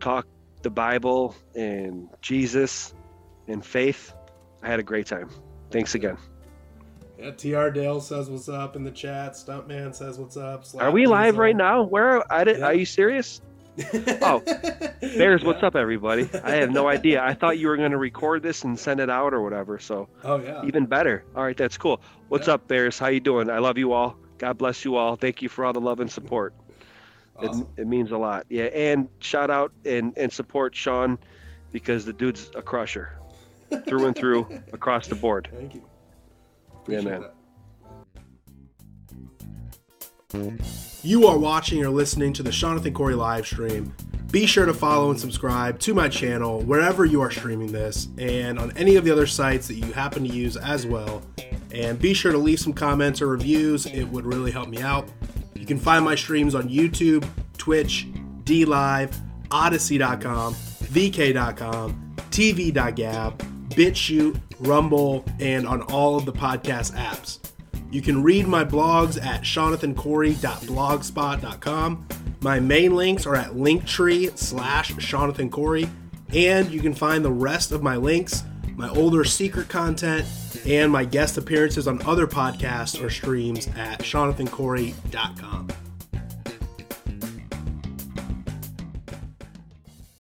talk the Bible and Jesus and faith. I had a great time. Thanks again. Yeah, TR Dale says what's up in the chat. Stuntman says what's up. Are we live right now? Where are, I did, Yeah. are you serious? Oh, Bears, what's up, everybody? I have no idea. I thought you were going to record this and send it out or whatever. So Oh yeah. even better. All right, that's cool. What's Yeah. up, Bears? How you doing? I love you all. God bless you all. Thank you for all the love and support. Awesome. It, it means a lot. Yeah, and shout out and, and support Sean because the dude's a crusher through and through across the board. Thank you. Yeah, man. that. You are watching or listening to the Jonathan Corey live stream. Be sure to follow and subscribe to my channel wherever you are streaming this and on any of the other sites that you happen to use as well. And be sure to leave some comments or reviews, it would really help me out. You can find my streams on YouTube, Twitch, D Live, Odysee.com, VK.com, TV.gab, BitChute, Rumble, and on all of the podcast apps. You can read my blogs at jonathancorey.blogspot.com. My main links are at linktree slash Jonathan and you can find the rest of my links, my older secret content, and my guest appearances on other podcasts or streams at jonathancorey.com.